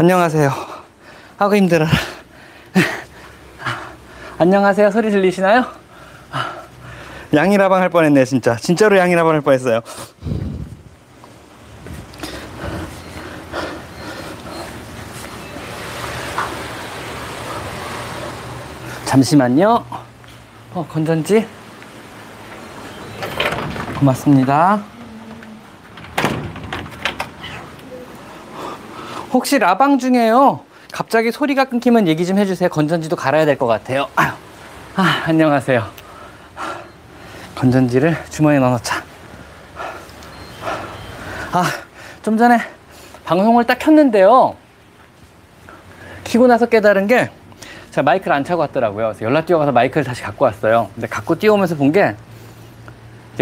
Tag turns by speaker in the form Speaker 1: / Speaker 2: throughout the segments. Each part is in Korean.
Speaker 1: 안녕하세요. 하고 힘들어라. 안녕하세요. 소리 들리시나요? 양이라방 할 뻔했네, 진짜. 진짜로 양이라방 할 뻔했어요. 잠시만요. 어, 건전지. 고맙습니다. 혹시 라방 중에요. 갑자기 소리가 끊기면 얘기 좀 해주세요. 건전지도 갈아야 될 것 같아요. 아, 안녕하세요. 건전지를 주머니에 넣어놓자. 아, 좀 전에 방송을 딱 켰는데요. 키고 나서 깨달은 게 제가 마이크를 안 차고 왔더라고요. 그래서 연락 뛰어가서 마이크를 다시 갖고 왔어요. 근데 갖고 뛰어오면서 본 게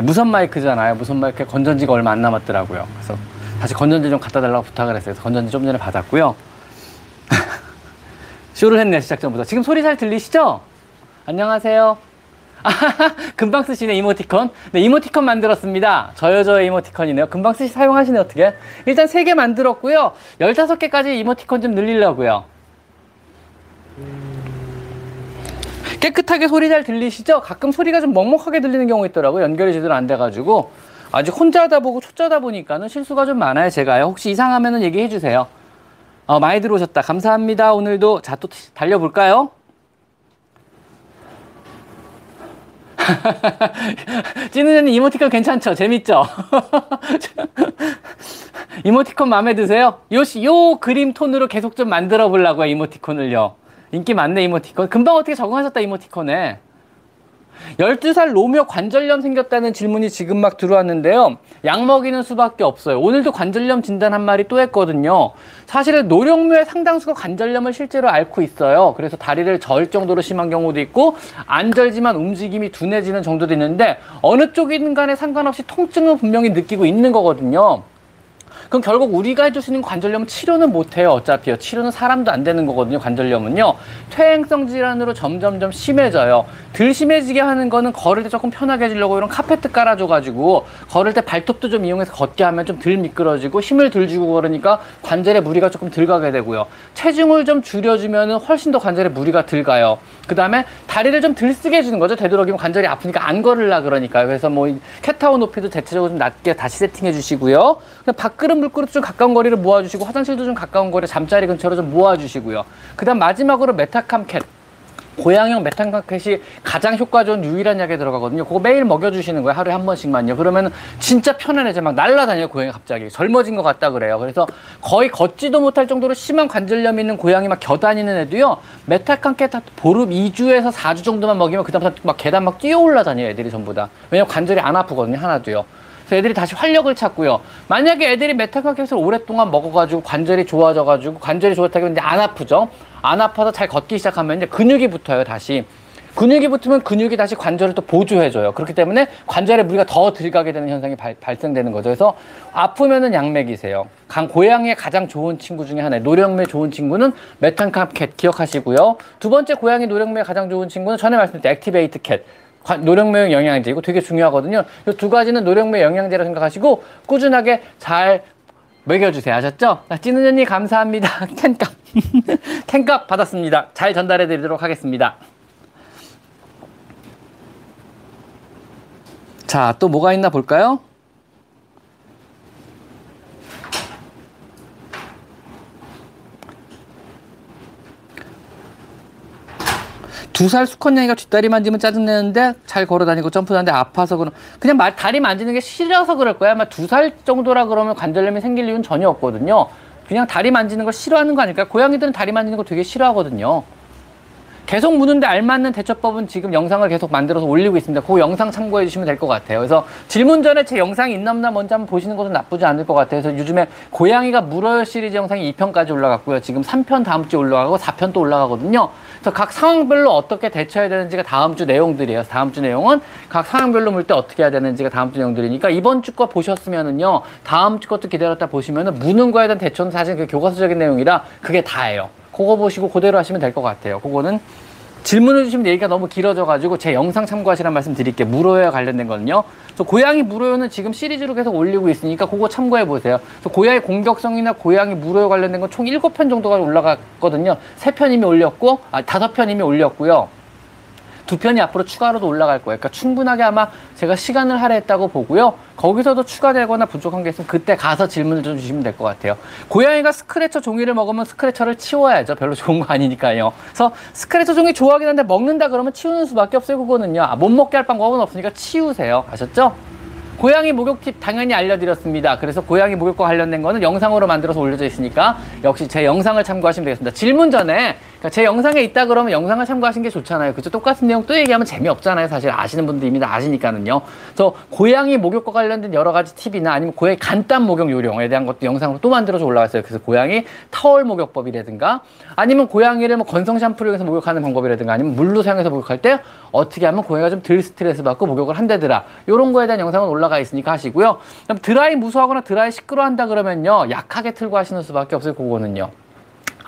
Speaker 1: 무선 마이크잖아요. 무선 마이크 건전지가 얼마 안 남았더라고요. 그래서 다시 건전지 좀 갖다 달라고 부탁을 했어요. 그래서 건전지 좀 전에 받았고요. 쇼를 했네, 시작 전부터. 지금 소리 잘 들리시죠? 안녕하세요. 아, 금방 쓰시네, 이모티콘. 네, 이모티콘 만들었습니다. 저요, 저요 이모티콘이네요. 금방 쓰시, 사용하시네, 어떻게. 일단 3개 만들었고요. 15개까지 이모티콘 좀 늘리려고요. 깨끗하게 소리 잘 들리시죠? 가끔 소리가 좀 먹먹하게 들리는 경우 있더라고요. 연결이 제대로 안 돼가지고. 아직 혼자다 보고 초짜다 보니까는 실수가 좀 많아요, 제가요. 혹시 이상하면은 얘기해 주세요. 어, 많이 들어오셨다. 감사합니다. 오늘도. 자, 또 달려볼까요? 찌느님 이모티콘 괜찮죠? 재밌죠? 이모티콘 마음에 드세요? 요, 요 그림 톤으로 계속 좀 만들어 보려고요, 이모티콘을요. 인기 많네, 이모티콘. 금방 어떻게 적응하셨다, 이모티콘에. 12살 노묘 관절염 생겼다는 질문이 지금 막 들어왔는데요. 약 먹이는 수밖에 없어요. 오늘도 관절염 진단 한 마리 또 했거든요. 사실은 노령묘의 상당수가 관절염을 실제로 앓고 있어요. 그래서 다리를 절 정도로 심한 경우도 있고 안 절지만 움직임이 둔해지는 정도도 있는데 어느 쪽이든 간에 상관없이 통증은 분명히 느끼고 있는 거거든요. 그럼 결국 우리가 해줄 수 있는 관절염은 치료는 못해요. 어차피요. 치료는 사람도 안 되는 거거든요. 관절염은요. 퇴행성 질환으로 점점점 심해져요. 덜 심해지게 하는 거는 걸을 때 조금 편하게 해주려고 이런 카페트 깔아줘가지고 걸을 때 발톱도 좀 이용해서 걷게 하면 좀 덜 미끄러지고 힘을 덜 주고 그러니까 관절에 무리가 조금 덜 가게 되고요. 체중을 좀 줄여주면 훨씬 더 관절에 무리가 덜 가요. 그 다음에 다리를 좀덜 쓰게 해주는 거죠. 되도록이면 관절이 아프니까 안 걸으려 그러니까요. 그래서 뭐 캣타워 높이도 대체적으로 좀 낮게 다시 세팅해 주시고요. 밥그릇 물그릇 좀 가까운 거리를 모아주시고 화장실도 좀 가까운 거리 잠자리 근처로 좀 모아주시고요. 그 다음 마지막으로 Metacam Cat. 고양이용 메탄카켓이 가장 효과 좋은 유일한 약에 들어가거든요. 그거 매일 먹여주시는 거예요. 하루에 한 번씩만요. 그러면 진짜 편안해져. 막 날라다녀요. 고양이 갑자기. 젊어진 것 같다 그래요. 그래서 거의 걷지도 못할 정도로 심한 관절염 있는 고양이 막 겨다니는 애도요. Metacam Cat 보름 2주에서 4주 정도만 먹이면 그다음부터 막 계단 막 뛰어 올라다녀요. 애들이 전부 다. 왜냐면 관절이 안 아프거든요. 하나도요. 그래서 애들이 다시 활력을 찾고요. 만약에 애들이 메탈카켓을 오랫동안 먹어가지고 관절이 좋아져가지고 관절이 좋았다고 했는데 안 아프죠? 안 아파서 잘 걷기 시작하면 이제 근육이 붙어요, 다시. 근육이 붙으면 근육이 다시 관절을 또 보조해줘요. 그렇기 때문에 관절에 무리가 덜 들어가게 되는 현상이 발, 발생되는 거죠. 그래서 아프면은 약 먹이세요. 강 고양이의 가장 좋은 친구 중에 하나예요. 노령묘 좋은 친구는 Metacam Cat 기억하시고요. 두 번째 고양이 노령묘 가장 좋은 친구는 전에 말씀드린 Activait Cat. 노령묘용 영양제 이거 되게 중요하거든요. 이 두 가지는 노령묘 영양제라 생각하시고 꾸준하게 잘 먹여주세요. 아셨죠? 찌는 언니 감사합니다. 캔값 캔값 받았습니다. 잘 전달해 드리도록 하겠습니다. 자, 또 뭐가 있나 볼까요? 두 살 수컷냥이가 뒷다리 만지면 짜증내는데 잘 걸어다니고 점프하는데 아파서 그럼 그냥 말, 다리 만지는 게 싫어서 그럴 거야. 아마 두 살 정도라 그러면 관절염이 생길 이유는 전혀 없거든요. 그냥 다리 만지는 걸 싫어하는 거 아닐까? 고양이들은 다리 만지는 거 되게 싫어하거든요. 계속 무는데 알맞는 대처법은 지금 영상을 계속 만들어서 올리고 있습니다. 그 영상 참고해 주시면 될 것 같아요. 그래서 질문 전에 제 영상이 있나 없나 먼저 한번 보시는 것은 나쁘지 않을 것 같아요. 그래서 요즘에 고양이가 물어요 시리즈 영상이 2편까지 올라갔고요. 지금 3편 다음 주에 올라가고 4편 또 올라가거든요. 그래서 각 상황별로 어떻게 대처해야 되는지가 다음 주 내용들이에요. 다음 주 내용은 각 상황별로 물 때 어떻게 해야 되는지가 다음 주 내용들이니까 이번 주 거 보셨으면은요. 다음 주 것도 기다렸다 보시면은 무는 거에 대한 대처는 사실 그 교과서적인 내용이라 그게 다예요. 그거 보시고 그대로 하시면 될 것 같아요. 그거는 질문을 주시면 얘기가 너무 길어져가지고 제 영상 참고하시라는 말씀 드릴게요. 무로요와 관련된 거는요. 저 고양이 무로요는 지금 시리즈로 계속 올리고 있으니까 그거 참고해 보세요. 저 고양이 공격성이나 고양이 무로요 관련된 건총 7편 정도가 올라갔거든요. 3편 이미 올렸고, 아, 5편 이미 올렸고요. 두 편이 앞으로 추가로도 올라갈 거예요. 그러니까 충분하게 아마 제가 시간을 할애했다고 보고요. 거기서도 추가되거나 부족한 게 있으면 그때 가서 질문을 좀 주시면 될 것 같아요. 고양이가 scratcher 종이를 먹으면 scratcher를 치워야죠. 별로 좋은 거 아니니까요. 그래서 scratcher 종이 좋아하긴 한데 먹는다 그러면 치우는 수밖에 없어요. 그거는요. 아, 못 먹게 할 방법은 없으니까 치우세요. 아셨죠? 고양이 목욕 팁 당연히 알려드렸습니다. 그래서 고양이 목욕과 관련된 거는 영상으로 만들어서 올려져 있으니까 역시 제 영상을 참고하시면 되겠습니다. 질문 전에 그러니까 제 영상에 있다 그러면 영상을 참고하시는 게 좋잖아요. 그죠? 똑같은 내용 또 얘기하면 재미없잖아요. 사실 아시는 분들 이미 다 아시니까는요. 그래서 고양이 목욕과 관련된 여러 가지 팁이나 아니면 고양이 간단 목욕 요령에 대한 것도 영상으로 또 만들어서 올라왔어요. 그래서 고양이 타월 목욕법이라든가 아니면 고양이를 뭐 건성 샴푸를 해서 목욕하는 방법이라든가 아니면 물로 사용해서 목욕할 때 어떻게 하면 고양이가 좀 덜 스트레스 받고 목욕을 한다더라. 이런 거에 대한 영상은 올라가 있으니까 하시고요. 그럼 드라이 무수하거나 드라이 시끄러 한다 그러면요. 약하게 틀고 하시는 수밖에 없어요. 그거는요.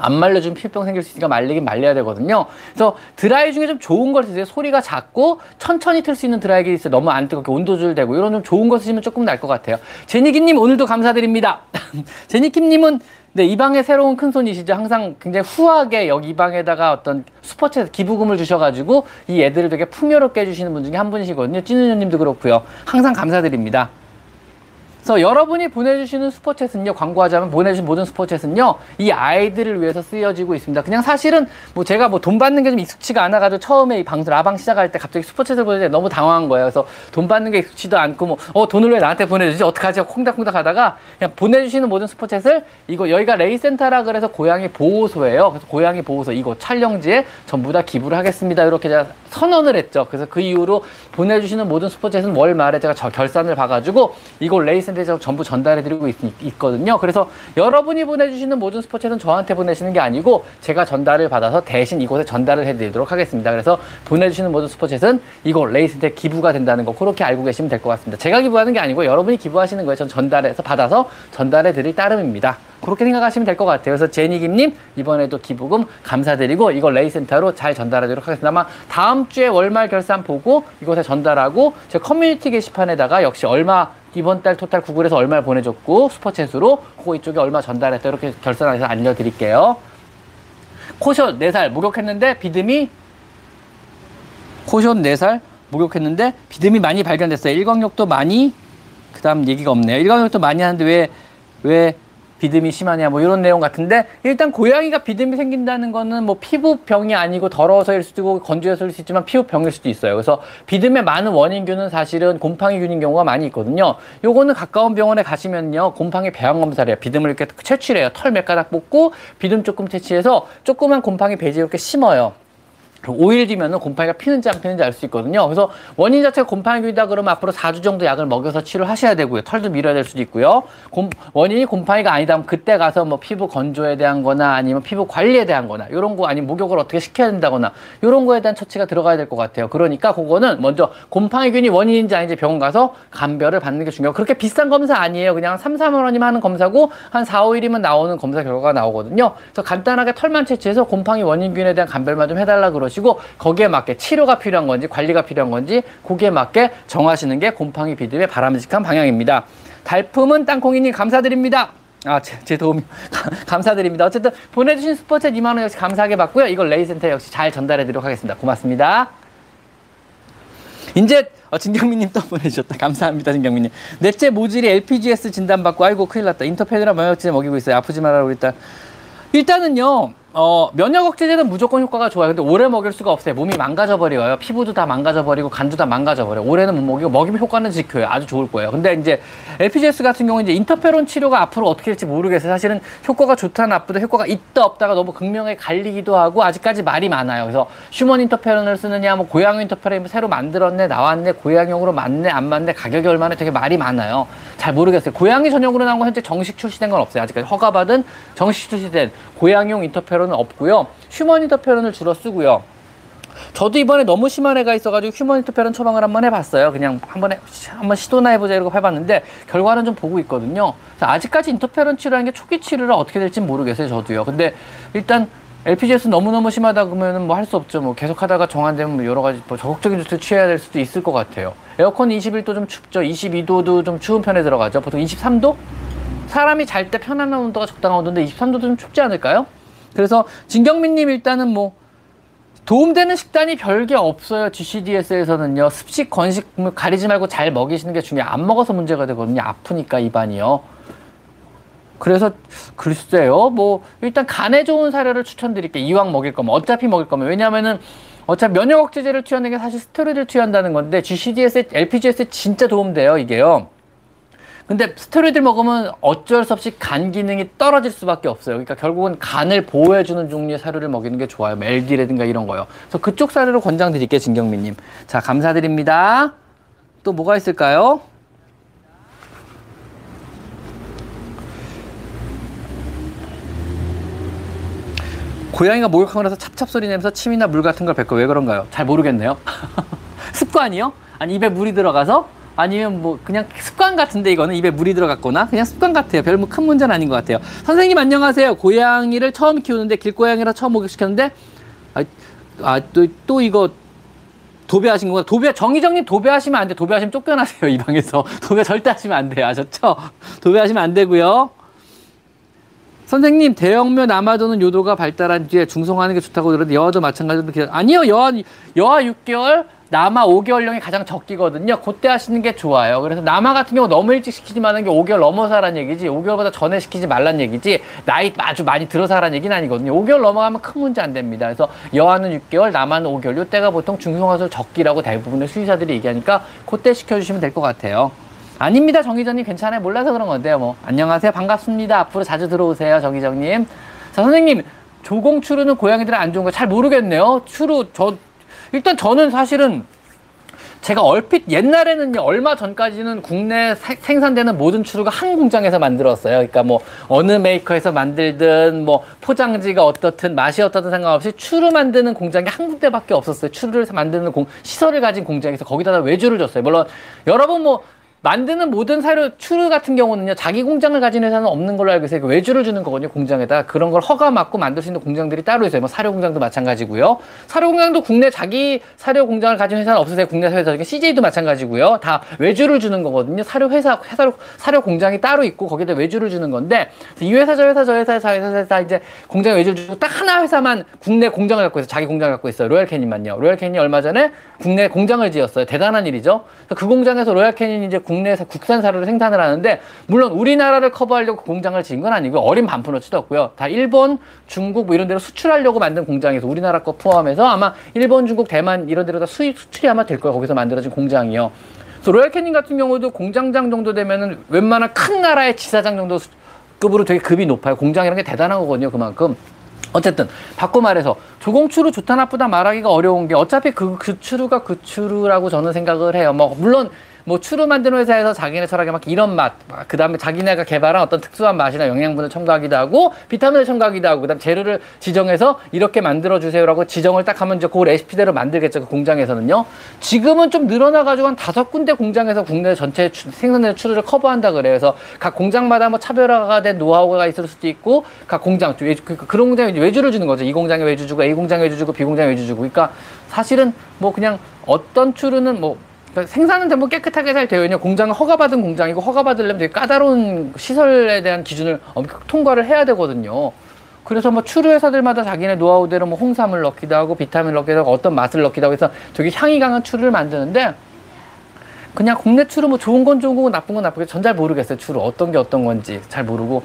Speaker 1: 안 말려주면 피부병 생길 수 있으니까 말리긴 말려야 되거든요. 그래서 드라이 중에 좀 좋은 걸 쓰세요. 소리가 작고 천천히 틀 수 있는 드라이기 있어요. 너무 안 뜨겁게 온도 줄되고 이런 좀 좋은 거 쓰시면 조금 날 것 같아요. 제니기님 오늘도 감사드립니다. 제니킴님은 네, 이 방에 새로운 큰 손이시죠. 항상 굉장히 후하게 여기 이 방에다가 어떤 슈퍼챗 기부금을 주셔가지고 이 애들을 되게 풍요롭게 해주시는 분 중에 한 분이시거든요. 찐우녀님도 그렇고요. 항상 감사드립니다. 그래서 여러분이 보내주시는 슈퍼챗은요, 광고하자면 보내주신 모든 슈퍼챗은요, 이 아이들을 위해서 쓰여지고 있습니다. 그냥 사실은 뭐 제가 뭐 돈 받는 게 좀 익숙치가 않아가지고 처음에 이 방송, 라방 시작할 때 갑자기 보낼 때 너무 당황한 거예요. 그래서 돈 받는 게 익숙치도 않고 뭐, 어, 돈을 왜 나한테 보내주지? 어떡하지? 콩닥콩닥 하다가 그냥 보내주시는 모든 슈퍼챗을 이거 여기가 레이센터라 그래서 고양이 보호소예요. 그래서 고양이 보호소 이거 촬영지에 전부 다 기부를 하겠습니다. 이렇게 제가 선언을 했죠. 그래서 그 이후로 보내주시는 모든 슈퍼챗은 월 말에 제가 저 결산을 봐가지고 이거 레이센터 센터에서 전부 전달해드리고 있, 거든요 그래서 여러분이 보내주시는 모든 슈퍼챗은 저한테 보내시는 게 아니고 제가 전달을 받아서 대신 이곳에 전달을 해드리도록 하겠습니다. 그래서 보내주시는 모든 슈퍼챗은 이거 레이센터에 기부가 된다는 거 그렇게 알고 계시면 될 것 같습니다. 제가 기부하는 게 아니고 여러분이 기부하시는 거예요. 전 전달해서 받아서 전달해드릴 따름입니다. 그렇게 생각하시면 될 것 같아요. 그래서 제니김님 이번에도 기부금 감사드리고 이걸 레이센터로 잘 전달하도록 하겠습니다. 아마 다음 주에 월말 결산 보고 이곳에 전달하고 제 커뮤니티 게시판에다가 역시 얼마 이번 달 total 구글에서 얼마 보내줬고 슈퍼챗으로 그거 이쪽에 얼마 전달했다 이렇게 결산해서 알려드릴게요. 코숏 4살 목욕했는데 비듬이 코숏 4살 목욕했는데 비듬이 많이 발견됐어요. 일광욕도 많이 그 다음 얘기가 없네요. 일광욕도 많이 하는데 왜 왜 비듬이 심하냐 뭐 이런 내용 같은데 일단 고양이가 비듬이 생긴다는 거는 뭐 피부병이 아니고 더러워서일 수도 있고 건조해서일 수 있지만 피부병일 수도 있어요. 그래서 비듬의 많은 원인균은 사실은 곰팡이균인 경우가 많이 있거든요. 요거는 가까운 병원에 가시면요. 곰팡이 배양 검사를 해요. 비듬을 이렇게 채취를 해요. 털 몇 가닥 뽑고 비듬 조금 채취해서 조그만 곰팡이 배지 이렇게 심어요. 5일 뒤면은 곰팡이가 피는지 안 피는지 알 수 있거든요. 그래서 원인 자체가 곰팡이다 그러면 앞으로 4주 정도 약을 먹여서 치료를 하셔야 되고요. 털도 밀어야 될 수도 있고요. 곰, 원인이 곰팡이가 아니다 면 그때 가서 뭐 피부 건조에 대한 거나 아니면 피부 관리에 대한 거나 이런 거 아니면 목욕을 어떻게 시켜야 된다거나 이런 거에 대한 처치가 들어가야 될 것 같아요. 그러니까 그거는 먼저 곰팡이균이 원인인지 아닌지 병원 가서 감별을 받는 게 중요하고 그렇게 비싼 검사 아니에요. 그냥 3, 4만 원이면 하는 검사고 한 4, 5일이면 나오는 검사 결과가 나오거든요. 그래서 간단하게 털만 채취해서 곰팡이 원인균에 대한 감별만 좀 해달라 그러시 고 보시고 거기에 맞게 치료가 필요한 건지 관리가 필요한 건지 거기에 맞게 정하시는 게 곰팡이 비듬의 바람직한 방향입니다. 달품은 땅콩이님 감사드립니다. 아, 제, 제 도움이 감사드립니다. 어쨌든 보내주신 슈퍼챗 2만 원 역시 감사하게 받고요. 이걸 레이센터 역시 잘 전달해드리도록 하겠습니다. 고맙습니다. 이제 어, 진경민님 또 보내주셨다. 감사합니다, 진경민님. 넷째 모질이 LPGS 진단받고 아이고 큰일 났다. 인터페드라 면역제 먹이고 있어요. 아프지 말아라 우리 딸. 일단은요. 어, 면역 억제제는 무조건 효과가 좋아요. 근데 오래 먹일 수가 없어요. 몸이 망가져 버려요. 피부도 다 망가져 버리고 간도 다 망가져 버려요. 오래는 못 먹이고 먹이면 효과는 지켜요. 아주 좋을 거예요. 근데 이제 LPGS 같은 경우는 이제 인터페론 치료가 앞으로 어떻게 될지 모르겠어요. 사실은 효과가 좋다 나쁘다 효과가 있다 없다가 너무 극명하게 갈리기도 하고 아직까지 말이 많아요. 그래서 human 인터페론을 쓰느냐 뭐 고양이 인터페론 새로 만들었네 나왔네 고양이용으로 맞네 안 맞네 가격이 얼마나 되게 말이 많아요. 잘 모르겠어요. 고양이 전용으로 나온 건 현재 정식 출시된 건 없어요. 아직까지 허가받은 정식 출시된 고양이용 인터페론 은 없고요. human 인터페론을 주로 쓰고요. 저도 이번에 너무 심한 애가 있어가지고 human 인터페론 처방을 한번 해봤어요. 그냥 한번 해, 한번 시도나 해보자 이러고 해봤는데 결과는 좀 보고 있거든요. 아직까지 인터페론 치료라는 게 초기 치료를 어떻게 될지 모르겠어요. 저도요. 근데 일단 LPG에서 너무너무 심하다 그러면 뭐할 수 없죠. 뭐 계속 하다가 정한되면 뭐 여러 가지 뭐 적극적인 조치를 취해야 될 수도 있을 것 같아요. 에어컨 21도 좀 춥죠. 22도도 좀 추운 편에 들어가죠. 보통 23도? 사람이 잘 때 편안한 온도가 적당한 온도인데 23도도 좀 춥지 않을까요? 그래서 진경민님 일단은 뭐 도움되는 식단이 별게 없어요. GCDS에서는요. 습식, 건식 뭐 가리지 말고 잘 먹이시는 게 중요해요. 안 먹어서 문제가 되거든요. 아프니까 입안이요. 그래서 글쎄요. 뭐 일단 간에 좋은 사료를 추천드릴게요. 이왕 먹일 거면 어차피 먹일 거면 왜냐하면은 어차피 면역 억제제를 투여하는 게 사실 스테로이드를 투여한다는 건데 GCDS, LPGS에 진짜 도움돼요. 이게요. 근데 스테로이드 먹으면 어쩔 수 없이 간 기능이 떨어질 수밖에 없어요. 그러니까 결국은 간을 보호해주는 종류의 사료를 먹이는 게 좋아요. 뭐 LD라든가 이런 거요. 그래서 그쪽 사료를 권장드릴게요, 진경민님. 자, 감사드립니다. 또 뭐가 있을까요? 고양이가 목욕하고 나서 찹찹 소리 내면서 침이나 물 같은 걸 뱉고 왜 그런가요? 잘 모르겠네요. 습관이요? 아니 입에 물이 들어가서? 아니면 뭐 그냥 습관 같은데 이거는 입에 물이 들어갔거나 그냥 습관 같아요. 별뭐큰 문제는 아닌 것 같아요. 선생님 안녕하세요. 고양이를 처음 키우는데 길고양이라 처음 목욕시켰는데 아, 아, 또, 또 이거 도배하신 거구나. 도배, 정희정님 도배하시면 안 돼. 도배하시면 쫓겨나세요. 이 방에서. 도배 절대 하시면 안 돼요. 아셨죠? 도배하시면 안 되고요. 선생님 대형묘 남아도는 요도가 발달한 뒤에 중성화하는 게 좋다고 들었는데 여아도 마찬가지로 기 아니요 여아 여아 6개월 남아 5개월령이 가장 적기거든요. 그때 하시는 게 좋아요. 그래서 남아 같은 경우 너무 일찍 시키지 마는 게 5개월 넘어서 하라는 얘기지 5개월보다 전에 시키지 말란 얘기지 나이 아주 많이 들어서 하라는 얘기는 아니거든요. 5개월 넘어가면 큰 문제 안 됩니다. 그래서 여아는 6개월, 남아는 5개월. 요때가 보통 중성화술 적기라고 대부분의 수의사들이 얘기하니까 그때 시켜주시면 될 것 같아요. 아닙니다, 정희정님. 괜찮아요. 몰라서 그런 건데요, 뭐. 안녕하세요. 반갑습니다. 앞으로 자주 들어오세요, 정희정님. 자, 선생님. 조공 추루는 고양이들은 안 좋은 거 잘 모르겠네요. 추루, 저, 일단 저는 사실은 제가 얼핏 옛날에는요 얼마 전까지는 국내 생산되는 모든 추루가 한 공장에서 만들었어요. 그러니까 뭐 어느 메이커에서 만들든 뭐 포장지가 어떻든 맛이 어떻든 상관없이 추루 만드는 공장이 한 군데밖에 없었어요. 추루를 만드는 공, 시설을 가진 공장에서 거기다가 외주를 줬어요. 물론 여러분 뭐 만드는 모든 사료 추르 같은 경우는요 자기 공장을 가진 회사는 없는 걸로 알고 있어요 외주를 주는 거거든요 공장에다. 그런 걸 허가 받고 만들 수 있는 공장들이 따로 있어요. 뭐 사료 공장도 마찬가지고요. 사료 공장도 국내 자기 사료 공장을 가진 회사는 없으세요. 국내 회사 그러니까 CJ도 마찬가지고요. 다 외주를 주는 거거든요. 사료 회사 회사 사료 공장이 따로 있고 거기다 외주를 주는 건데 이 회사 저 회사 저 회사 저 회사, 회사 이제 공장 외주를 주고 딱 하나 회사만 국내 공장을 갖고 있어 자기 공장을 갖고 있어요. 로얄 캐닌만요. 로얄 캐닌이 얼마 전에 국내 공장을 지었어요. 대단한 일이죠. 그 공장에서 로얄 캐닌이 이제 국내에서 국산 사료를 생산을 하는데 물론 우리나라를 커버하려고 공장을 지은 건 아니고요. 어림 반푼어치도 없고요. 다 일본, 중국 뭐 이런 데로 수출하려고 만든 공장에서 우리나라 거 포함해서 아마 일본, 중국, 대만 이런 데로 다 수입 수출이 아마 될 거예요. 거기서 만들어진 공장이요. 그래서 로얄 캐닌 같은 경우도 공장장 정도 되면은 웬만한 큰 나라의 지사장 정도 급으로 되게 급이 높아요. 공장이라는 게 대단한 거거든요. 그만큼. 어쨌든 바꿔 말해서 조공추루 좋다 나쁘다 말하기가 어려운 게 어차피 그, 그 추루가 그 추루라고 저는 생각을 해요. 뭐 물론 뭐 추루 만드는 회사에서 자기네 철학에 막 이런 맛, 그 다음에 자기네가 개발한 어떤 특수한 맛이나 영양분을 첨가하기도 하고, 비타민을 첨가하기도 하고, 그 다음 재료를 지정해서 이렇게 만들어 주세요라고 지정을 딱 하면 이제 그 레시피대로 만들겠죠, 그 공장에서는요. 지금은 좀 늘어나가지고 한 다섯 군데 공장에서 국내 전체 생산되는 추루를 커버한다 그래요. 그래서 각 공장마다 뭐 차별화가 된 노하우가 있을 수도 있고, 각 공장, 그, 그런 공장에 외주를 주는 거죠. 이 공장에 외주 주고, A 공장에 외주 주고, B 공장에 외주 주고. 그러니까 사실은 뭐 그냥 어떤 추루는 뭐 그러니까 생산은 전부 깨끗하게 잘 되어 있냐 공장은 허가받은 공장이고 허가받으려면 되게 까다로운 시설에 대한 기준을 통과를 해야 되거든요. 그래서 뭐 추루 회사들마다 자기네 노하우대로 뭐 홍삼을 넣기도 하고 비타민을 넣기도 하고 어떤 맛을 넣기도 하고 해서 되게 향이 강한 추루를 만드는데 그냥 국내 추루 뭐 좋은 건 좋은 거고 나쁜 건 나쁘게 전 잘 모르겠어요 추루. 어떤 게 어떤 건지 잘 모르고.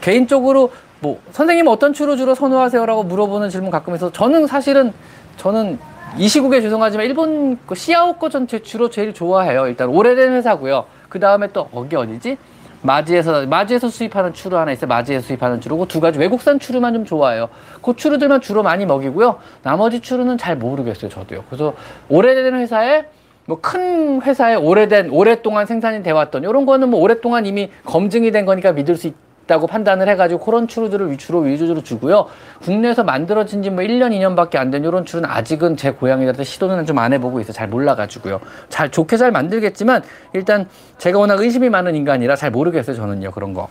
Speaker 1: 개인적으로 뭐 선생님 어떤 추루 주로 선호하세요라고 물어보는 질문 가끔 해서 저는 사실은 저는 이 시국에 죄송하지만 일본 그 시아오 거전 주로 제일 좋아해요. 일단 오래된 회사고요. 그 다음에 또 거기 어디지? 마지에서 마지에서 수입하는 추루 하나 있어요. 마지에서 수입하는 추루고 두 가지 외국산 추루만 좀 좋아해요. 그 추루들만 주로 많이 먹이고요. 나머지 추루는 잘 모르겠어요. 저도요. 그래서 오래된 회사에 뭐 큰 회사에 오래된 오랫동안 생산이 돼 왔던 이런 거는 뭐 오랫동안 이미 검증이 된 거니까 믿을 수 있. 있다고 판단을 해가지고 그런 추루들을 위주로 위주로 주고요. 국내에서 만들어진 지 뭐 1년, 2년밖에 안 된 이런 추루는 아직은 제 고향이라도 시도는 좀 안 해보고 있어요. 잘 몰라가지고요. 잘 좋게 잘 만들겠지만 일단 제가 워낙 의심이 많은 인간이라 잘 모르겠어요. 저는요. 그런 거.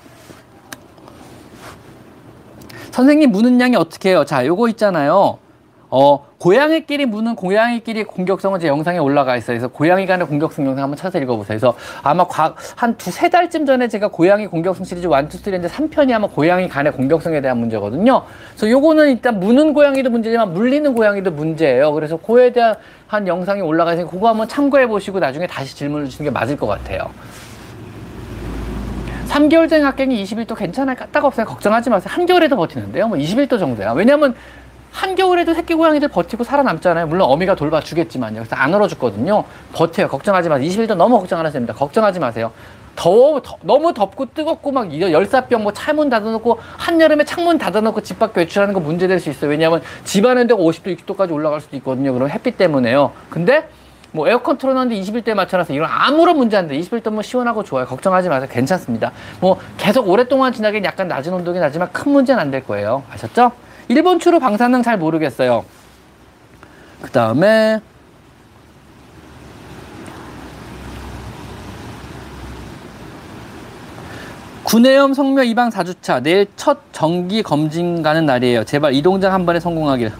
Speaker 1: 선생님 무는 양이 어떻게 해요? 자, 요거 있잖아요. 어, 고양이끼리 무는 고양이끼리 공격성은 제 영상에 올라가 있어요. 그래서 고양이 간의 공격성 영상 한번 찾아서 읽어보세요. 그래서 아마 과, 한 두세 달쯤 전에 제가 고양이 공격성 시리즈 1, 2, 3인데 3편이 아마 고양이 간의 공격성에 대한 문제거든요. 그래서 요거는 일단 무는 고양이도 문제지만 물리는 고양이도 문제예요. 그래서 그에 대한 한 영상이 올라가 있으니까 그거 한번 참고해 보시고 나중에 다시 질문을 주시는 게 맞을 것 같아요. 3개월 된 학생이 21도 괜찮아요. 까딱 없어요. 걱정하지 마세요. 한겨울에도 버티는데요. 뭐 21도 정도야. 왜냐면 한겨울에도 새끼 고양이들 버티고 살아남잖아요. 물론 어미가 돌봐주겠지만요. 그래서 안 얼어죽거든요. 버텨요. 걱정하지 마세요. 21도 너무 걱정 안 하셔도 됩니다. 걱정하지 마세요. 더워, 더, 너무 덥고 뜨겁고 막 열사병 뭐 차문 닫아놓고 한여름에 창문 닫아놓고 집밖 외출하는 거 문제될 수 있어요. 왜냐하면 집 안에 데가 50도, 60도까지 올라갈 수도 있거든요. 그럼 햇빛 때문에요. 근데 뭐 에어컨 틀어놨는데 21도에 맞춰놔서 이런 아무런 문제 안 돼. 21도 뭐 시원하고 좋아요. 걱정하지 마세요. 괜찮습니다. 뭐 계속 오랫동안 지나긴 약간 낮은 온도긴 하지만 큰 문제는 안 될 거예요. 아셨죠? 1번 추로 방사능 잘 모르겠어요. 그 다음에 구내염 성묘 이방 4주차 내일 첫 정기 검진 가는 날이에요. 제발 이동장 한 번에 성공하길.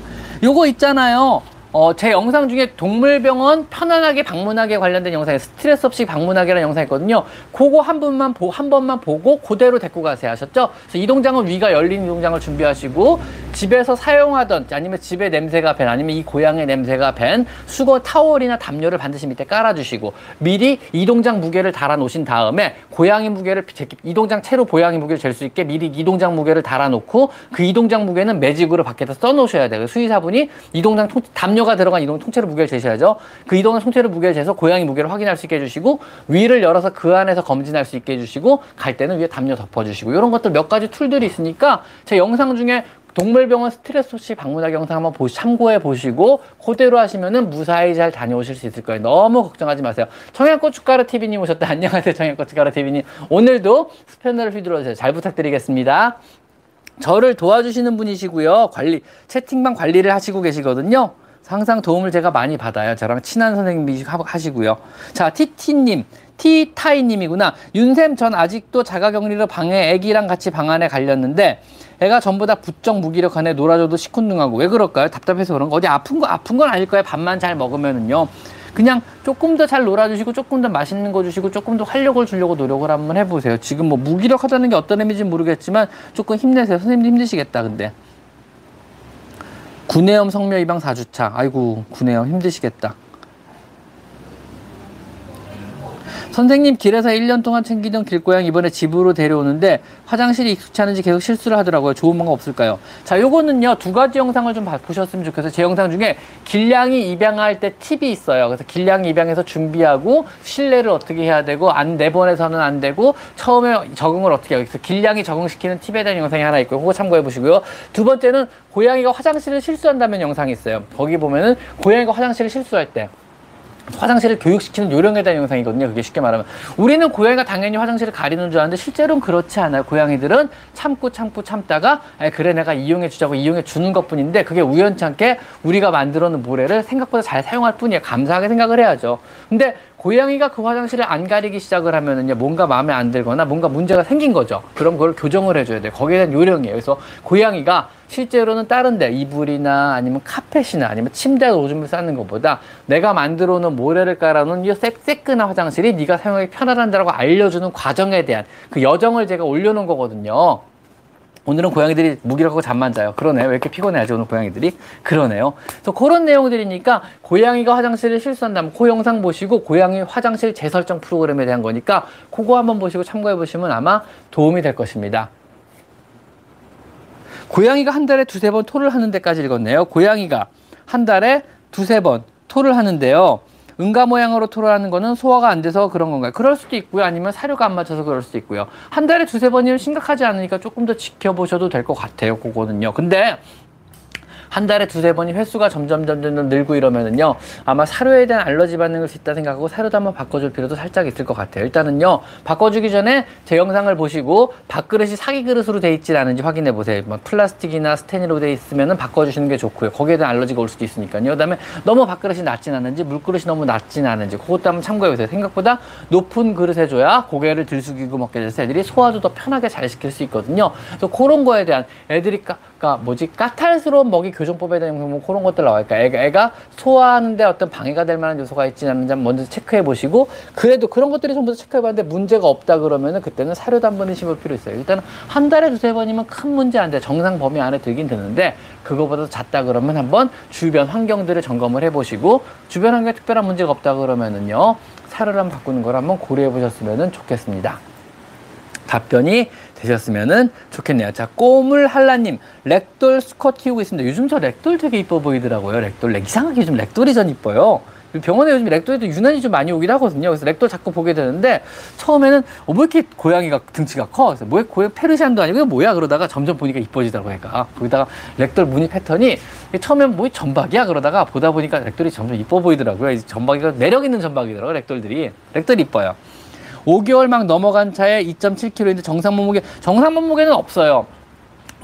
Speaker 1: 요거 있잖아요. 어, 제 영상 중에 동물병원 편안하게 방문하기 관련된 영상에 스트레스 없이 방문하기라는 영상이 있거든요. 그거 한 번만 보, 한 번만 보고 그대로 데리고 가세요. 하셨죠? 그래서 이 동장은 위가 열린 이동장을 준비하시고 집에서 사용하던 아니면 집에 냄새가 밴 아니면 이 고양이 냄새가 밴 수거 타월이나 담요를 반드시 밑에 깔아주시고 미리 이동장 무게를 달아 놓으신 다음에 고양이 무게를 이동장 채로 고양이 무게를 잴 수 있게 미리 이동장 무게를 달아 놓고 그 이동장 무게는 매직으로 밖에다 써 놓으셔야 돼요. 수의사분이 이동장 통, 담요 담요가 들어간 이동 통째로 무게를 재셔야죠. 그 이동은 통째로 무게를 재서 고양이 무게를 확인할 수 있게 해주시고 위를 열어서 그 안에서 검진할 수 있게 해주시고 갈 때는 위에 담요 덮어주시고 이런 것들 몇 가지 툴들이 있으니까 제 영상 중에 동물병원 스트레스 없이 방문하기 영상 한번 보시, 참고해 보시고 그대로 하시면은 무사히 잘 다녀오실 수 있을 거예요. 너무 걱정하지 마세요. 청양고춧가루 TV님 오셨다. 안녕하세요. 청양고춧가루 TV님. 오늘도 스패너를 휘둘러 주세요. 잘 부탁드리겠습니다. 저를 도와주시는 분이시고요. 관리, 채팅방 관리를 하시고 계시거든요. 항상 도움을 제가 많이 받아요. 저랑 친한 선생님이 하시고요. 자, 티티님, 티타이님이구나. 윤쌤 전 아직도 자가격리로 방에 애기랑 같이 방 안에 갈렸는데 애가 전부 다 부쩍 무기력하네 놀아줘도 시큰둥하고 왜 그럴까요? 답답해서 그런 거 어디 아픈 거 아픈 건 아닐 거예요. 밥만 잘 먹으면은요. 그냥 조금 더 잘 놀아주시고 조금 더 맛있는 거 주시고 조금 더 활력을 주려고 노력을 한번 해보세요. 지금 뭐 무기력하다는 게 어떤 의미인지 모르겠지만 조금 힘내세요. 선생님도 힘드시겠다 근데. 구내염 성묘 이방 4주차. 아이고, 구내염 힘드시겠다. 선생님 길에서 1년 동안 챙기던 길고양 이번에 집으로 데려오는데 화장실이 익숙치 않은지 계속 실수를 하더라고요. 좋은 방법 없을까요? 자, 요거는요. 두 가지 영상을 좀 보셨으면 좋겠어요. 제 영상 중에 길냥이 입양할 때 팁이 있어요. 그래서 길냥이 입양해서 준비하고 실내를 어떻게 해야 되고 안 내보내서는 안 되고 처음에 적응을 어떻게 해요. 그래서 길냥이 적응시키는 팁에 대한 영상이 하나 있고요. 그거 참고해 보시고요. 두 번째는 고양이가 화장실을 실수한다면 영상이 있어요. 거기 보면은 고양이가 화장실을 실수할 때 화장실을 교육시키는 요령에 대한 영상이거든요. 그게 쉽게 말하면. 우리는 고양이가 당연히 화장실을 가리는 줄 아는데 실제로는 그렇지 않아요. 고양이들은 참고 참고 참다가 그래 내가 이용해 주자고 이용해 주는 것 뿐인데 그게 우연찮게 우리가 만들어 놓은 모래를 생각보다 잘 사용할 뿐이에요. 감사하게 생각을 해야죠. 근데 고양이가 그 화장실을 안 가리기 시작을 하면은요, 뭔가 마음에 안 들거나 뭔가 문제가 생긴 거죠. 그럼 그걸 교정을 해줘야 돼요. 거기에 대한 요령이에요. 그래서 고양이가 실제로는 다른데 이불이나 아니면 카펫이나 아니면 침대 오줌을 싸는 것보다 내가 만들어 놓은 모래를 깔아놓은 이 새끈한 화장실이 네가 사용하기 편하다고 알려주는 과정에 대한 그 여정을 제가 올려놓은 거거든요. 오늘은 고양이들이 무기력하고 잠만 자요. 그러네요. 왜 이렇게 피곤해하지 오늘 고양이들이? 그러네요. 그래서 그런 내용들이니까 고양이가 화장실을 실수한다면 그 영상 보시고 고양이 화장실 재설정 프로그램에 대한 거니까 그거 한번 보시고 참고해 보시면 아마 도움이 될 것입니다. 고양이가 한 달에 두세 번 토를 하는 데까지 읽었네요. 고양이가 한 달에 두세 번 토를 하는데요. 응가 모양으로 토로하는 거는 소화가 안 돼서 그런 건가요? 그럴 수도 있고요. 아니면 사료가 안 맞춰서 그럴 수도 있고요. 한 달에 두세 번이면 심각하지 않으니까 조금 더 지켜보셔도 될 것 같아요. 그거는요. 근데 한 달에 두세 번이 횟수가 점점 점점 늘고 이러면은요 아마 사료에 대한 알러지 반응일 수 있다 생각하고 사료도 한번 바꿔줄 필요도 살짝 있을 것 같아요. 일단은요 바꿔주기 전에 제 영상을 보시고 밥그릇이 사기 그릇으로 돼 있지 않은지 확인해 보세요. 뭐 플라스틱이나 스테인으로 돼 있으면은 바꿔주시는 게 좋고요. 거기에 대한 알러지가 올 수도 있으니까요. 그다음에 너무 밥그릇이 낮진 않은지 물그릇이 너무 낮진 않은지 그것도 한번 참고해 보세요. 생각보다 높은 그릇에 줘야 고개를 들숙이고 먹게 돼서 애들이 소화도 더 편하게 잘 시킬 수 있거든요. 그래서 그런 거에 대한 애들이 까, 까 뭐지 까탈스러운 먹이 교 정법에 대한 뭐 그런 것들 나와요. 그러니까 애가, 애가 소화하는데 어떤 방해가 될 만한 요소가 있지 않는지 먼저 체크해 보시고 그래도 그런 것들이 전부 다 체크해 봤는데 문제가 없다 그러면은 그때는 사료도 한 번은 심을 필요 있어요. 일단은 한 달에 두세 번이면 큰 문제 안 돼. 정상 범위 안에 들긴 드는데 그거보다 작다 그러면 한번 주변 환경들을 점검을 해 보시고 주변 환경에 특별한 문제가 없다 그러면은요. 사료를 한번 바꾸는 걸 한번 고려해 보셨으면 좋겠습니다. 답변이 되셨으면 좋겠네요. 자, 꼬물 한라님, 렉돌 수컷 키우고 있습니다. 요즘 저 렉돌 되게 이뻐 보이더라고요. 렉돌. 렉, 이상하게 요즘 렉돌이 전 이뻐요. 병원에 요즘 렉돌도 유난히 좀 많이 오긴 하거든요. 그래서 렉돌 자꾸 보게 되는데 처음에는 어, 뭐 이렇게 고양이가 등치가 커? 그래서 뭐 고양 페르시안도 아니고 뭐야? 그러다가 점점 보니까 이뻐지더라고요. 그러니까 거기다가 렉돌 무늬 패턴이 처음엔 뭐 점박이야? 그러다가 보다 보니까 렉돌이 점점 이뻐 보이더라고요. 점박이가 매력 있는 점박이더라고요. 렉돌들이. 렉돌 이뻐요. 5개월 막 넘어간 차에 2.7kg인데 정상 몸무게 정상 몸무게는 없어요.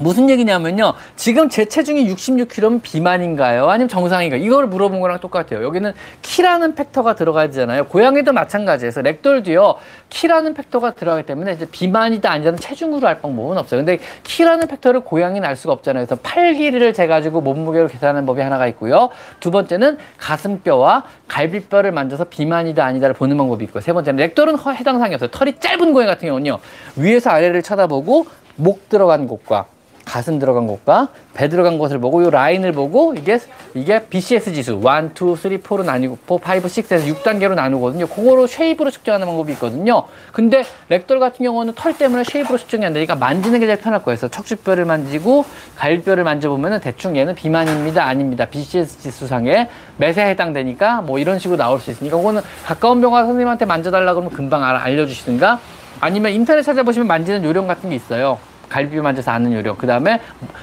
Speaker 1: 무슨 얘기냐면요. 지금 제 체중이 66kg면 비만인가요? 아니면 정상인가요? 이걸 물어본 거랑 똑같아요. 여기는 키라는 factor가 들어가야 되잖아요. 고양이도 마찬가지에서 렉돌도요. 키라는 factor가 들어가기 때문에 이제 비만이다 아니다는 체중으로 알 방법은 없어요. 근데 키라는 factor를 고양이는 알 수가 없잖아요. 그래서 팔 길이를 재가지고 몸무게로 계산하는 법이 하나가 있고요. 두 번째는 가슴뼈와 갈비뼈를 만져서 비만이다 아니다를 보는 방법이 있고요. 세 번째는 렉돌은 해당 사항이 없어요. 털이 짧은 고양이 같은 경우는요. 위에서 아래를 쳐다보고 목 들어간 곳과 가슴 들어간 곳과 배 들어간 곳을 보고 이 라인을 보고 이게 이게 BCS 지수 1, 2, 3, 4로 나뉘고 4, 5, 6에서 6단계로 나누거든요. 그거로 shape으로 측정하는 방법이 있거든요. 근데 렉돌 같은 경우는 털 때문에 shape으로 측정이 안 되니까 만지는 게 제일 편할 거예요. 그래서 척추뼈를 만지고 갈비뼈를 만져보면은 대충 얘는 비만입니다. 아닙니다. BCS 지수상에 매세에 해당되니까 뭐 이런 식으로 나올 수 있으니까 그거는 가까운 병원 선생님한테 만져달라 그러면 금방 알려주시든가 아니면 인터넷 찾아보시면 만지는 요령 같은 게 있어요. 갈비뼈 만져서 아는 요령. 그 다음에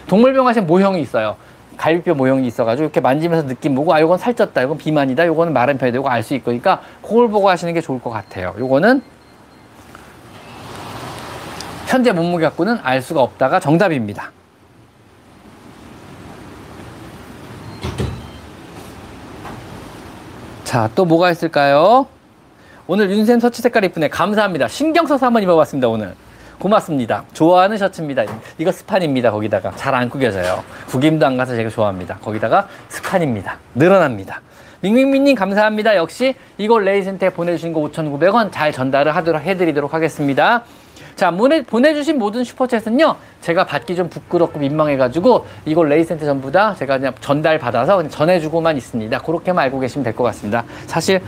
Speaker 1: 동물병 가시면 모형이 있어요. 갈비뼈 모형이 있어가지고 이렇게 만지면서 느낌 보고 아 요건 살쪘다 요건 비만이다 요거는 마른 편이 되고 알 수 있으니까 그걸 보고 하시는 게 좋을 것 같아요. 요거는 현재 몸무게 갖고는 알 수가 없다가 정답입니다. 자 또 뭐가 있을까요? 오늘 윤센 서치 색깔 이쁘네. 감사합니다. 신경 써서 한번 입어봤습니다 오늘 고맙습니다. 좋아하는 셔츠입니다. 이거 스판입니다. 거기다가 잘 안 구겨져요. 구김도 안 가서 제가 좋아합니다. 거기다가 스판입니다. 늘어납니다. 밍밍밍님 감사합니다. 역시 이걸 레이센터에 보내주신 거 5,900원 잘 전달을 하도록 해드리도록 하겠습니다. 자, 보내주신 모든 슈퍼챗은요, 제가 받기 좀 부끄럽고 민망해가지고, 이걸 레이센터 전부 다 제가 그냥 전달 받아서 그냥 전해주고만 있습니다. 그렇게만 알고 계시면 될 것 같습니다. 사실,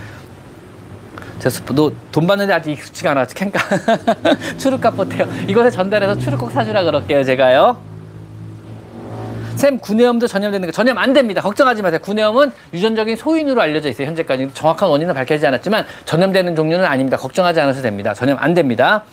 Speaker 1: 제 스프도 돈 받는데 아직 익숙치가 않아. 캔과 추르 값 못해요. 이곳에 전달해서 추르 꼭 사주라 그럴게요. 제가요. 샘 구내염도 전염되는 거 전염 안 됩니다. 걱정하지 마세요. 구내염은 유전적인 소인으로 알려져 있어요. 현재까지 정확한 원인은 밝혀지지 않았지만 전염되는 종류는 아닙니다. 걱정하지 않으셔도 됩니다. 전염 안 됩니다.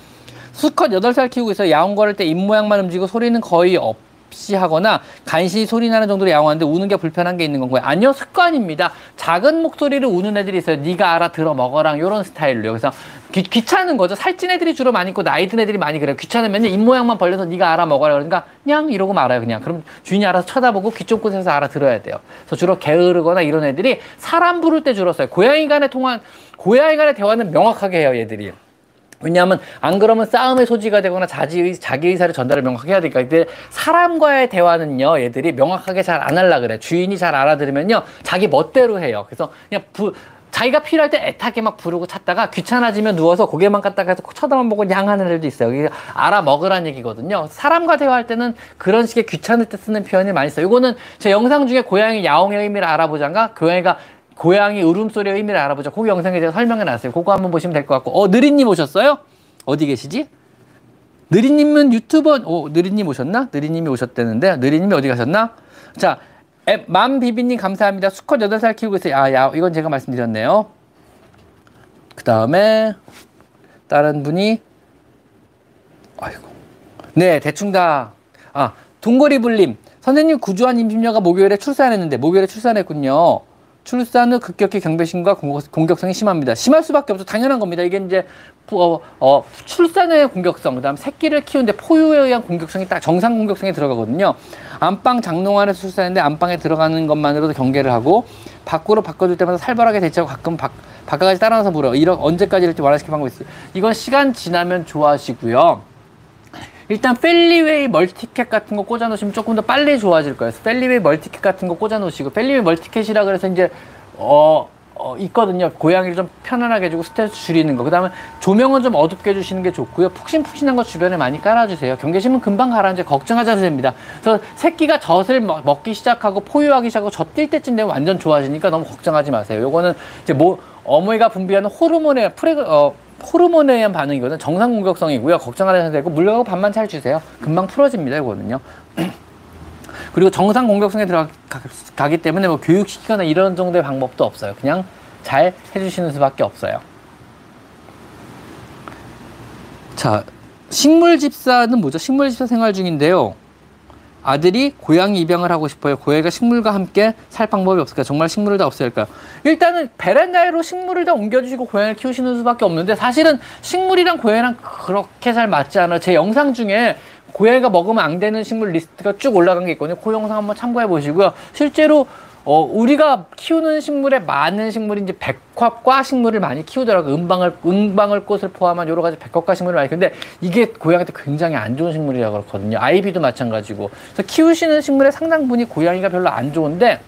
Speaker 1: 수컷 8살 키우고 있어요. 야옹 걸을 때 입 모양만 움직이고 소리는 거의 없 없이 하거나 간신히 소리 나는 정도로 야옹하는데 우는 게 불편한 게 있는 건가요? 아니요 습관입니다. 작은 목소리를 우는 애들이 있어요. 네가 알아 들어 먹어랑 이런 스타일로 그래서 귀, 귀찮은 거죠. 살찐 애들이 주로 많이 있고 나이 든 애들이 많이 그래요. 귀찮으면 입 모양만 벌려서 네가 알아 먹어라 그러니까 그냥 이러고 말아요. 그냥 그럼 주인이 알아서 쳐다보고 귀 쫑긋해서 알아 들어야 돼요. 그래서 주로 게으르거나 이런 애들이 사람 부를 때 써요. 고양이 간의 통화 고양이 간의 대화는 명확하게 해요. 얘들이. 왜냐하면 안 그러면 싸움의 소지가 되거나 자기, 자기 의사를 전달을 명확하게 해야 되니까 이때 사람과의 대화는요 얘들이 명확하게 잘 안 하려 그래 주인이 잘 알아들으면요 자기 멋대로 해요 그래서 그냥 부, 자기가 필요할 때 애타게 막 부르고 찾다가 귀찮아지면 누워서 고개만 갖다가 해서 쳐다만 보고 냥하는 애들도 있어요. 이게 알아 먹으란 얘기거든요. 사람과 대화할 때는 그런 식의 귀찮을 때 쓰는 표현이 많이 써요. 이거는 제 영상 중에 고양이 야옹의 의미를 알아보자가 고양이가 고양이 울음소리의 의미를 알아보자. 그 영상에 제가 설명해 놨어요. 그거 한번 보시면 될 것 같고. 어, 느리님 오셨어요? 어디 계시지? 느리님은 유튜버, 어, 느리님 오셨나? 느리님이 오셨다는데, 느리님이 어디 가셨나? 자, 맘비비님 감사합니다. 수컷 8살 키우고 있어요. 아, 야, 이건 제가 말씀드렸네요. 그 다음에, 다른 분이, 아이고. 네, 대충 다, 아, 둥거리 불림. 선생님 구주한 임신녀가 목요일에 출산했는데 목요일에 출산했군요. 출산 후 급격히 경배심과 공격성이 심합니다. 심할 수밖에 없죠. 당연한 겁니다. 이게 이제 어, 어, 출산의 공격성, 그다음 새끼를 키우는데 포유에 의한 공격성이 딱 정상 공격성에 들어가거든요. 안방 장롱 안에서 출산했는데 안방에 들어가는 것만으로도 경계를 하고 밖으로 바꿔줄 때마다 살벌하게 대처하고 가끔 밖, 바깥까지 따라와서 물어. 이런 언제까지 이렇게 완화시킬 방법이 있어요. 이건 시간 지나면 좋아하시고요. 일단 펠리웨이 멀티캣 같은 거 꽂아 놓으시면 조금 더 빨리 좋아질 거예요. 펠리웨이 멀티캣 같은 거 꽂아 놓으시고 펠리웨이 멀티캣이라 그래서 이제 어, 어 있거든요. 고양이를 좀 편안하게 해주고 스트레스 줄이는 거. 그다음에 조명은 좀 어둡게 해주시는 게 좋고요. 푹신푹신한 거 주변에 많이 깔아주세요. 경계심은 금방 가라앉아 걱정하지 않아도 됩니다. 그래서 새끼가 젖을 먹기 시작하고 포유하기 시작하고 젖뗄 때쯤 되면 완전 좋아지니까 너무 걱정하지 마세요. 요거는 이제 뭐 어머니가 분비하는 호르몬의 프레 어 호르몬에 의한 반응이거든. 정상 공격성이고요. 걱정 안 하셔도 되고 물려고 밥만 잘 주세요. 금방 풀어집니다. 이거는요. 그리고 정상 공격성에 들어가기 때문에 뭐 교육시키거나 이런 정도의 방법도 없어요. 그냥 잘 해주시는 수밖에 없어요. 자, 식물 집사는 뭐죠? 식물 집사 생활 중인데요. 아들이 고양이 입양을 하고 싶어요. 고양이가 식물과 함께 살 방법이 없을까? 정말 식물을 다 없애야 할까요? 일단은 베란다로 식물을 다 옮겨주시고 고양이를 키우시는 수밖에 없는데 사실은 식물이랑 고양이랑 그렇게 잘 맞지 않아요. 제 영상 중에 고양이가 먹으면 안 되는 식물 리스트가 쭉 올라간 게 있거든요. 그 영상 한번 참고해 보시고요. 실제로 어, 우리가 키우는 식물에 많은 식물이 이제 백합과 식물을 많이 키우더라고요. 은방울, 은방울꽃을 포함한 여러 가지 백합과 식물을 많이 키우는데 이게 고양이한테 굉장히 안 좋은 식물이라고 그렇거든요. 아이비도 마찬가지고. 그래서 키우시는 식물의 상당 부분이 고양이가 별로 안 좋은데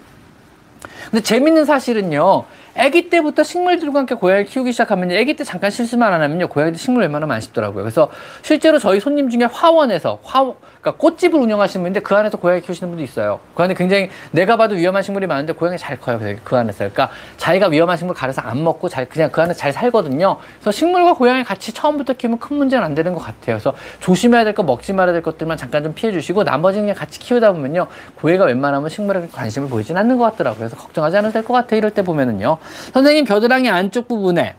Speaker 1: 근데 재밌는 사실은요. 아기 때부터 식물들과 함께 고양이를 키우기 시작하면 아기 때 잠깐 실수만 안 하면요. 고양이들 식물 웬만하면 안 씹더라고요. 그래서 실제로 저희 손님 중에 화원에서 화 그러니까 꽃집을 운영하시는 분인데 그 안에서 고양이 키우시는 분도 있어요. 그 안에 굉장히 내가 봐도 위험한 식물이 많은데 고양이 잘 커요. 그 안에서. 그러니까 자기가 위험한 식물 가려서 안 먹고 잘 그냥 그 안에 잘 살거든요. 그래서 식물과 고양이 같이 처음부터 키우면 큰 문제는 안 되는 것 같아요. 그래서 조심해야 될 거 먹지 말아야 될 것들만 잠깐 좀 피해 주시고 나머지는 그냥 같이 키우다 보면요. 고양이가 웬만하면 식물에 관심을 보이진 않는 것 같더라고요. 그래서 걱정하지 않아도 될 것 같아요. 이럴 때 보면은요. 선생님 겨드랑이 안쪽 부분에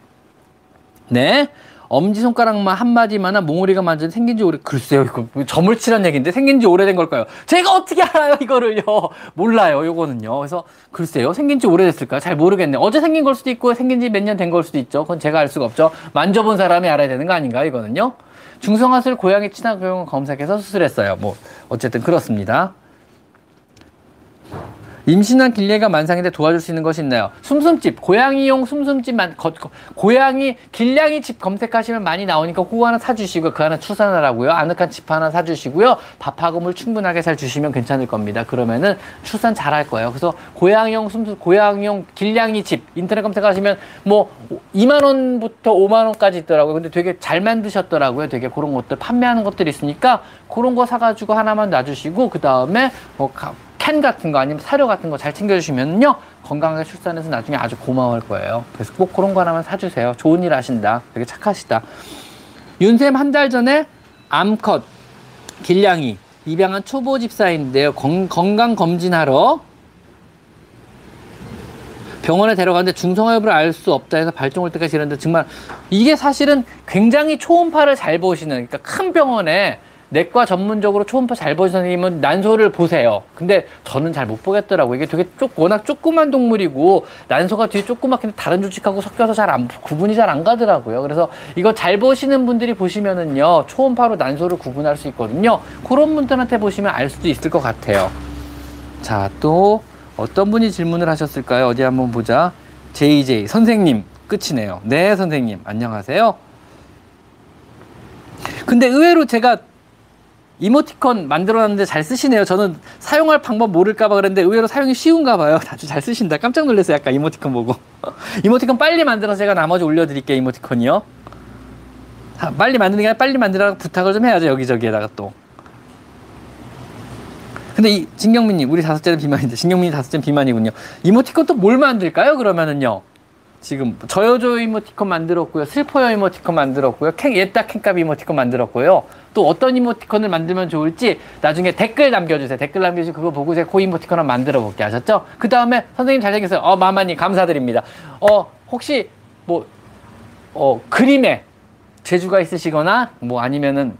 Speaker 1: 네. 엄지손가락만 한마디만한 몽우리가 만든 생긴 지 오래, 글쎄요, 이거 점을 칠한 얘기인데 생긴 지 오래된 걸까요? 제가 어떻게 알아요, 이거를요? 몰라요, 요거는요. 그래서 글쎄요, 생긴 지 오래됐을까요? 잘 모르겠네요. 어제 생긴 걸 수도 있고 생긴 지 몇 년 된 걸 수도 있죠. 그건 제가 알 수가 없죠. 만져본 사람이 알아야 되는 거 아닌가, 이거는요? 중성화술 고양이 친화교육을 검색해서 수술했어요. 뭐, 어쨌든 그렇습니다. 임신한 길래가 만상인데 도와줄 수 있는 것이 있나요? 숨숨집, 고양이용 숨숨집 만, 거, 거, 고양이, 길냥이 집 검색하시면 많이 나오니까 그거 하나 사주시고요. 그 하나 출산하라고요. 아늑한 집 하나 사주시고요. 밥하고 물 충분하게 잘 주시면 괜찮을 겁니다. 그러면은 출산 잘 할 거예요. 그래서 고양이용 숨숨, 고양이용 길냥이 집, 인터넷 검색하시면 뭐 2만원부터 5만원까지 있더라고요. 근데 되게 잘 만드셨더라고요. 되게 그런 것들 판매하는 것들이 있으니까 그런 거 사가지고 하나만 놔주시고, 그 다음에 뭐, 캔 같은 거 아니면 사료 같은 거 잘 챙겨주시면요 건강하게 출산해서 나중에 아주 고마워할 거예요. 그래서 꼭 그런 거 하나만 사주세요. 좋은 일 하신다. 되게 착하시다. 윤쌤 한 달 전에 암컷 길냥이 입양한 초보 집사인데요. 건, 건강 검진하러 병원에 데려갔는데 중성화 여부를 알 수 없다 해서 발종 올 때까지 이랬는데 정말 이게 사실은 굉장히 초음파를 잘 보시는 그러니까 큰 병원에 내과 전문적으로 초음파 잘 보신 선생님은 난소를 보세요. 근데 저는 잘 못 보겠더라고요. 이게 되게 쪼, 워낙 조그만 동물이고 난소가 뒤에 조그맣게 다른 조직하고 섞여서 잘 안, 구분이 잘 안 가더라고요. 그래서 이거 잘 보시는 분들이 보시면은요, 초음파로 난소를 구분할 수 있거든요. 그런 분들한테 보시면 알 수도 있을 것 같아요. 자, 또 어떤 분이 질문을 하셨을까요? 어디 한번 보자. JJ 선생님 끝이네요. 네, 선생님 안녕하세요. 근데 의외로 제가 이모티콘 만들어놨는데 잘 쓰시네요. 저는 사용할 방법 모를까봐 그랬는데 의외로 사용이 쉬운가 봐요. 아주 잘 쓰신다. 깜짝 놀랐어요. 약간 이모티콘 보고. 이모티콘 빨리 만들어서 제가 나머지 올려드릴게요. 이모티콘이요. 빨리 만드는 게 아니라 빨리 만들라고 부탁을 좀 해야죠. 여기저기에다가 또. 근데 이 진경민님 우리 다섯째는 비만인데 진경민이 다섯째는 비만이군요. 이모티콘 또 뭘 만들까요? 그러면은요. 지금 저여조 이모티콘 만들었고요. 슬퍼요 이모티콘 만들었고요. 캔, 옛다 캔값 이모티콘 만들었고요. 또 어떤 이모티콘을 만들면 좋을지 나중에 댓글 남겨주세요. 댓글 남겨주시고 그거 보고 제가 그 이모티콘 한번 만들어 볼게요. 아셨죠? 그 다음에 선생님 잘생겼어요. 어, 마마님 감사드립니다. 어, 혹시 뭐, 어, 그림에 재주가 있으시거나 뭐 아니면은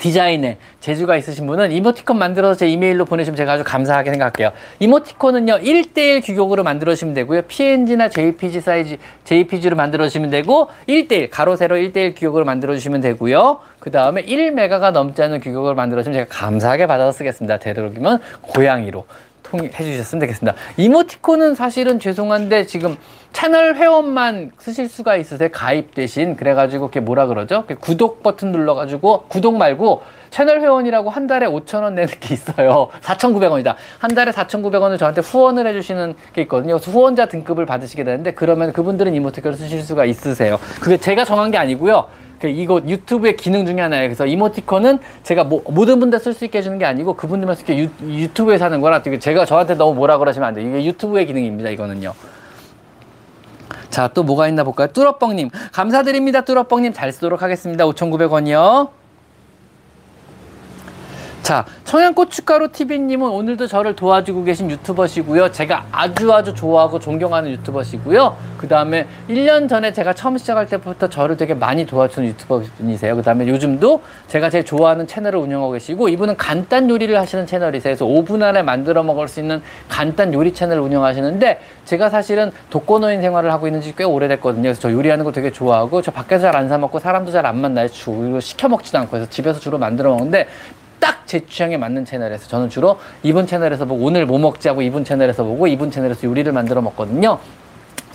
Speaker 1: 디자인에 재주가 있으신 분은 이모티콘 만들어서 제 이메일로 보내시면 제가 아주 감사하게 생각할게요. 이모티콘은요, 1대1 규격으로 만들어주시면 되고요. PNG나 JPG 사이즈, JPG로 만들어주시면 되고, 1대1, 가로, 세로 1대1 규격으로 만들어주시면 되고요. 그 다음에 1메가가 넘지 않는 규격으로 만들어주시면 제가 감사하게 받아서 쓰겠습니다. 되도록이면 고양이로. 통해 주셨으면 되겠습니다. 이모티콘은 사실은 죄송한데 지금 채널 회원만 쓰실 수가 있으세요. 가입 대신. 그래가지고 그게 뭐라 그러죠? 구독 버튼 눌러가지고 구독 말고 채널 회원이라고 한 달에 5천원 내는 게 있어요. 4,900원이다. 한 달에 4,900원을 저한테 후원을 해주시는 게 있거든요. 후원자 등급을 받으시게 되는데 그러면 그분들은 이모티콘을 쓰실 수가 있으세요. 그게 제가 정한 게 아니고요. 그 이거 유튜브의 기능 중에 하나예요. 그래서 이모티콘은 제가 뭐, 모든 분들 쓸 수 있게 해주는 게 아니고 그분들만 쓸수 있게 유, 튜브에 사는 거라 제가 저한테 너무 뭐라 그러시면 안 돼요. 이게 유튜브의 기능입니다. 이거는요. 자, 또 뭐가 있나 볼까요? 뚜러뻥님. 감사드립니다. 뚜러뻥님. 잘 쓰도록 하겠습니다. 5,900원이요. 자, 청양고춧가루 TV님은 오늘도 저를 도와주고 계신 유튜버시고요. 제가 아주 아주 좋아하고 존경하는 유튜버시고요. 그 다음에 1년 전에 제가 처음 시작할 때부터 저를 되게 많이 도와주는 유튜버분이세요. 그 다음에 요즘도 제가 제일 좋아하는 채널을 운영하고 계시고 이분은 간단 요리를 하시는 채널이세요. 그래서 5분 안에 만들어 먹을 수 있는 간단 요리 채널을 운영하시는데 제가 사실은 독거노인 생활을 하고 있는 지 꽤 오래됐거든요. 그래서 저 요리하는 거 되게 좋아하고 저 밖에서 잘 안 사 먹고 사람도 잘 안 만나요. 주로 시켜 먹지도 않고 해서 집에서 주로 만들어 먹는데 딱 제 취향에 맞는 채널에서 저는 주로 이분 채널에서 보고 오늘 뭐 먹지 하고 이분 채널에서 보고 이분 채널에서 요리를 만들어 먹거든요.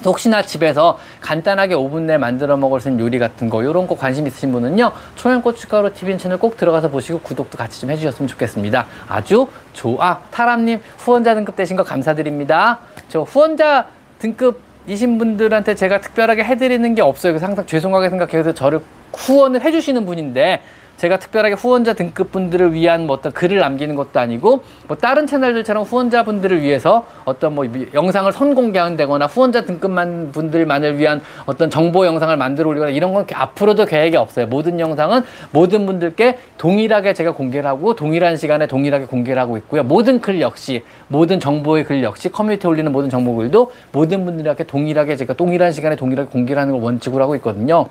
Speaker 1: 혹시나 집에서 간단하게 5분 내에 만들어 먹을 수 있는 요리 같은 거 이런 거 관심 있으신 분은요 초양 고춧가루 TV 채널 꼭 들어가서 보시고 구독도 같이 좀 해주셨으면 좋겠습니다. 아주 좋아. 타람님 후원자 등급 되신 거 감사드립니다. 저 후원자 등급이신 분들한테 제가 특별하게 해드리는 게 없어요. 그래서 항상 죄송하게 생각해서 저를 후원을 해주시는 분인데 제가 특별하게 후원자 등급 분들을 위한 뭐 어떤 글을 남기는 것도 아니고 뭐 다른 채널들처럼 후원자 분들을 위해서 어떤 뭐 영상을 선공개한다거나 후원자 등급만 분들만을 위한 어떤 정보 영상을 만들어 올리거나 이런 건 앞으로도 계획이 없어요. 모든 영상은 모든 분들께 동일하게 제가 공개를 하고 동일한 시간에 동일하게 공개를 하고 있고요. 모든 글 역시 모든 정보의 글 역시 커뮤니티에 올리는 모든 정보 글도 모든 분들에게 동일하게 제가 동일한 시간에 동일하게 공개를 하는 걸 원칙으로 하고 있거든요.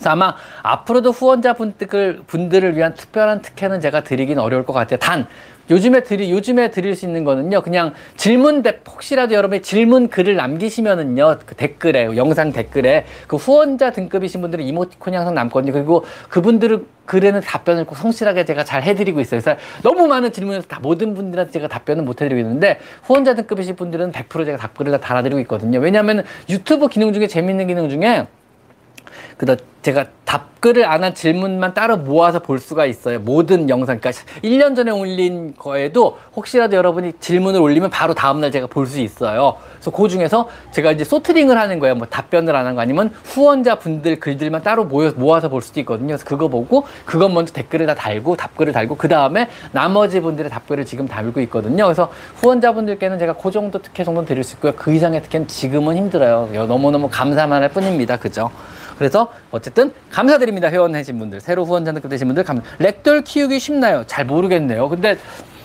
Speaker 1: 그래서 아마 앞으로도 후원자 분들 분들을 위한 특별한 특혜는 제가 드리긴 어려울 것 같아요. 단 요즘에 드리 요즘에 드릴 수 있는 거는요. 그냥 질문 대 혹시라도 여러분이 질문 글을 남기시면은요. 그 댓글에 영상 댓글에 그 후원자 등급이신 분들은 이모티콘이 항상 남거든요. 그리고 그분들은 글에는 답변을 꼭 성실하게 제가 잘 해드리고 있어요. 그래서 너무 많은 질문에서 다 모든 분들한테 제가 답변을 못 해드리고 있는데 후원자 등급이신 분들은 100% 제가 답글을 다 달아드리고 있거든요. 왜냐하면 유튜브 기능 중에 재밌는 기능 중에 그다 제가 답글을 안 한 질문만 따로 모아서 볼 수가 있어요. 모든 영상. 그러니까 1년 전에 올린 거에도 혹시라도 여러분이 질문을 올리면 바로 다음날 제가 볼 수 있어요. 그래서 그 중에서 제가 이제 소트링을 하는 거예요. 뭐 답변을 안 한 거 아니면 후원자 분들 글들만 따로 모여, 모아서 볼 수도 있거든요. 그래서 그거 보고 그것 먼저 댓글을 다 달고 답글을 달고 그 다음에 나머지 분들의 답글을 지금 달고 있거든요. 그래서 후원자 분들께는 제가 그 정도 특혜 정도는 드릴 수 있고요. 그 이상의 특혜는 지금은 힘들어요. 너무너무 감사만 할 뿐입니다. 그죠? 그래서 어쨌든 감사드립니다. 회원해신 분들. 새로 후원자 등급 되신 분들 감 렉돌 키우기 쉽나요? 잘 모르겠네요. 근데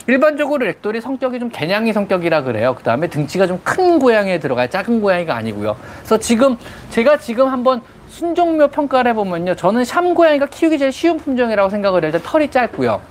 Speaker 1: 일반적으로 렉돌이 성격이 좀 개냥이 성격이라 그래요. 그 다음에 등치가 좀 큰 고양이에 들어가요. 작은 고양이가 아니고요. 그래서 지금 제가 지금 한번 순종묘 평가를 해보면요. 저는 샴 고양이가 키우기 제일 쉬운 품종이라고 생각을 해요. 털이 짧고요.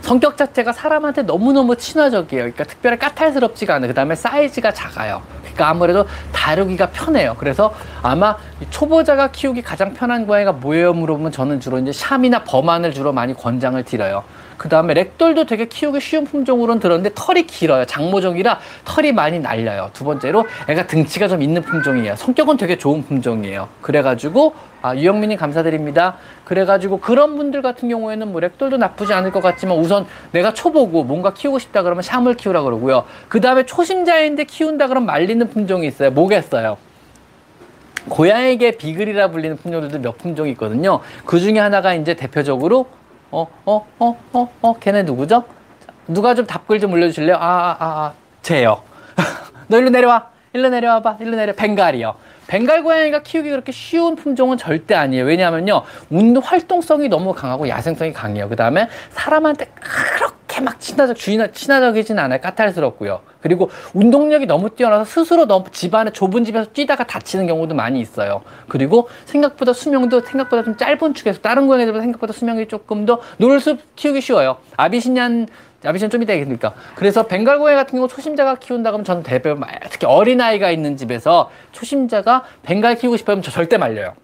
Speaker 1: 성격 자체가 사람한테 너무너무 친화적이에요. 그러니까 특별히 까탈스럽지가 않아요. 그 다음에 사이즈가 작아요. 그러니까 아무래도 다루기가 편해요. 그래서 아마 초보자가 키우기 가장 편한 고양이가 뭐예요? 물어보면 저는 주로 이제 샴이나 범안을 주로 많이 권장을 드려요. 그 다음에 렉돌도 되게 키우기 쉬운 품종으로는 들었는데 털이 길어요. 장모종이라 털이 많이 날려요. 두 번째로 애가 등치가 좀 있는 품종이에요. 성격은 되게 좋은 품종이에요. 그래가지고 아, 유영민님 감사드립니다. 그래가지고 그런 분들 같은 경우에는 뭐 렉돌도 나쁘지 않을 것 같지만 우선 내가 초보고 뭔가 키우고 싶다 그러면 샴을 키우라 그러고요. 그 다음에 초심자인데 키운다 그러면 말리는 품종이 있어요. 뭐겠어요? 고양이계 비글이라 불리는 품종들도 몇 품종이 있거든요. 그 중에 하나가 이제 대표적으로 어, 어, 어, 어, 어, 걔네 누구죠? 누가 좀 답글 좀 올려주실래요? 아, 아, 아, 아 쟤요. 너 일로 내려와. 일로 내려와봐. 일로 내려. 벵갈이요. 벵갈 고양이가 키우기 그렇게 쉬운 품종은 절대 아니에요. 왜냐하면요. 운동 활동성이 너무 강하고 야생성이 강해요. 그 다음에 사람한테 그렇게 막 친화적 주인 친화적이진 않아요. 까탈스럽고요. 그리고 운동력이 너무 뛰어나서 스스로 너무 집안에 좁은 집에서 뛰다가 다치는 경우도 많이 있어요. 그리고 생각보다 수명도 생각보다 좀 짧은 축에서 다른 고양이들보다 생각보다 수명이 조금 더 놀수 키우기 쉬워요. 아비시니안 아비시는 좀 이따 얘기니까. 그래서 벵갈 고양이 같은 경우 초심자가 키운다 그러면 저는 대부분 특히 어린 아이가 있는 집에서 초심자가 벵갈 키우고 싶으면 저 절대 말려요.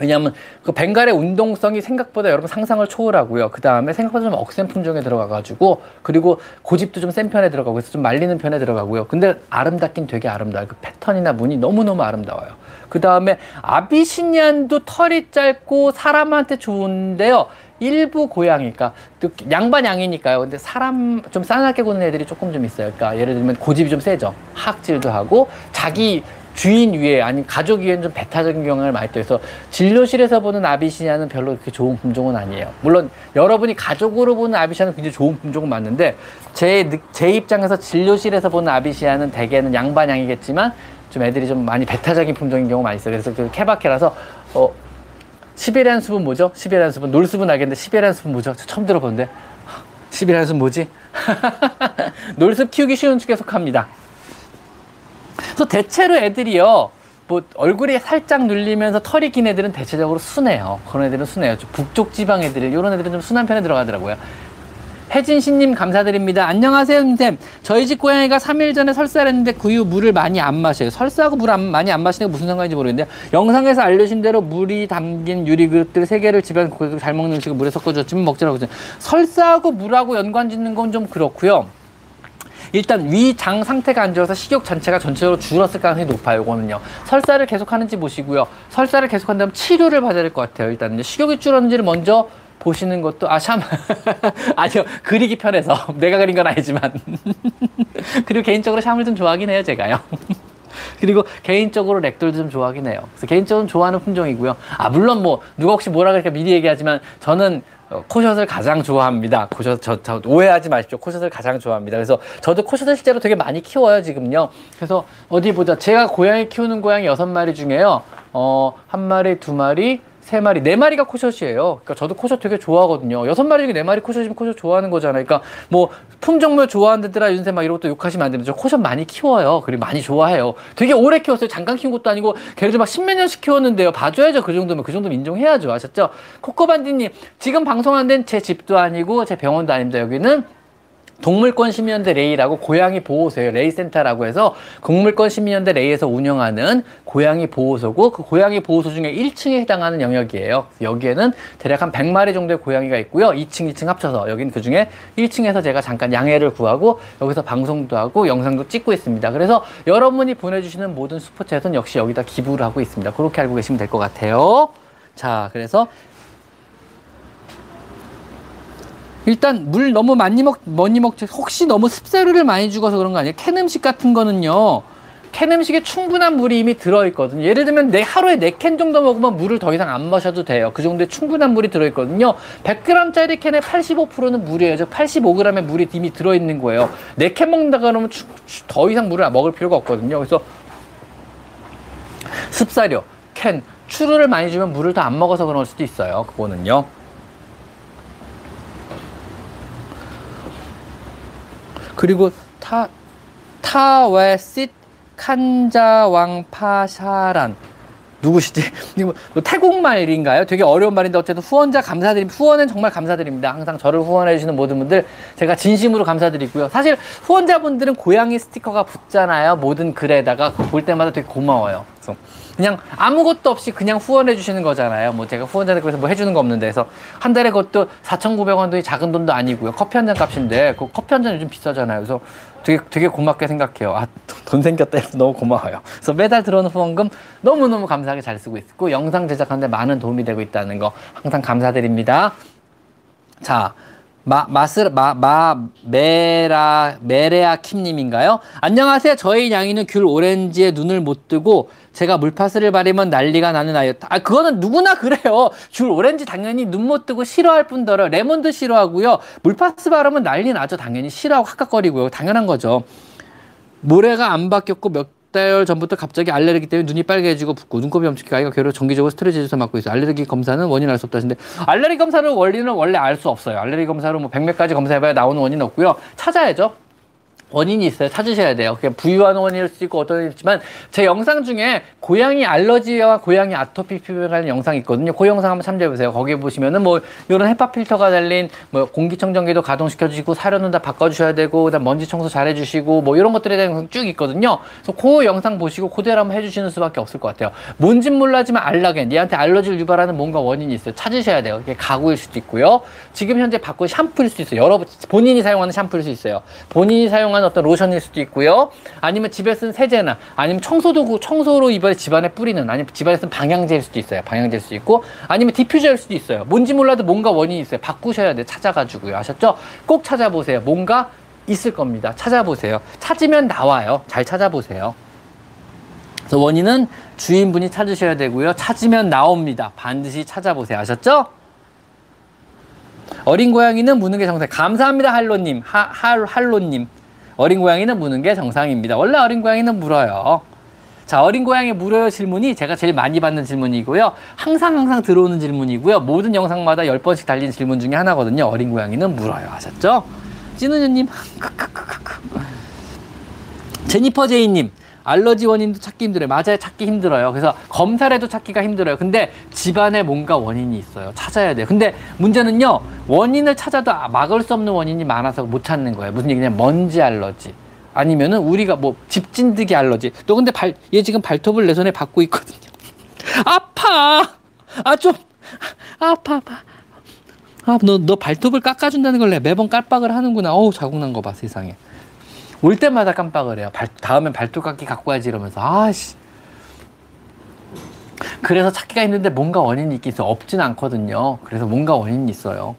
Speaker 1: 왜냐하면 그 벵갈의 운동성이 생각보다 여러분 상상을 초월하고요. 그 다음에 생각보다 좀 억센 품종에 들어가가지고 그리고 고집도 좀 센 편에 들어가고 그래서 좀 말리는 편에 들어가고요. 근데 아름답긴 되게 아름다워요. 그 패턴이나 무늬 너무너무 아름다워요. 그 다음에 아비시니안도 털이 짧고 사람한테 좋은데요. 일부 고양이니까 또 양반 양이니까요. 근데 사람 좀 싸납게 구는 애들이 조금 좀 있어요. 그러니까 예를 들면 고집이 좀 세죠. 학질도 하고 자기 주인 위에 아니 가족 위에는 좀 배타적인 경향을 많이 떠서 진료실에서 보는 아비시니아는 별로 그렇게 좋은 품종은 아니에요. 물론 여러분이 가족으로 보는 아비시아는 굉장히 좋은 품종은 맞는데 제, 제 입장에서 진료실에서 보는 아비시아는 대개는 양반양이겠지만 좀 애들이 좀 많이 배타적인 품종인 경우가 많이 있어요. 그래서 그 케바케라서 어 시베리안 숲은 뭐죠? 시베리안 숲은 놀숲은 알겠는데 시베리안 숲은 뭐죠? 처음 들어보는데 시베리안 숲 뭐지? 놀숲 키우기 쉬운 축에 속합니다. 그래서 대체로 애들이요. 뭐 얼굴이 살짝 눌리면서 털이 긴 애들은 대체적으로 순해요. 그런 애들은 순해요. 좀 북쪽 지방 애들, 이런 애들은 좀 순한 편에 들어가더라고요. 혜진씨님 감사드립니다. 안녕하세요, 선생님. 저희 집 고양이가 3일 전에 설사를 했는데 그 이후 물을 많이 안 마셔요. 설사하고 물 안, 많이 안 마시는 게 무슨 상관인지 모르겠는데 영상에서 알려진 대로 물이 담긴 유리 그릇들 3개를 집에 잘 먹는 음식을 물에 섞어줬지만 먹지라고 하죠. 설사하고 물하고 연관 짓는 건 좀 그렇고요. 일단 위장 상태가 안 좋아서 식욕 전체가 전체적으로 줄었을 가능성이 높아요. 이거는요. 설사를 계속 하는지 보시고요. 설사를 계속 한다면 치료를 받아야 될 것 같아요. 일단 식욕이 줄었는지를 먼저 보시는 것도 아 참 아니요 그리기 편해서 내가 그린 건 아니지만 그리고 개인적으로 샴을 좀 좋아하긴 해요 제가요 그리고 개인적으로 렉돌도 좀 좋아하긴 해요 그래서 개인적으로 좋아하는 품종이고요 아 물론 뭐 누가 혹시 뭐라 그럴까 미리 얘기하지만 저는 어, 코숏을 가장 좋아합니다. 코숏, 저, 저, 오해하지 마십시오. 코숏을 가장 좋아합니다. 그래서 저도 코숏을 실제로 되게 많이 키워요, 지금요. 그래서 어디 보자. 제가 고양이 키우는 고양이 여섯 마리 중에요. 어, 한 마리, 두 마리, 세 마리, 네 마리가 코숏이에요. 그러니까 저도 코숏 되게 좋아하거든요. 여섯 마리 중에 네 마리 코숏이면 코숏 좋아하는 거잖아요. 그러니까 뭐 품종묘 좋아한다더라 윤샘 막 이런 것도 욕하시면 안 됩니다. 저 코숏 많이 키워요. 그리고 많이 좋아해요. 되게 오래 키웠어요. 잠깐 키운 것도 아니고 걔네들 막 십몇 년씩 키웠는데요. 봐줘야죠. 그 정도면 그 정도면 인정해야죠. 아셨죠? 코코반디님 지금 방송한 데는 제 집도 아니고 제 병원도 아닙니다. 여기는 동물권 시민연대 레이라고 고양이 보호소예요. 레이센터라고 해서 동물권 시민연대 레이에서 운영하는 고양이 보호소고 그 고양이 보호소 중에 1층에 해당하는 영역이에요. 여기에는 대략 한 100마리 정도의 고양이가 있고요. 2층, 2층 합쳐서 여기는 그 중에 1층에서 제가 잠깐 양해를 구하고 여기서 방송도 하고 영상도 찍고 있습니다. 그래서 여러분이 보내주시는 모든 스포츠에서는 역시 여기다 기부를 하고 있습니다. 그렇게 알고 계시면 될 것 같아요. 자, 그래서 일단 물 너무 많이 먹, 많이 먹지. 혹시 너무 습사료를 많이 죽어서 그런 거 아니에요? 캔 음식 같은 거는요. 캔 음식에 충분한 물이 이미 들어있거든요. 예를 들면 내 하루에 네 캔 정도 먹으면 물을 더 이상 안 마셔도 돼요. 그 정도의 충분한 물이 들어있거든요. 100g짜리 캔의 85%는 물이에요. 즉 85g의 물이 이미 들어있는 거예요. 네 캔 먹는다 그러면 더 이상 물을 먹을 필요가 없거든요. 그래서 습사료, 캔, 추루를 많이 주면 물을 더 안 먹어서 그럴 수도 있어요. 그거는요. 그리고 타 타웨싯 칸자왕파샤란 누구시지? 뭐 태국 말인가요? 되게 어려운 말인데 어쨌든 후원자 감사드립니다. 후원은 정말 감사드립니다. 항상 저를 후원해 주시는 모든 분들 제가 진심으로 감사드리고요. 사실 후원자분들은 고양이 스티커가 붙잖아요. 모든 글에다가 볼 때마다 되게 고마워요. 그래서 그냥 아무것도 없이 그냥 후원해 주시는 거잖아요. 뭐 제가 후원자들 그래서 뭐 해주는 거 없는데 해서 한 달에 그것도 4,900원 돈이 작은 돈도 아니고요. 커피 한 잔 값인데 그 커피 한 잔 요즘 비싸잖아요. 그래서 되게 되게 고맙게 생각해요. 아, 돈 생겼다 해서 너무 고마워요. 그래서 매달 들어오는 후원금 너무너무 감사하게 잘 쓰고 있고 영상 제작하는데 많은 도움이 되고 있다는 거 항상 감사드립니다. 자, 마, 마스, 마, 마, 메라, 메레아 킴님인가요? 안녕하세요. 저희 양이는 귤 오렌지에 눈을 못 뜨고 제가 물파스를 바르면 난리가 나는 아이였다. 아, 그거는 누구나 그래요. 귤 오렌지 당연히 눈 못 뜨고 싫어할 뿐더러 레몬도 싫어하고요. 물파스 바르면 난리 나죠. 당연히 싫어하고 깍깍거리고요. 당연한 거죠. 모래가 안 바뀌었고 몇 달 전부터 갑자기 알레르기 때문에 눈이 빨개지고 붓고 눈곱이 엄청 아이가 괴로 정기적으로 스트레스 주사 맞고 있어요. 알레르기 검사는 원인 알 수 없다 하시는데 알레르기 검사를 원리는 원래 알 수 없어요. 알레르기 검사로 뭐 100몇 가지 검사해봐야 나오는 원인 없고요. 찾아야죠. 원인이 있어요. 찾으셔야 돼요. 그냥 부유한 원인일 수도 있고 어떤 있지만 제 영상 중에 고양이 알러지와 고양이 아토피 피부에 관련 영상이 있거든요. 그 영상 한번 참조해 보세요. 거기에 보시면은 뭐 이런 헤파 필터가 달린 뭐 공기청정기도 가동시켜 주시고 사료는 다 바꿔 주셔야 되고 그다음 먼지 청소 잘해 주시고 뭐 이런 것들에 대한 쭉 있거든요. 그래서 그 영상 보시고 그대로 한번 해 주시는 수밖에 없을 것 같아요. 뭔진 몰라지만 allergen 얘한테 알러지를 유발하는 뭔가 원인이 있어요. 찾으셔야 돼요. 이게 가구일 수도 있고요. 지금 현재 바꾼 샴푸일 수도 있어요. 여러 본인이 사용하는 샴푸일 수 있어요. 본인이 사용하는 어떤 로션일 수도 있고요. 아니면 집에 쓴 세제나 아니면 청소도구 청소로 이번에 집안에 뿌리는 아니면 집안에 쓴 방향제일 수도 있어요. 방향제일 수도 있고 아니면 디퓨저일 수도 있어요. 뭔지 몰라도 뭔가 원인이 있어요. 바꾸셔야 돼. 찾아가지고요. 아셨죠? 꼭 찾아보세요. 뭔가 있을 겁니다. 찾아보세요. 찾으면 나와요. 잘 찾아보세요. 그래서 원인은 주인분이 찾으셔야 되고요. 찾으면 나옵니다. 반드시 찾아보세요. 아셨죠? 어린 고양이는 무는 게 정상. 감사합니다, 할로님. 하, 할, 할로님. 어린 고양이는 무는 게 정상입니다. 원래 어린 고양이는 물어요. 자, 어린 고양이 물어요 질문이 제가 제일 많이 받는 질문이고요. 항상 항상 들어오는 질문이고요. 모든 영상마다 10번씩 달린 질문 중에 하나거든요. 어린 고양이는 물어요. 아셨죠? 찐우유님. 제니퍼 제이님. 알러지 원인도 찾기 힘들어요. 맞아요. 찾기 힘들어요. 그래서 검사를 해도 찾기가 힘들어요. 근데 집안에 뭔가 원인이 있어요. 찾아야 돼요. 근데 문제는요. 원인을 찾아도 막을 수 없는 원인이 많아서 못 찾는 거예요. 무슨 얘기냐. 먼지 알러지. 아니면은 우리가 뭐 집진드기 알러지. 너 근데 발, 얘 지금 발톱을 내 손에 받고 있거든요. 아파! 아, 좀, 아파, 아파. 아, 너, 너 발톱을 깎아준다는 걸 매번 깜빡을 하는구나. 어우, 자국 난 거 봐, 세상에. 올 때마다 깜빡을 해요. 발, 다음엔 발톱깎이 갖고 와야지 이러면서. 아씨. 그래서 찾기가 힘든데 뭔가 원인이 있긴 있어. 없진 않거든요. 그래서 뭔가 원인이 있어요.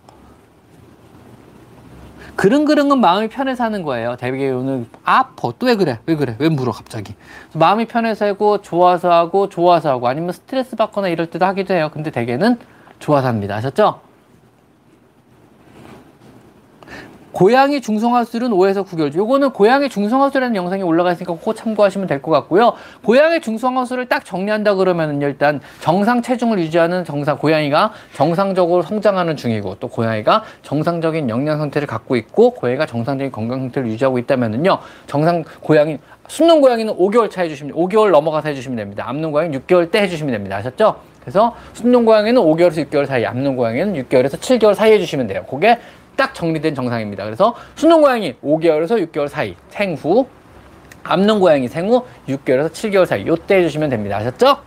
Speaker 1: 그릉그릉은 마음이 편해서 하는 거예요. 대개 오늘 아퍼. 또 왜 그래? 왜 그래? 왜 물어 갑자기? 마음이 편해서 하고 좋아서 하고 좋아서 하고 아니면 스트레스 받거나 이럴 때도 하기도 해요. 근데 대개는 좋아서 합니다. 아셨죠? 고양이 중성화술은 5에서 9개월. 요거는 고양이 중성화술이라는 영상이 올라가 있으니까 꼭 참고하시면 될 것 같고요. 고양이 중성화술을 딱 정리한다 그러면은 일단 정상 체중을 유지하는 정상 고양이가 정상적으로 성장하는 중이고 또 고양이가 정상적인 영양 상태를 갖고 있고 고양이가 정상적인 건강 상태를 유지하고 있다면은요. 정상 고양이 순놈 고양이는 5개월 차 해주시면 5개월 넘어가서 해주시면 됩니다. 암놈 고양이 6개월 때 해주시면 됩니다. 아셨죠? 그래서 순놈 고양이는 5개월에서 6개월 사이, 암놈 고양이는 6개월에서 7개월 사이 해주시면 돼요. 그게 딱 정리된 정상입니다. 그래서 순놈 고양이 5개월에서 6개월 사이 생후 암놈 고양이 생후 6개월에서 7개월 사이 요때 해주시면 됩니다. 아셨죠?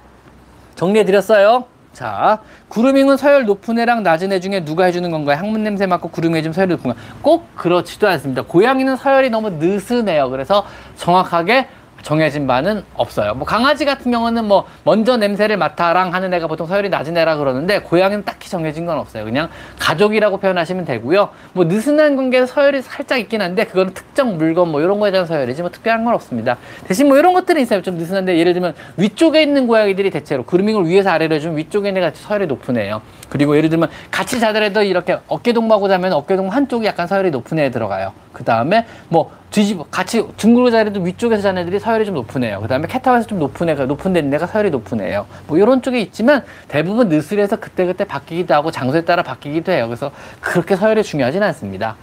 Speaker 1: 정리해드렸어요. 자, 구루밍은 서열 높은 애랑 낮은 애 중에 누가 해주는 건가요? 항문 냄새 맡고 구루밍 해주면 서열이 높은 거. 꼭 그렇지도 않습니다. 고양이는 서열이 너무 느슨해요. 그래서 정확하게 정해진 바는 없어요. 뭐 강아지 같은 경우는 뭐 먼저 냄새를 맡아랑 하는 애가 보통 서열이 낮은 애라 그러는데 고양이는 딱히 정해진 건 없어요. 그냥 가족이라고 표현하시면 되고요. 뭐 느슨한 관계에서 서열이 살짝 있긴 한데 그거는 특정 물건 뭐 이런 거에 대한 서열이지 뭐 특별한 건 없습니다. 대신 뭐 이런 것들은 있어요. 좀 느슨한데 예를 들면 위쪽에 있는 고양이들이 대체로 그루밍을 위에서 아래로 해주면 위쪽에 있는 애가 서열이 높은 애예요. 그리고 예를 들면 같이 자더라도 이렇게 어깨 동무하고 자면 어깨 동무 한쪽이 약간 서열이 높은 애에 들어가요. 그 다음에 뭐 뒤집어 같이 둥그러 자리도 위쪽에서 자는 애들이 서열이 좀 높은 애요. 그 다음에 캣타워에서 좀 높은 애가 높은 데 있는 애가 서열이 높은 애예요. 뭐 이런 쪽에 있지만 대부분 느슬해서 그때 그때 바뀌기도 하고 장소에 따라 바뀌기도 해요. 그래서 그렇게 서열이 중요하진 않습니다.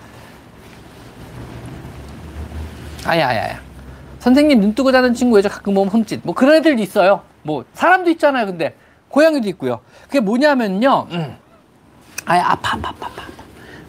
Speaker 1: 아야야야. 선생님 눈 뜨고 자는 친구 왜죠? 가끔 보면 흠칫. 뭐 그런 애들도 있어요. 뭐 사람도 있잖아요. 근데 고양이도 있고요. 그게 뭐냐면요. 음. 아야 아파 아파 아파.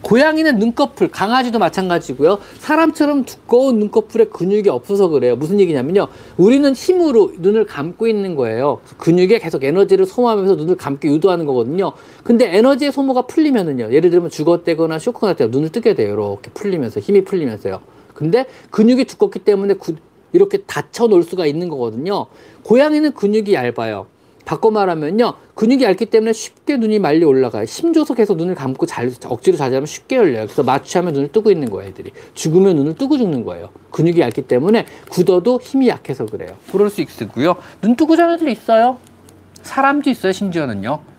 Speaker 1: 고양이는 눈꺼풀, 강아지도 마찬가지고요. 사람처럼 두꺼운 눈꺼풀에 근육이 없어서 그래요. 무슨 얘기냐면요. 우리는 힘으로 눈을 감고 있는 거예요. 근육에 계속 에너지를 소모하면서 눈을 감게 유도하는 거거든요. 근데 에너지의 소모가 풀리면은요. 예를 들면 죽었대거나 쇼크가 때 눈을 뜨게 돼요. 이렇게 풀리면서 힘이 풀리면서요. 근데 근육이 두껍기 때문에 구, 이렇게 닫혀 놓을 수가 있는 거거든요. 고양이는 근육이 얇아요. 바꿔 말하면요. 근육이 얇기 때문에 쉽게 눈이 말리 올라가요. 힘 줘서 계속 눈을 감고 잘, 억지로 자자면 쉽게 열려요. 그래서 마취하면 눈을 뜨고 있는 거예요, 애들이. 죽으면 눈을 뜨고 죽는 거예요. 근육이 얇기 때문에 굳어도 힘이 약해서 그래요. 그럴 수 있고요. 눈 뜨고 자는 애들 있어요. 사람도 있어요, 심지어는요.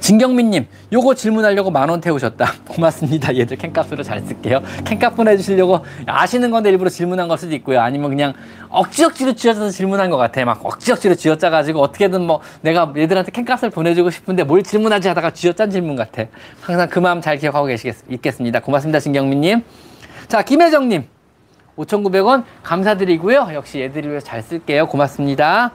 Speaker 1: 진경민님, 요거 질문하려고 만 원 태우셨다. 고맙습니다. 얘들 캔값으로 잘 쓸게요. 캔값 보내주시려고 아시는 건데 일부러 질문한 걸 수도 있고요. 아니면 그냥 억지억지로 쥐어짜서 질문한 것 같아. 막 억지억지로 쥐어짜가지고 어떻게든 뭐 내가 얘들한테 캔값을 보내주고 싶은데 뭘 질문하지 하다가 쥐어짠 질문 같아. 항상 그 마음 잘 기억하고 계시겠, 있겠습니다. 고맙습니다. 진경민님. 자, 김혜정님. 5,900원 감사드리고요. 역시 얘들이 위해서 잘 쓸게요. 고맙습니다.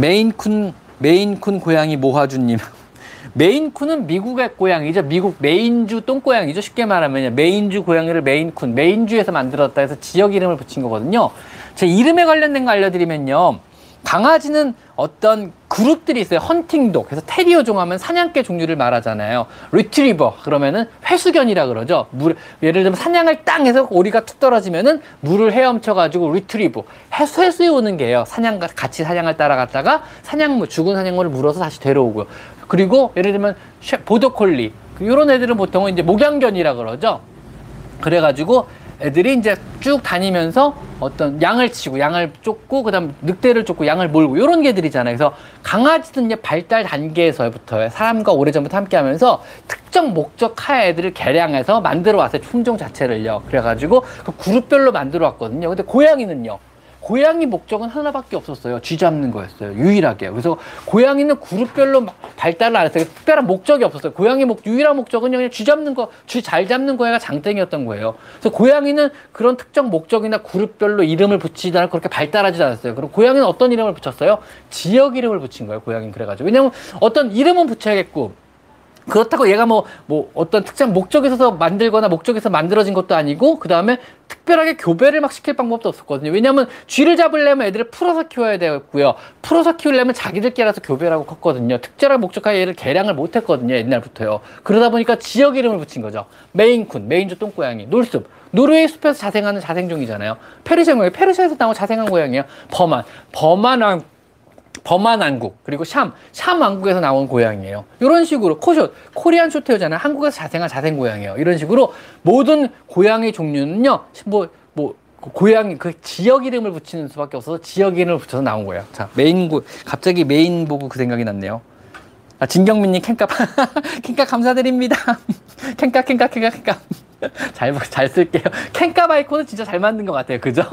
Speaker 1: 메인쿤 메인쿤 고양이 모하주님. 메인쿤은 미국의 고양이죠. 미국 메인주 똥고양이죠. 쉽게 말하면 메인주 고양이를 메인쿤, 메인주에서 만들었다 해서 지역 이름을 붙인 거거든요. 제 이름에 관련된 거 알려드리면요. 강아지는 어떤 그룹들이 있어요. Hunting dog. 그래서 테리어 종하면 사냥개 종류를 말하잖아요. 리트리버. 그러면은 회수견이라 그러죠. 물, 예를 들면 사냥을 땅 해서 오리가 툭 떨어지면은 물을 헤엄쳐 가지고 리트리버. 회수, 회수해 오는 개예요. 사냥과 같이 사냥을 따라갔다가 사냥물, 죽은 사냥물을 물어서 다시 데려오고요. 그리고 예를 들면 보더콜리. 이런 애들은 보통은 이제 목양견이라 그러죠. 그래가지고 애들이 이제 쭉 다니면서 어떤 양을 치고 양을 쫓고 그다음 늑대를 쫓고 양을 몰고 이런 개들이잖아요. 그래서 강아지든 이제 발달 단계에서부터 사람과 오래전부터 함께하면서 특정 목적 하에 애들을 개량해서 만들어 왔어요. 품종 자체를요. 그래가지고 그 그룹별로 만들어 왔거든요. 근데 고양이는요. 고양이 목적은 하나밖에 없었어요. 쥐 잡는 거였어요. 유일하게. 그래서 고양이는 그룹별로 발달을 안 했어요. 특별한 목적이 없었어요. 고양이 목, 유일한 목적은 그냥 쥐 잡는 거, 쥐 잘 잡는 거가 장땡이었던 거예요. 그래서 고양이는 그런 특정 목적이나 그룹별로 이름을 않고 그렇게 발달하지 않았어요. 그리고 고양이는 어떤 이름을 붙였어요? 지역 이름을 붙인 거예요. 고양이는 그래가지고. 왜냐면 어떤 이름은 붙여야겠고, 그렇다고 얘가 뭐, 뭐 어떤 특정 목적에 있어서 만들거나 목적에서 만들어진 것도 아니고, 그 다음에 특별하게 교배를 막 시킬 방법도 없었거든요. 왜냐하면 쥐를 잡으려면 애들을 풀어서 키워야 되었고요. 풀어서 키우려면 자기들끼리 알아서 교배라고 컸거든요. 특별한 목적하에 얘를 개량을 못 했거든요. 옛날부터요. 그러다 보니까 지역 이름을 붙인 거죠. 메인쿤, 메인주 똥고양이, 놀숲. 노르웨이 숲에서 자생하는 자생종이잖아요. 페르시아 고양이, 페르시아에서 나온 자생한 고양이에요. 버만. 버만 버만 왕국 그리고 샴, 샴 왕국에서 나온 고양이에요. 이런 식으로 코숏, Korean Shorthair잖아요. 한국에서 자생한 자생 고양이에요. 이런 식으로 모든 고양이 종류는요. 뭐, 뭐 고양이 그 지역 이름을 붙이는 수밖에 없어서 지역 이름을 붙여서 나온 거예요. 자, 메인 고 갑자기 메인 보고 그 생각이 났네요. 아, 진경민님 캔값 캔값 감사드립니다. 캔값 캔값 캔값 캔값. 잘, 잘 쓸게요. 캔값 아이콘은 진짜 잘 만든 것 같아요. 그죠?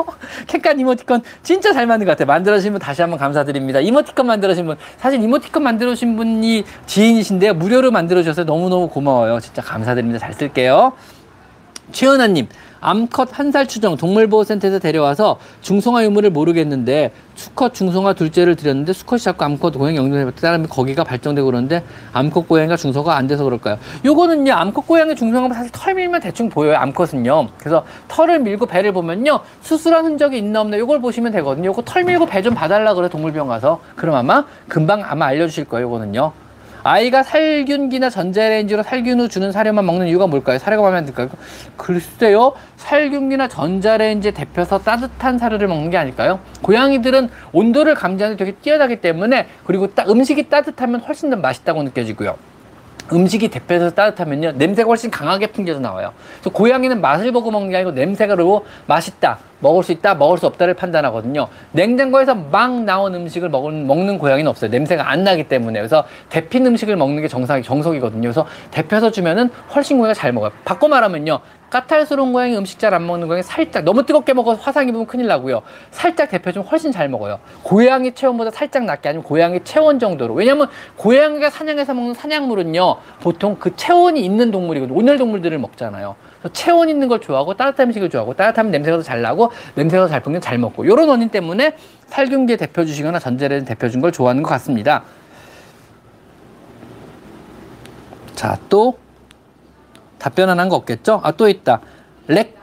Speaker 1: 캔값 이모티콘 진짜 잘 만든 것 같아요. 만들어주신 분 다시 한번 감사드립니다. 이모티콘 만들어주신 분, 사실 이모티콘 만들어주신 분이 지인이신데요. 무료로 만들어주셔서 너무너무 고마워요. 진짜 감사드립니다. 잘 쓸게요. 최은아님, 암컷 한 살 추정 동물보호센터에서 데려와서 중성화 유무를 모르겠는데 수컷 중성화 둘째를 드렸는데 수컷이 자꾸 암컷 고양이 영등해봤다. 따르면 거기가 발정되고 그러는데 암컷 고양이가 중성화가 안 돼서 그럴까요? 요거는요 암컷 고양이 중성화가 사실 털 밀면 대충 보여요 암컷은요. 그래서 털을 밀고 배를 보면요. 수술한 흔적이 있나 없나 요걸 보시면 되거든요. 요거 털 밀고 배 좀 봐달라 그래 동물병 가서. 그럼 아마 금방 아마 알려주실 거예요 요거는요 아이가 살균기나 전자레인지로 살균 후 주는 사료만 먹는 이유가 뭘까요? 사료가 마음에 안 들까요? 글쎄요. 살균기나 전자레인지에 데펴서 따뜻한 사료를 먹는 게 아닐까요? 고양이들은 온도를 감지하는 데 되게 뛰어나기 때문에 그리고 따, 음식이 따뜻하면 훨씬 더 맛있다고 느껴지고요. 음식이 데펴서 따뜻하면요 냄새가 훨씬 강하게 풍겨져 나와요. 그래서 고양이는 맛을 보고 먹는 게 아니고 냄새가 그리고 맛있다, 먹을 수 있다, 먹을 수 없다를 판단하거든요. 냉장고에서 막 나온 음식을 먹는, 먹는 고양이는 없어요. 냄새가 안 나기 때문에 그래서 데핀 음식을 먹는 게 정상 정석이거든요. 그래서 데펴서 주면은 훨씬 고양이가 잘 먹어요. 바꿔 말하면요. 까탈스러운 고양이 음식 잘 안 먹는 고양이 살짝 너무 뜨겁게 먹어서 화상 입으면 큰일 나고요. 살짝 데펴주면 훨씬 잘 먹어요. 고양이 체온보다 살짝 낮게 아니면 고양이 체온 정도로. 왜냐면 고양이가 사냥해서 먹는 사냥물은요. 보통 그 체온이 있는 동물이거든요. 온열 동물들을 먹잖아요. 체온 있는 걸 좋아하고 따뜻한 음식을 좋아하고 따뜻하면 냄새가 더 잘 나고 냄새가 더 잘 풍기면 잘 먹고 이런 원인 때문에 살균기에 데펴주시거나 전자레인지 데펴준 걸 좋아하는 것 같습니다. 자, 또 답변 안 한 거 없겠죠? 아, 또 있다. 렉,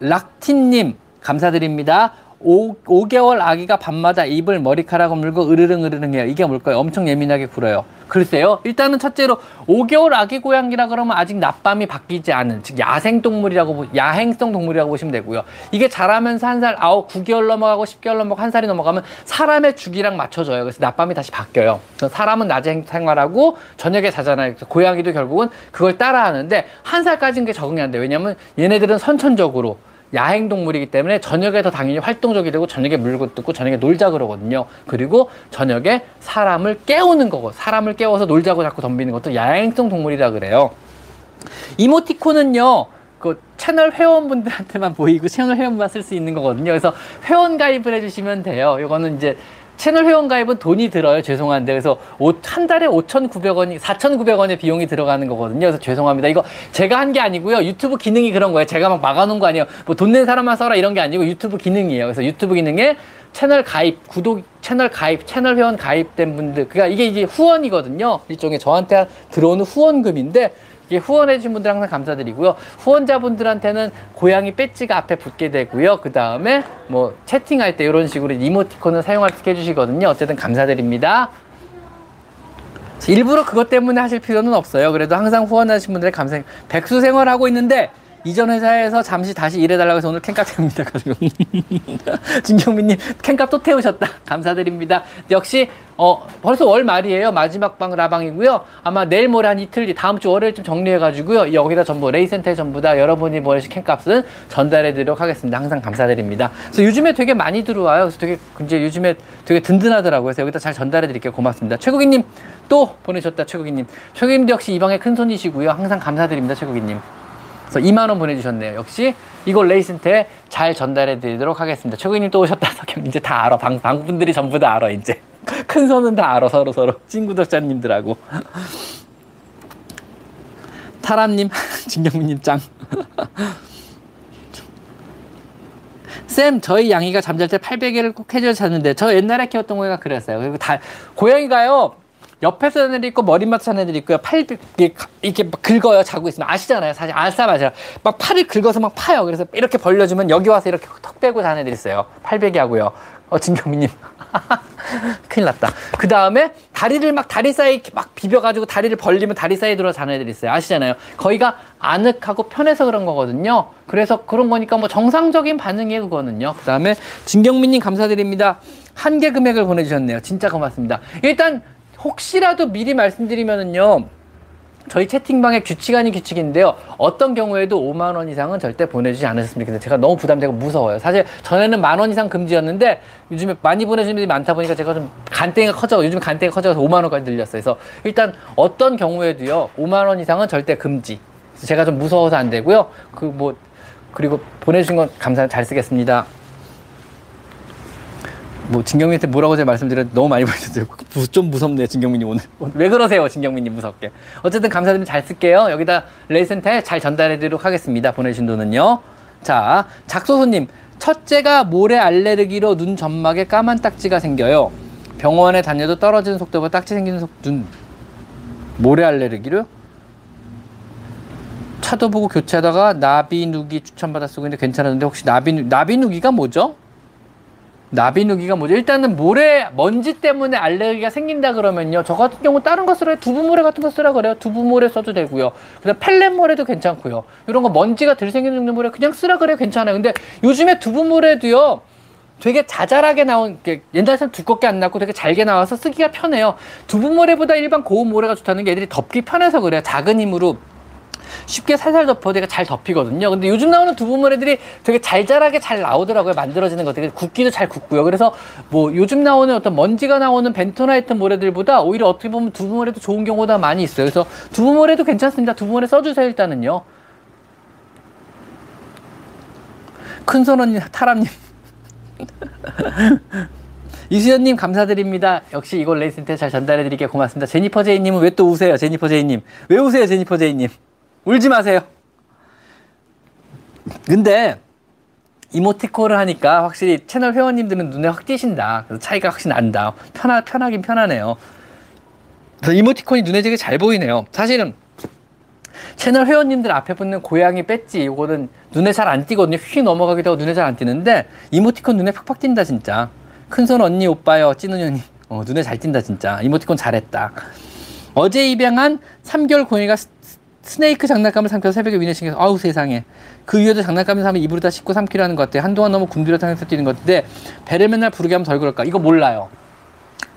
Speaker 1: 락틴님, 감사드립니다. 5, 5개월 아기가 밤마다 입을 머리카락을 물고 으르릉 으르릉 해요. 이게 뭘까요? 엄청 예민하게 굴어요. 글쎄요. 일단은 첫째로 5개월 아기 고양이라 그러면 아직 낮밤이 바뀌지 않은 즉 야생 동물이라고 야행성 동물이라고 보시면 되고요. 이게 자라면서 한 살 아홉 9개월 넘어가고 10개월 넘어가고 한 살이 넘어가면 사람의 주기랑 맞춰져요. 그래서 낮밤이 다시 바뀌어요. 사람은 낮에 생활하고 저녁에 자잖아요. 그래서 고양이도 결국은 그걸 따라하는데 한 살까지는 게 적응이 안 돼요. 왜냐면 얘네들은 선천적으로 야행 동물이기 때문에 저녁에 더 당연히 활동적이 되고 저녁에 물고 뜯고 저녁에 놀자 그러거든요. 그리고 저녁에 사람을 깨우는 거고 사람을 깨워서 놀자고 자꾸 덤비는 것도 야행성 동물이라 그래요. 이모티콘은요. 그 채널 회원분들한테만 보이고 채널 회원만 쓸 수 있는 거거든요. 그래서 회원 가입을 해주시면 돼요. 이거는 이제 채널 회원 가입은 돈이 들어요. 죄송한데. 그래서 오- 한 달에 5,900원이, 4,900원의 비용이 들어가는 거거든요. 그래서 죄송합니다. 이거 제가 한 게 아니고요. 유튜브 기능이 그런 거예요. 제가 막 막아놓은 거 아니에요. 뭐 돈 낸 사람만 써라 이런 게 아니고 유튜브 기능이에요. 그래서 유튜브 기능에 채널 가입, 구독, 채널 가입, 채널 회원 가입된 분들. 그러니까 이게 이제 후원이거든요. 일종의 저한테 들어오는 후원금인데 후원해주신 분들 항상 감사드리고요. 후원자분들한테는 고양이 배지가 앞에 붙게 되고요. 그 다음에 뭐 채팅할 때 이런 식으로 이모티콘을 사용할 수 해주시거든요. 어쨌든 감사드립니다. 일부러 그것 때문에 하실 필요는 없어요. 그래도 항상 후원하신 분들의 감사. 백수 생활하고 있는데 이전 회사에서 잠시 다시 일해달라고 해서 오늘 캔값 태웁니다. 진경민님 캔값 또 태우셨다. 감사드립니다. 역시 어 벌써 월 말이에요. 마지막 방 라방이고요. 아마 내일 모레 한 이틀 뒤 다음 주 월요일 좀 정리해가지고요. 여기다 전부 레이센터에 전부 다 여러분이 보내신 캔값은 전달해드리도록 하겠습니다. 항상 감사드립니다. 그래서 요즘에 되게 많이 들어와요. 그래서 되게 이제 요즘에 되게 든든하더라고요. 그래서 여기다 잘 전달해드릴게요. 고맙습니다. 최국이님 또 보내셨다. 최국이님. 최국님도 역시 이 방의 큰 손이시고요. 항상 감사드립니다. 최국이님. 그래서 2만 원 보내주셨네요. 역시 이걸 레이센터에 잘 전달해 드리도록 하겠습니다. 최고님 또 오셨다. 석형 이제 다 알아. 방, 방 분들이 전부 다 알아. 이제 큰 손은 다 알아. 서로 서로 찐 구독자님들하고. 타람님, 진경민님 짱. 쌤, 저희 양이가 잠잘 때 800개를 꼭 해줘야 자는데 저 옛날에 키웠던 고양이가 그랬어요. 그리고 다 고양이가요. 옆에서 자는 애들 있고 머리맡에 자는 애들 있고요. 팔 이렇게, 막 긁어요. 자고 있으면 아시잖아요. 사실 알싸마자 막 팔을 긁어서 막 파요. 그래서 이렇게 벌려주면 여기 와서 이렇게 턱 빼고 자는 애들 있어요. 팔베개 하고요. 어 진경민님 큰일 났다. 그 다음에 다리를 막 다리 사이 이렇게 막 비벼가지고 다리를 벌리면 다리 사이에 들어 자는 애들 있어요. 아시잖아요. 거기가 아늑하고 편해서 그런 거거든요. 그래서 그런 거니까 뭐 정상적인 반응이에요. 그거는요. 그 다음에 진경민님 감사드립니다. 한 개 금액을 보내주셨네요. 진짜 고맙습니다. 일단 혹시라도 미리 말씀드리면은요. 저희 채팅방의 규칙 아닌 규칙인데요. 어떤 경우에도 5만 원 이상은 절대 보내주지 않으셨으면 좋겠는데 제가 너무 부담되고 무서워요. 사실 전에는 만 원 이상 금지였는데 요즘에 많이 보내주는 분들이 많다 보니까 제가 좀 간땡이가 커져 요즘 간땡이가 커져서 5만 원까지 늘렸어요. 그래서 일단 어떤 경우에도요. 5만 원 이상은 절대 금지. 제가 좀 무서워서 안 되고요. 그 뭐 그리고 보내주신 건 감사 잘 쓰겠습니다. 뭐 진경민한테 뭐라고 제가 말씀드렸는데 너무 많이 보내셨어요. 좀 무섭네요, 진경민님 오늘. 왜 그러세요, 진경민님 무섭게. 어쨌든 감사드립니다. 잘 쓸게요. 여기다 레이센터에 잘 전달해드리도록 하겠습니다. 보내신 돈은요. 자, 작소소님. 첫째가 모래 알레르기로 눈 점막에 까만 딱지가 생겨요. 병원에 다녀도 떨어지는 속도보다 딱지 생기는 속, 눈. 모래 알레르기로요? 차도 보고 교체하다가 나비누기 추천받아 쓰고 있는데 괜찮았는데 혹시 나비누, 나비누기가 뭐죠? 나비누기가 뭐죠? 일단은 모래 먼지 때문에 알레르기가 생긴다 그러면요. 저 같은 경우 다른 거 쓰라 두부모래 같은 거 쓰라 그래요. 두부모래 써도 되고요. 그다음 펠렛모래도 괜찮고요. 이런 거 먼지가 들 생기는 정도 모래 그냥 쓰라 그래요. 괜찮아요. 근데 요즘에 두부모래도요. 되게 자잘하게 나온 게 옛날에는 두껍게 안 나고 되게 잘게 나와서 쓰기가 편해요. 두부모래보다 일반 고운 모래가 좋다는 게 애들이 덮기 편해서 그래요. 작은 힘으로 쉽게 살살 덮어 되게 잘 덮이거든요. 근데 요즘 나오는 두부모래들이 되게 잘 자라게 잘 나오더라고요. 만들어지는 것들이 굵기도 잘 굵고요. 그래서 뭐 요즘 나오는 어떤 먼지가 나오는 벤토나이트 모래들보다 오히려 어떻게 보면 두부모래도 좋은 경우가 많이 있어요. 그래서 두부모래도 괜찮습니다. 두부모래 써주세요 일단은요. 큰손 언니 타람님. 이수연님 감사드립니다. 역시 이걸 레이센터에 잘 전달해드릴게 고맙습니다. 제니퍼 제이님은 왜 또 우세요? 제니퍼 제이님. 왜 우세요? 제니퍼 제이님. 울지 마세요. 근데 이모티콘을 하니까 확실히 채널 회원님들은 눈에 확 띄신다. 그래서 차이가 확실히 난다. 편하, 편하긴 편하네요. 이모티콘이 눈에 되게 잘 보이네요. 사실은 채널 회원님들 앞에 붙는 고양이 배지 이거는 눈에 잘 안 띄거든요. 휙 넘어가기도 하고 눈에 잘 안 띄는데 이모티콘 눈에 팍팍 띈다 진짜. 큰손 언니 오빠요 찐우년이 어, 눈에 잘 띈다 진짜. 이모티콘 잘했다. 어제 입양한 3개월 고양이가 스- 스네이크 장난감을 삼켜서 새벽에 위내 신경서 아우 세상에. 그 위에도 장난감을 사면 입으로 다 씻고 삼키려 하는 것 같아. 한동안 너무 굶주려 다녀서 뛰는 것 같은데 배를 맨날 부르게 하면 덜 그럴까? 이거 몰라요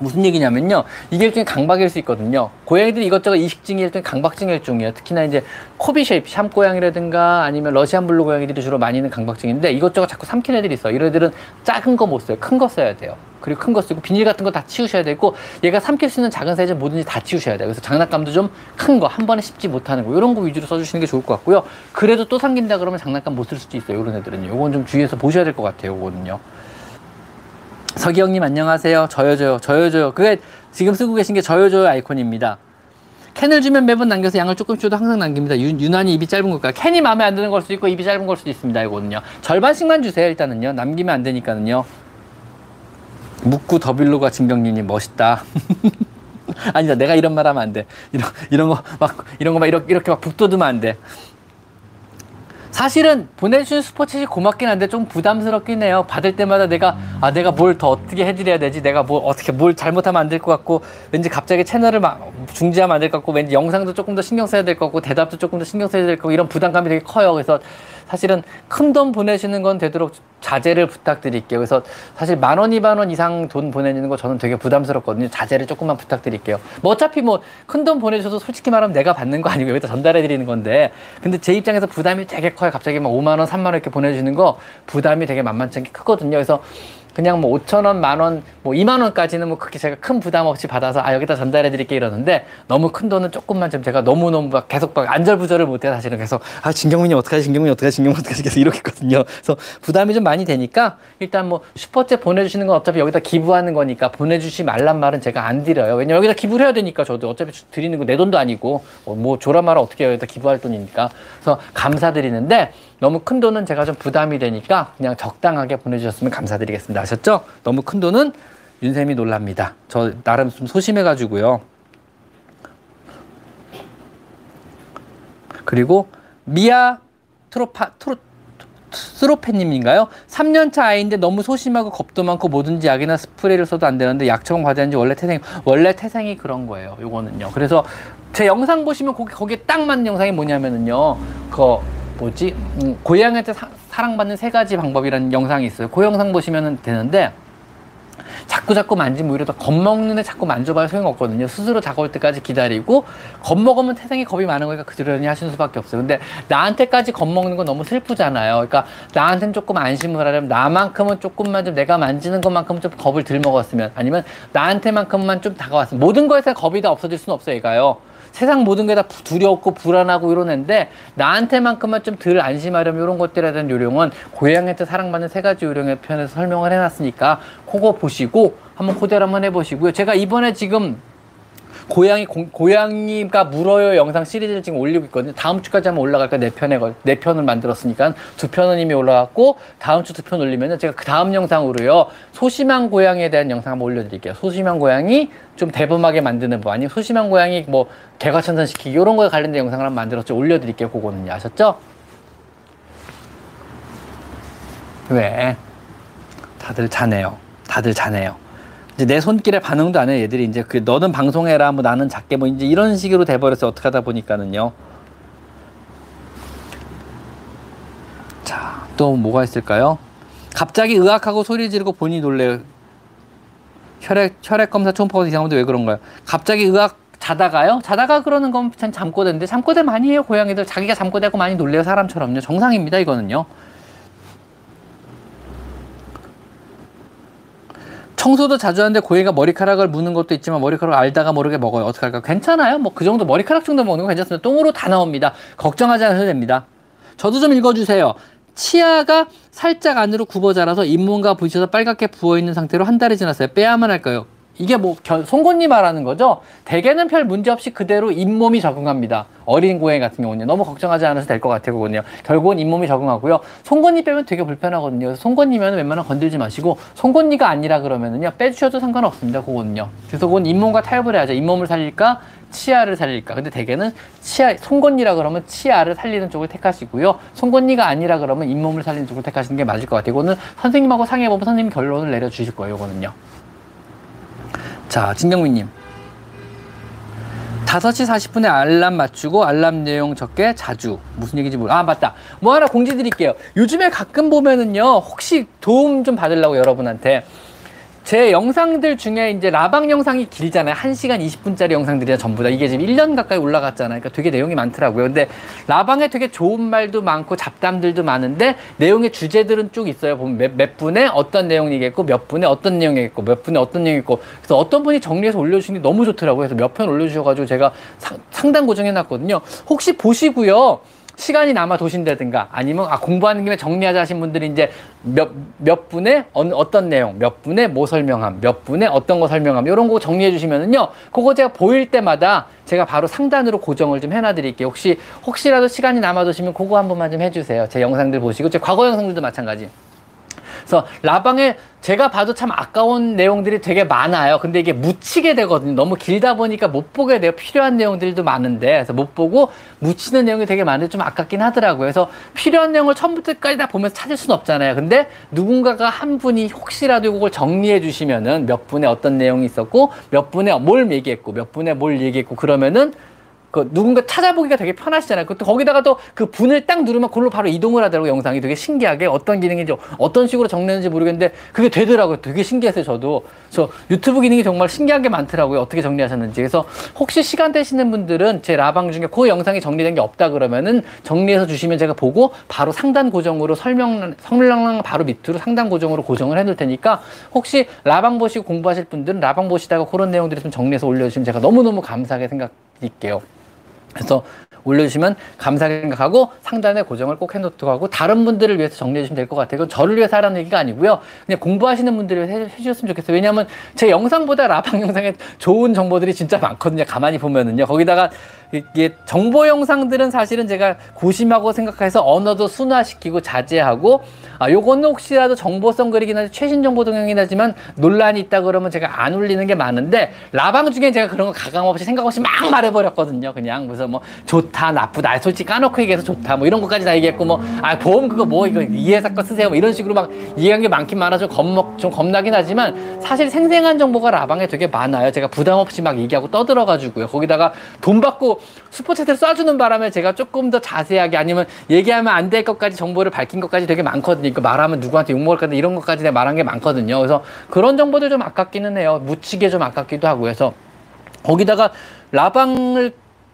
Speaker 1: 무슨 얘기냐면요. 이게 일종의 강박일 수 있거든요. 고양이들이 이것저것 이식증이 일종의 강박증의 일종이에요. 특히나 이제 코비 쉐입, 샴 고양이라든가 아니면 러시안 블루 고양이들이 주로 많이 있는 강박증인데 이것저것 자꾸 삼키는 애들이 있어. 이런 애들은 작은 거 못 써요. 큰 거 써야 돼요. 그리고 큰 거 쓰고 비닐 같은 거 다 치우셔야 되고 얘가 삼킬 수 있는 작은 사이즈 뭐든지 다 치우셔야 돼요. 그래서 장난감도 좀 큰 거 한 번에 씹지 못하는 거 이런 거 위주로 써주시는 게 좋을 것 같고요. 그래도 또 삼킨다 그러면 장난감 못 쓸 수도 있어요. 이런 애들은요. 요건 좀 주의해서 보셔야 될 것 같아요. 요거는요. 서기영님 안녕하세요. 저요 저요. 저요 저요. 그게 지금 쓰고 계신 게 저요 저요 아이콘입니다. 캔을 주면 매번 남겨서 양을 조금 줘도 항상 남깁니다. 유, 유난히 입이 짧은 걸까요? 캔이 마음에 안 드는 걸 수도 있고 입이 짧은 걸 수도 있습니다. 이거는요. 절반씩만 주세요. 일단은요. 남기면 안 되니까는요. 묵구 더빌로가 진경님이 멋있다. 아니다. 내가 이런 말 하면 안 돼. 이런, 이런 거 막, 이런 거 막 이렇게, 이렇게 막 북돋으면 안 돼. 사실은 보내주신 슈퍼챗이 고맙긴 한데 좀 부담스럽긴 해요. 받을 때마다 내가 아 내가 뭘 더 어떻게 해드려야 되지? 내가 뭘 어떻게 뭘 잘못하면 안 될 것 같고 왠지 갑자기 채널을 막 중지하면 안 될 것 같고 왠지 영상도 조금 더 신경 써야 될 것 같고 대답도 조금 더 신경 써야 될 것 같고 이런 부담감이 되게 커요. 그래서 사실은 큰 돈 보내시는 건 되도록 자제를 부탁드릴게요. 그래서 사실 만 원, 이만 원 이상 돈 보내는 거 저는 되게 부담스럽거든요. 자제를 조금만 부탁드릴게요. 뭐 어차피 뭐 큰 돈 보내주셔도 솔직히 말하면 내가 받는 거 아니고 여기다 전달해 드리는 건데 근데 제 입장에서 부담이 되게 커요. 갑자기 막 5만 원, 3만 원 이렇게 보내주는 거 부담이 되게 만만치 않게 크거든요. 그래서 그냥 뭐 5천 원, 만 원, 뭐 2만 원까지는 뭐 그렇게 제가 큰 부담 없이 받아서 아 여기다 전달해 드릴게 이러는데 너무 큰 돈은 조금만 좀 제가 너무 너무 막 계속 막 안절부절을 못해요 사실은. 그래서 아 진경민이 어떡하지 진경민이 어떡하지 진경민 어떡하지 계속 이렇게 했거든요. 그래서 부담이 좀 많이 되니까 일단 뭐 슈퍼챗 보내주시는 건 어차피 여기다 기부하는 거니까 보내주시 말란 말은 제가 안 드려요. 왜냐면 여기다 기부를 해야 되니까 저도 어차피 드리는 거 내 돈도 아니고 어, 뭐 조라 말을 어떻게 여기다 기부할 돈이니까? 그래서 감사드리는데 너무 큰 돈은 제가 좀 부담이 되니까 그냥 적당하게 보내주셨으면 감사드리겠습니다. 아셨죠? 너무 큰 돈은 윤쌤이 놀랍니다. 저 나름 좀 소심해가지고요. 그리고 미아 트로파 트로 스로페님인가요? 3년차 아이인데 너무 소심하고 겁도 많고 뭐든지 약이나 스프레이를 써도 안 되는데 약 처방 받았는지 원래 태생 원래 태생이 그런 거예요. 요거는요. 그래서 제 영상 보시면 거기 거기에 딱 맞는 영상이 뭐냐면은요. 그 뭐지? 음, 고양이한테 사, 사랑받는 세 가지 방법이라는 영상이 있어요. 그 영상 보시면 되는데 자꾸 자꾸 만지면 오히려 더 겁먹는 애 자꾸 만져봐야 소용없거든요. 스스로 다가올 때까지 기다리고 겁먹으면 태생이 겁이 많은 거니까 그러려니 하시는 수밖에 없어요. 근데 나한테까지 겁먹는 건 너무 슬프잖아요. 그러니까 나한테는 조금 안심을 하려면 나만큼은 조금만 좀 내가 만지는 것만큼은 좀 겁을 덜 먹었으면 아니면 나한테만큼만 좀 다가왔으면 모든 거에서 겁이 다 없어질 수는 없어요. 얘가요. 세상 모든 게 다 두렵고 불안하고 애인데 나한테만큼만 좀 덜 안심하려면 이런 것들에 대한 요령은 고양이한테 사랑받는 세 가지 요령의 편에서 설명을 해놨으니까 그거 보시고 한번 그대로 한번 해보시고요. 제가 이번에 지금 고양이 고, 고양이가 물어요 영상 시리즈를 지금 올리고 있거든요. 다음 주까지 한번 올라갈까 네 편에 네 편을 만들었으니까 두 편은 이미 올라갔고 다음 주 두 편 올리면은 제가 그 다음 영상으로요 소심한 고양이에 대한 영상 한번 올려드릴게요. 소심한 고양이 좀 대범하게 만드는 법 아니면 소심한 고양이 뭐 개과천선 시키기 이런 거에 관련된 영상을 한번 만들었죠. 올려드릴게요. 그거는요. 아셨죠? 왜? 다들 자네요. 다들 자네요. 이제 내 손길에 반응도 안 해. 얘들이 이제 그 너는 방송해라, 뭐 나는 작게 뭐 이제 이런 식으로 돼버려서 어떻게 하다 보니까는요. 자, 또 뭐가 있을까요? 갑자기 의학하고 소리 지르고 본인이 놀래요. 혈액, 혈액 검사 초음파가 이상한데 왜 그런가요? 갑자기 의학 자다가요? 자다가 그러는 건참 잠꼬대인데 잠꼬대 많이 해요, 고양이들. 자기가 잠꼬대하고 많이 놀래요, 사람처럼요. 정상입니다, 이거는요. 청소도 자주 하는데 고양이가 머리카락을 무는 것도 있지만 머리카락을 알다가 모르게 먹어요. 어떡할까? 괜찮아요. 뭐 그 정도 머리카락 정도 먹는 거 괜찮습니다. 똥으로 다 나옵니다. 걱정하지 않아도 됩니다. 저도 좀 읽어주세요. 치아가 살짝 안으로 굽어 자라서 잇몸과 부딪혀서 빨갛게 부어있는 상태로 한 달이 지났어요. 빼야만 할까요? 이게 뭐 송곳니 말하는 거죠. 대개는 별 문제 없이 그대로 잇몸이 적응합니다. 어린 고양이 같은 경우는 너무 걱정하지 않아도 될 것 같아요. 그거는요. 결국은 잇몸이 적응하고요. 송곳니 빼면 되게 불편하거든요. 송곳니면 웬만하면 건들지 마시고 송곳니가 아니라 그러면은요 빼주셔도 상관없습니다. 그거는요. 그래서 그건 잇몸과 타협을 해야죠. 잇몸을 살릴까 치아를 살릴까. 근데 대개는 치아 송곳니라 그러면 치아를 살리는 쪽을 택하시고요. 송곳니가 아니라 그러면 잇몸을 살리는 쪽을 택하시는 게 맞을 것 같아요. 이거는 선생님하고 상의해 보면 선생님 결론을 내려 주실 거예요. 이거는요. 자, 진경민님. 5시 40분에 알람 맞추고 알람 내용 적게 자주. 무슨 얘기인지 모르 아, 맞다. 뭐 하나 공지 드릴게요. 요즘에 가끔 보면은요, 혹시 도움 좀 받으려고 여러분한테 제 영상들 중에 이제 라방 영상이 길잖아요. 1시간 20분짜리 영상들이 전부 다 이게 지금 1년 가까이 올라갔잖아요. 그러니까 되게 내용이 많더라고요. 근데 라방에 되게 좋은 말도 많고 잡담들도 많은데 내용의 주제들은 쭉 있어요. 보면 몇, 몇 분에 어떤 내용 얘기했고 몇 분에 어떤 내용 얘기했고 몇 분에 어떤 내용 있고 그래서 어떤 분이 정리해서 올려주시니 너무 좋더라고요. 그래서 몇 편 올려주셔가지고 제가 상, 상단 고정해놨거든요. 혹시 보시고요. 시간이 남아 도신다든가 아니면 아 공부하는 김에 정리하자 하신 분들이 이제 몇, 몇 분의 어, 떤 내용, 몇 분의 뭐 설명함, 몇 분의 어떤 거 설명함, 이런 거 정리해 주시면은요, 그거 제가 보일 때마다 제가 바로 상단으로 고정을 좀 해놔 드릴게요. 혹시, 혹시라도 시간이 남아 도시면 그거 한 번만 좀 해주세요. 제 영상들 보시고, 제 과거 영상들도 마찬가지. 그래서 라방에 제가 봐도 참 아까운 내용들이 되게 많아요. 근데 이게 묻히게 되거든요. 너무 길다 보니까 못 보게 돼요. 필요한 내용들도 많은데. 그래서 못 보고 묻히는 내용이 되게 많은데 좀 아깝긴 하더라고요. 그래서 필요한 내용을 처음부터 끝까지 다 보면서 찾을 수는 없잖아요. 근데 누군가가 한 분이 혹시라도 이걸 정리해 주시면은 몇 분에 어떤 내용이 있었고 몇 분에 뭘 얘기했고 몇 분에 뭘 얘기했고 그러면은 그 누군가 찾아보기가 되게 편하시잖아요. 또 거기다가 또 그 분을 딱 누르면 그걸로 바로 이동을 하더라고요. 영상이 되게 신기하게 어떤 기능인지 어떤 식으로 정리했는지 모르겠는데 그게 되더라고요. 되게 신기했어요. 저도. 그래서 유튜브 기능이 정말 신기한 게 많더라고요. 어떻게 정리하셨는지. 그래서 혹시 시간 되시는 분들은 제 라방 중에 그 영상이 정리된 게 없다 그러면은 정리해서 주시면 제가 보고 바로 상단 고정으로 설명 설명 바로 밑으로 상단 고정으로 고정을 해놓을 테니까 혹시 라방 보시고 공부하실 분들은 라방 보시다가 그런 내용들이 좀 정리해서 올려주시면 제가 너무너무 감사하게 생각드릴게요. 그래서 올려주시면 감사하게 생각하고 상단에 고정을 꼭 해놓도록 하고 다른 분들을 위해서 정리해 주시면 될 것 같아요. 그건 저를 위해서 하라는 얘기가 아니고요. 그냥 공부하시는 분들을 위해서 해주셨으면 좋겠어요. 왜냐하면 제 영상보다 라방 영상에 좋은 정보들이 진짜 많거든요. 가만히 보면은요. 거기다가 이게 정보 영상들은 사실은 제가 고심하고 생각해서 언어도 순화시키고 자제하고 아 요거는 혹시라도 정보성 글이긴 하지 최신 정보 동영이긴 하지만 논란이 있다 그러면 제가 안 올리는 게 많은데 라방 중에 제가 그런 거 가감 없이 생각 없이 막 말해버렸거든요. 그냥 그래서 뭐 좋다 나쁘다 솔직히 까놓고 얘기해서 좋다 뭐 이런 것까지 다 얘기했고 뭐 아 보험 그거 뭐 이거 이해사 거 쓰세요 뭐 이런 식으로 막 이해한 게 많긴 많아서 겁먹 좀 겁나긴 하지만 사실 생생한 정보가 라방에 되게 많아요. 제가 부담 없이 막 얘기하고 떠들어가지고요. 거기다가 돈 받고 슈퍼챗을 쏴주는 바람에 제가 조금 더 자세하게 아니면 얘기하면 안 될 것까지 정보를 밝힌 것까지 되게 많거든요. 그 말하면 누구한테 욕먹을 건데 이런 것까지 내가 말한 게 많거든요. 그래서 그런 정보들 좀 아깝기는 해요. 묻히게 좀 아깝기도 하고 해서 거기다가 라방을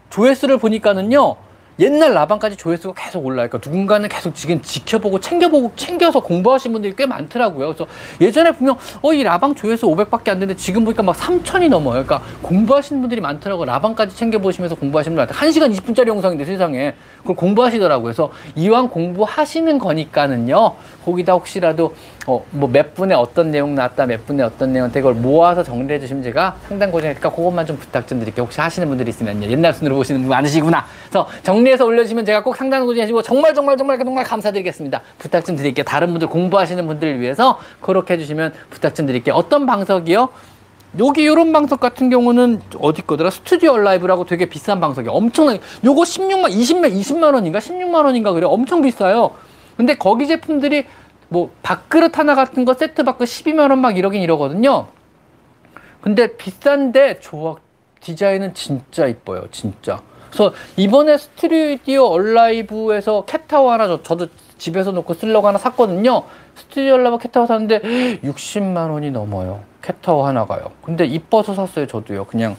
Speaker 1: 조회수를 보니까는요. 옛날 라방까지 조회수가 계속 올라요. 그러니까 누군가는 계속 지금 지켜보고 챙겨보고 챙겨서 공부하신 분들이 꽤 많더라고요. 그래서 예전에 보면 어 이 라방 조회수 500밖에 안 되는데 지금 보니까 막 3천이 넘어요. 그러니까 공부하시는 분들이 많더라고요. 라방까지 챙겨보시면서 공부하시는 분들 1시간 20분짜리 영상인데 세상에 그걸 공부하시더라고요. 그래서 이왕 공부하시는 거니까는요. 거기다 혹시라도 어, 뭐 몇 분에 어떤 내용 나왔다, 몇 분에 어떤 내용 되걸 모아서 정리해 주시면 제가 상당 고정이니까 그것만 좀 부탁 좀 드릴게요. 혹시 하시는 분들이 있으면요. 옛날 순으로 보시는 분 많으시구나. 그래서 정리해서 올려주시면 제가 꼭 고정해 주고 정말 정말 정말 정말 감사드리겠습니다. 부탁 좀 드릴게요. 다른 분들 공부하시는 분들을 위해서 그렇게 해주시면 부탁 좀 드릴게요. 어떤 방석이요? 여기 이런 방석 같은 경우는 어디 거더라? 스튜디오 라이브라고 되게 비싼 방석이 엄청나게 요거 16만 20만 20만 원인가 16만 원인가 그래 엄청 비싸요. 근데 거기 제품들이 뭐 밥그릇 하나 같은 거 세트 받고 12만 원 막 이러긴 이러거든요. 근데 비싼데 좋아 디자인은 진짜 이뻐요, 진짜. 그래서 이번에 스튜디오 얼라이브에서 캣타워 하나 저, 저도 집에서 놓고 쓰려고 하나 샀거든요. 스튜디오 얼라이브 캣타워 샀는데 60만 원이 넘어요. 캣타워 하나가요. 근데 이뻐서 샀어요, 저도요. 그냥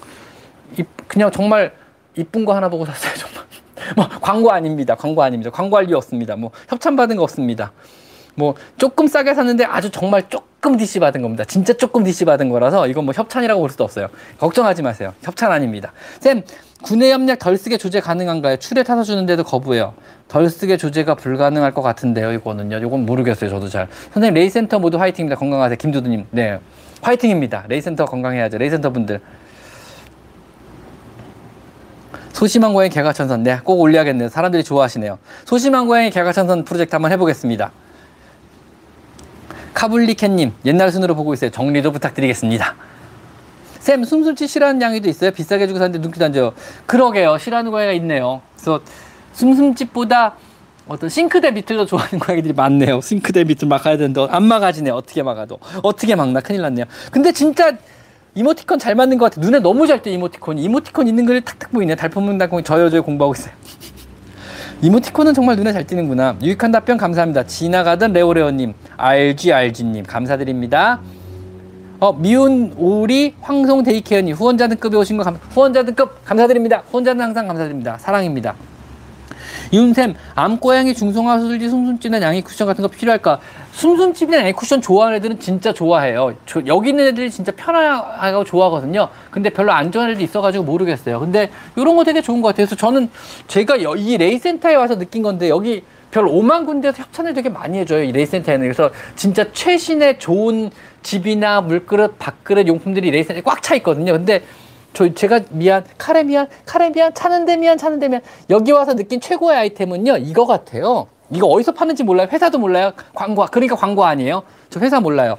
Speaker 1: 이, 그냥 정말 이쁜 거 하나 보고 샀어요, 정말. 뭐 광고 아닙니다. 광고 아닙니다. 광고할 이유 없습니다. 뭐 협찬 받은 거 없습니다. 뭐 조금 싸게 샀는데 아주 정말 조금 DC 받은 겁니다. 진짜 조금 DC 받은 거라서 이건 뭐 협찬이라고 볼 수도 없어요. 걱정하지 마세요. 협찬 아닙니다. 쌤, 구내염약 덜 쓰게 조제 가능한가요? 츄르에 타서 주는데도 거부해요. 덜 쓰게 조제가 불가능할 것 같은데요. 이거는요. 이건 모르겠어요. 저도 잘. 선생님 레이센터 모두 화이팅입니다. 건강하세요. 김두두님. 네. 화이팅입니다. 레이센터 건강해야죠. 레이센터 분들. 소심한 고양이 개과천선. 네, 꼭 올려야겠네요. 사람들이 좋아하시네요. 소심한 고양이 개과천선 프로젝트 한번 해보겠습니다. 카블리캣님, 옛날 순으로 보고 있어요. 정리도 부탁드리겠습니다. 쌤, 숨숨집 싫어하는 양이도 있어요? 비싸게 주고 샀는데 눈빛 안 줘요. 그러게요. 싫어하는 고양이가 있네요. 그래서 숨숨집보다 어떤 싱크대 더 좋아하는 고양이들이 많네요. 싱크대 밑을 막아야 되는데 안 막아지네. 어떻게 막아도. 어떻게 막나 큰일 났네요. 근데 진짜 이모티콘 잘 맞는 것 같아. 눈에 너무 잘 띄, 이모티콘. 이모티콘 있는 글이 탁탁 보이네. 달콤문 달콤이 저요, 저요 공부하고 있어요. 이모티콘은 정말 눈에 잘 띄는구나. 유익한 답변 감사합니다. 지나가던 레오레오님, 알지, 알지님, 감사드립니다. 어, 미운 오리 황송 데이케어님 후원자 등급에 오신 거 감, 후원자 등급 감사드립니다. 후원자는 항상 감사드립니다. 사랑입니다. 윤샘 암고양이 중성화 수술지 숨숨찌는 양이 쿠션 같은 거 필요할까? 숨숨찌는 양이 쿠션 좋아하는 애들은 진짜 좋아해요. 저, 여기 있는 애들이 진짜 편하고 좋아하거든요. 근데 별로 안 좋아하는 애들이 있어가지고 모르겠어요. 근데 이런 거 되게 좋은 것 같아요. 그래서 저는 제가 여, 이 레이센터에 와서 느낀 건데 여기 별 5만 군데에서 협찬을 되게 많이 해줘요. 이 레이센터에는. 그래서 진짜 최신의 좋은 집이나 물그릇, 밥그릇 용품들이 레이센터에 꽉 차 있거든요. 근데 저 제가 미안 카레 미안 카레 미안 차는데 미안 차는데 미안. 여기 와서 느낀 최고의 아이템은요 이거 같아요. 이거 어디서 파는지 몰라요. 회사도 몰라요. 광고 그러니까 광고 아니에요. 저 회사 몰라요.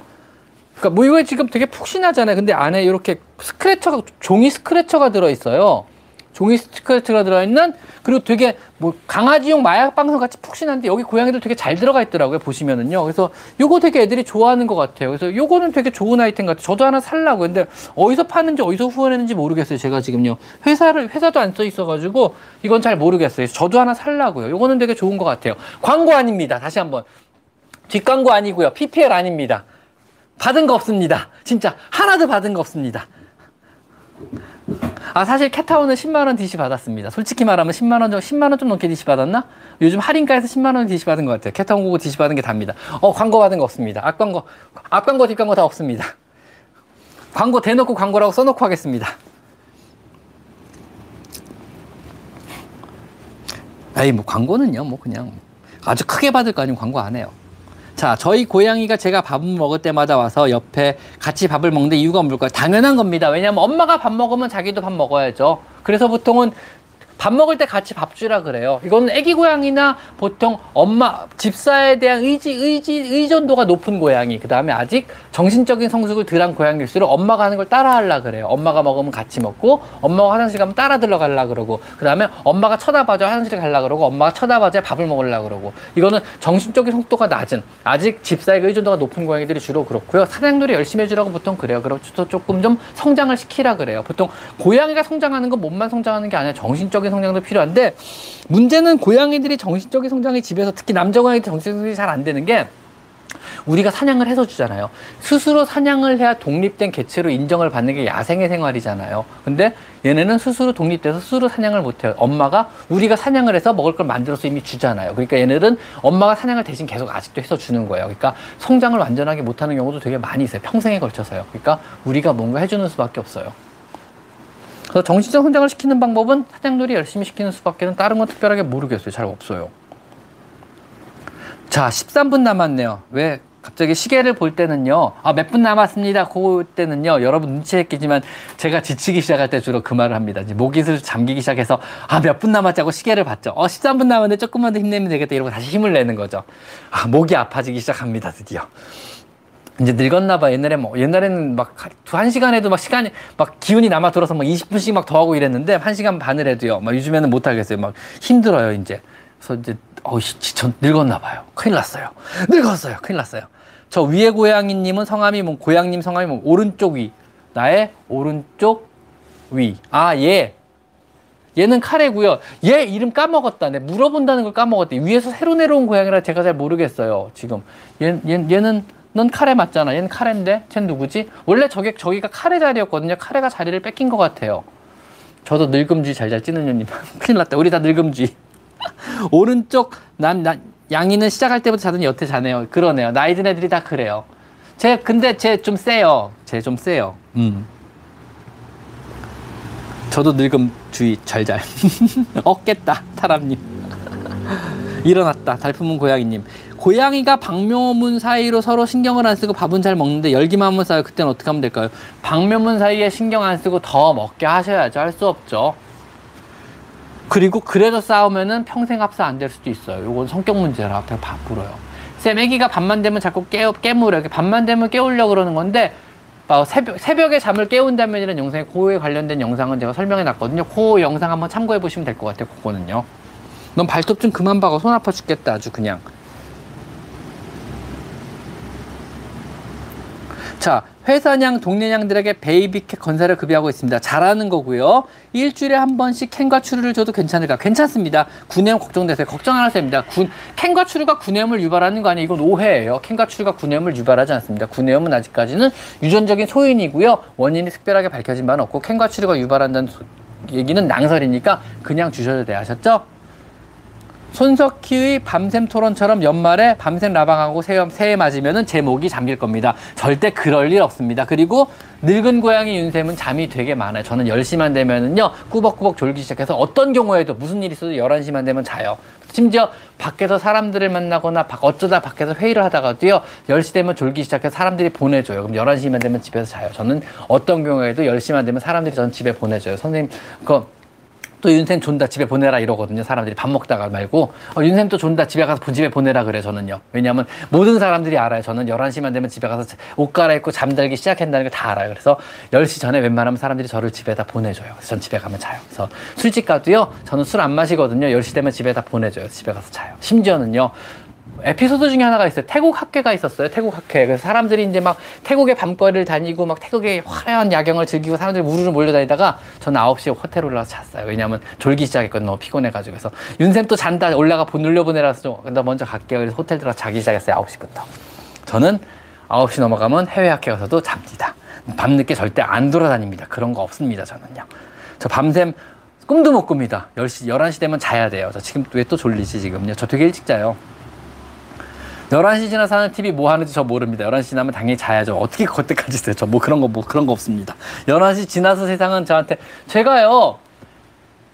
Speaker 1: 그러니까 뭐 이거 지금 되게 푹신하잖아요. 근데 안에 이렇게 스크래처가 종이 스크래처가 들어 있어요 종이 스크래처가 들어있는 그리고 되게 뭐 강아지용 마약 방석 같이 푹신한데 여기 고양이들 되게 잘 들어가 있더라고요 보시면은요. 그래서 요거 되게 애들이 좋아하는 것 같아요. 그래서 요거는 되게 좋은 아이템 같아요. 저도 하나 살라고 근데 어디서 파는지 어디서 후원했는지 모르겠어요 제가 지금요. 회사를 회사도 안 써 있어 가지고 이건 잘 모르겠어요. 저도 하나 살라고요. 요거는 되게 좋은 것 같아요. 광고 아닙니다. 다시 한번. 뒷광고 아니고요. PPL 아닙니다. 받은 거 없습니다. 진짜 하나도 받은 거 없습니다 아 사실 캣타운은 10만 원 DC 받았습니다. 솔직히 말하면 10만 원 정도 10만 원 좀 넘게 DC 받았나? 요즘 할인가에서 10만 원 DC 받은 것 같아요. 캣타운 고고 DC 받은 게 답니다. 어 광고 받은 거 없습니다. 앞 광고 앞 광고 뒷 광고 다 없습니다. 광고 대놓고 광고라고 써놓고 하겠습니다. 에이 뭐 광고는요 뭐 그냥 아주 크게 받을 거 아니면 광고 안 해요. 자, 저희 고양이가 제가 밥을 먹을 때마다 와서 옆에 같이 밥을 먹는데 이유가 뭘까요? 당연한 겁니다. 왜냐하면 엄마가 밥 먹으면 자기도 밥 먹어야죠. 그래서 보통은 밥 먹을 때 같이 밥 주라 그래요. 이건 애기 고양이나 보통 엄마 집사에 대한 의지 의지 의존도가 높은 고양이. 그다음에 아직 정신적인 성숙을 덜한 고양이일수록 엄마가 하는 걸 따라 하려 그래요. 엄마가 먹으면 같이 먹고 엄마가 화장실 가면 따라 들어가려 그러고 그다음에 엄마가 쳐다봐줘 화장실 가려 그러고 엄마가 쳐다봐줘야 밥을 먹으려 그러고 이거는 정신적인 속도가 낮은 아직 집사의 의존도가 높은 고양이들이 주로 그렇고요. 사냥놀이 열심히 해 주라고 보통 그래요. 그래서 조금 좀 성장을 시키라 그래요. 보통 고양이가 성장하는 건 몸만 성장하는 게 아니라 정신적 인 성장도 필요한데 문제는 고양이들이 정신적인 성장이 집에서 특히 남자 고양이들 정신적인 성장이 잘 안 되는 게 우리가 사냥을 해서 주잖아요. 스스로 사냥을 해야 독립된 개체로 인정을 받는 게 야생의 생활이잖아요. 근데 얘네는 스스로 독립돼서 스스로 사냥을 못해요. 엄마가 우리가 사냥을 해서 먹을 걸 만들어서 이미 주잖아요. 그러니까 얘네들은 엄마가 사냥을 대신 계속 아직도 해서 주는 거예요. 그러니까 성장을 완전하게 못하는 경우도 되게 많이 있어요. 평생에 걸쳐서요. 그러니까 우리가 뭔가 해주는 수밖에 없어요. 그래서 정신적 성장을 시키는 방법은 사냥놀이 열심히 시키는 수밖에는 다른 건 특별하게 모르겠어요. 잘 없어요. 자, 13분 남았네요. 왜 갑자기 시계를 볼 때는요. 아, 몇 분 남았습니다. 그 때는요. 여러분 눈치했겠지만 제가 지치기 시작할 때 주로 그 말을 합니다. 이제 목이 슬 잠기기 시작해서 아, 몇 분 남았자고 시계를 봤죠. 어, 13분 남았는데 조금만 더 힘내면 되겠다. 이러고 다시 힘을 내는 거죠. 아, 목이 아파지기 시작합니다. 드디어. 이제 늙었나 봐. 옛날에 뭐 옛날에는 막 한 시간에도 막 시간이 막 기운이 남아 들어서 뭐 20분씩 막 더 하고 이랬는데 한 시간 반을 해도요. 막 요즘에는 못 하겠어요. 막 힘들어요, 이제. 그래서 이제 어이씨, 전 늙었나 봐요. 큰일 났어요. 늙었어요. 큰일 났어요. 저 위에 고양이님은 성함이 뭐 고양님 성함이 뭐 오른쪽 위. 나의 오른쪽 위. 아, 얘. 얘는 카레고요. 얘 이름 까먹었다. 내 물어본다는 걸 까먹었대. 위에서 새로 내려온 고양이라 제가 잘 모르겠어요. 지금 얘, 얘 얘는 넌 카레 맞잖아. 얘는 카레인데 쟨 누구지? 원래 저기 저기가 카레 자리였거든요. 카레가 자리를 뺏긴 것 같아요. 저도 늙음쥐 잘잘 찌는 년님 큰일 났다. 우리 다 늙음쥐. 오른쪽 남, 남 양이는 시작할 때부터 자더니 여태 자네요. 그러네요. 나이 든 애들이 다 그래요. 제 근데 쟤좀 세요. 쟤좀 세요. 음. 저도 늙음 주의 잘잘. 없겠다 타람님. 일어났다 달품은 고양이님. 고양이가 방묘문 사이로 서로 신경을 안 쓰고 밥은 잘 먹는데 열기만 하면 싸요. 그때는 어떻게 하면 될까요? 방묘문 사이에 신경 안 쓰고 더 먹게 하셔야죠. 할 수 없죠. 그리고 그래도 싸우면은 평생 합사 안 될 수도 있어요. 이건 성격 문제라 앞에 바꾸어요. 쌤, 애기가 밤만 되면 자꾸 깨, 깨물어. 이렇게 밤만 되면 깨우려고 그러는 건데, 어, 새벽, 새벽에 잠을 깨운다면이라는 영상에 코에 관련된 영상은 제가 설명해 놨거든요. 그 영상 한번 참고해 보시면 될 것 같아요. 그거는요. 넌 발톱 좀 그만 박아. 손 아파 죽겠다. 아주 그냥. 자, 회사냥, 동네냥들에게 베이비캣 건사를 급여하고 있습니다. 잘하는 거고요. 일주일에 한 번씩 캔과 추루를 줘도 괜찮을까? 괜찮습니다. 구내염 걱정되세요. 걱정 안 하셔도 됩니다. 군, 캔과 추루가 구내염을 유발하는 거 아니에요? 이건 오해예요. 캔과 추루가 구내염을 유발하지 않습니다. 구내염은 아직까지는 유전적인 소인이고요. 원인이 특별하게 밝혀진 바는 없고 캔과 추루가 유발한다는 소, 얘기는 낭설이니까 그냥 주셔도 돼요. 아셨죠? 손석희의 밤샘 토론처럼 연말에 밤샘 라방하고 새해, 새해 맞으면은 제 목이 잠길 겁니다. 절대 그럴 일 없습니다. 그리고 늙은 고양이 윤샘은 잠이 되게 많아요. 저는 10시만 되면은요, 꾸벅꾸벅 졸기 시작해서 어떤 경우에도 무슨 일이 있어도 11시만 되면 자요. 심지어 밖에서 사람들을 만나거나 어쩌다 밖에서 회의를 하다가도요, 10시 되면 졸기 시작해서 사람들이 보내줘요. 그럼 11시만 되면 집에서 자요. 저는 어떤 경우에도 10시만 되면 사람들이 저는 집에 보내줘요. 선생님, 그, 또 윤쌤 존다 집에 보내라 이러거든요. 사람들이 밥 먹다가 말고 어, 윤쌤 또 존다 집에 가서 집에 보내라 그래 저는요. 왜냐하면 모든 사람들이 알아요. 저는 11시만 되면 집에 가서 옷 갈아입고 잠들기 시작한다는 걸 다 알아요. 그래서 10시 전에 웬만하면 사람들이 저를 집에다 보내줘요. 그래서 전 집에 가면 자요. 그래서 술집 가도요. 저는 술 안 마시거든요. 10시 되면 집에다 보내줘요. 집에 가서 자요. 심지어는요. 에피소드 중에 하나가 있어요. 태국 학회가 있었어요. 태국 학회. 그래서 사람들이 이제 막 태국의 밤거리를 다니고 막 태국의 화려한 야경을 즐기고 사람들이 우르르 몰려다니다가 저는 9시에 호텔 올라가서 잤어요. 왜냐하면 졸기 시작했거든요. 너무 피곤해가지고. 그래서 윤쌤 또 잔다. 올라가 놀려보내라서 좀, 나 먼저 갈게요. 그래서 호텔 들어가 자기 시작했어요. 9시부터. 저는 9시 넘어가면 해외 학회 가서도 잡니다. 밤늦게 절대 안 돌아다닙니다. 그런 거 없습니다. 저는요. 저 밤샘 꿈도 못 꿉니다. 10시, 11시 되면 자야 돼요. 저 지금 왜 또 졸리지 지금요? 저 되게 일찍 자요. 11시 지나서 하는 TV 뭐 하는지 저 모릅니다. 11시 지나면 당연히 자야죠. 어떻게 그때까지 있어요? 저 뭐 그런 거, 뭐 그런 거 없습니다. 11시 지나서 세상은 저한테, 제가요,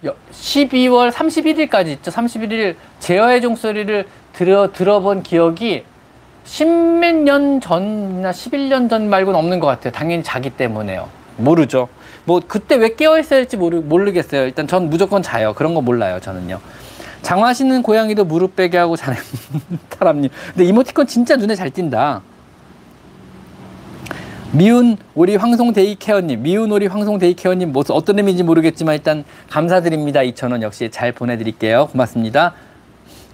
Speaker 1: 12월 31일까지 있죠. 31일 제어의 종소리를 들어, 들어본 기억이 십몇 년 전이나 11년 전 말고는 없는 것 같아요. 당연히 자기 때문에요. 모르죠. 뭐, 그때 왜 깨어 있어야 할지 모르, 모르겠어요. 일단 전 무조건 자요. 그런 거 몰라요. 저는요. 장화시는 고양이도 무릎베개 하고 사람님. 근데 이모티콘 진짜 눈에 잘 띈다. 미운 우리 황송 데이케어님, 미운 우리 황송 데이케어님, 뭐 어떤 의미인지 모르겠지만 일단 감사드립니다. 2,000원 역시 잘 보내드릴게요. 고맙습니다.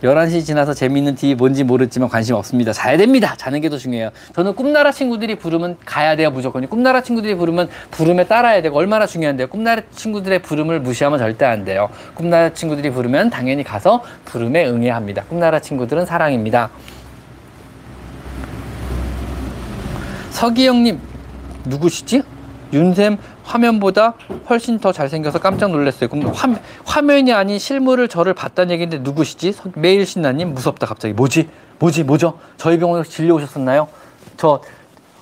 Speaker 1: 11시 지나서 재미있는 TV 뭔지 모르지만 관심 없습니다. 자야 됩니다. 자는 게 더 중요해요. 저는 꿈나라 친구들이 부르면 가야 돼요. 무조건. 꿈나라 친구들이 부르면 부름에 따라야 되고 얼마나 중요한데요. 꿈나라 친구들의 부름을 무시하면 절대 안 돼요. 꿈나라 친구들이 부르면 당연히 가서 부름에 응해야 합니다. 꿈나라 친구들은 사랑입니다. 서기영님 누구시지? 윤샘 화면보다 훨씬 더 잘생겨서 깜짝 놀랐어요. 그럼 화, 화면이 아닌 실물을 저를 봤다는 얘기인데 누구시지? 매일 신나님 무섭다 갑자기. 뭐지? 뭐지? 뭐죠? 저희 병원에 진료 오셨었나요? 저,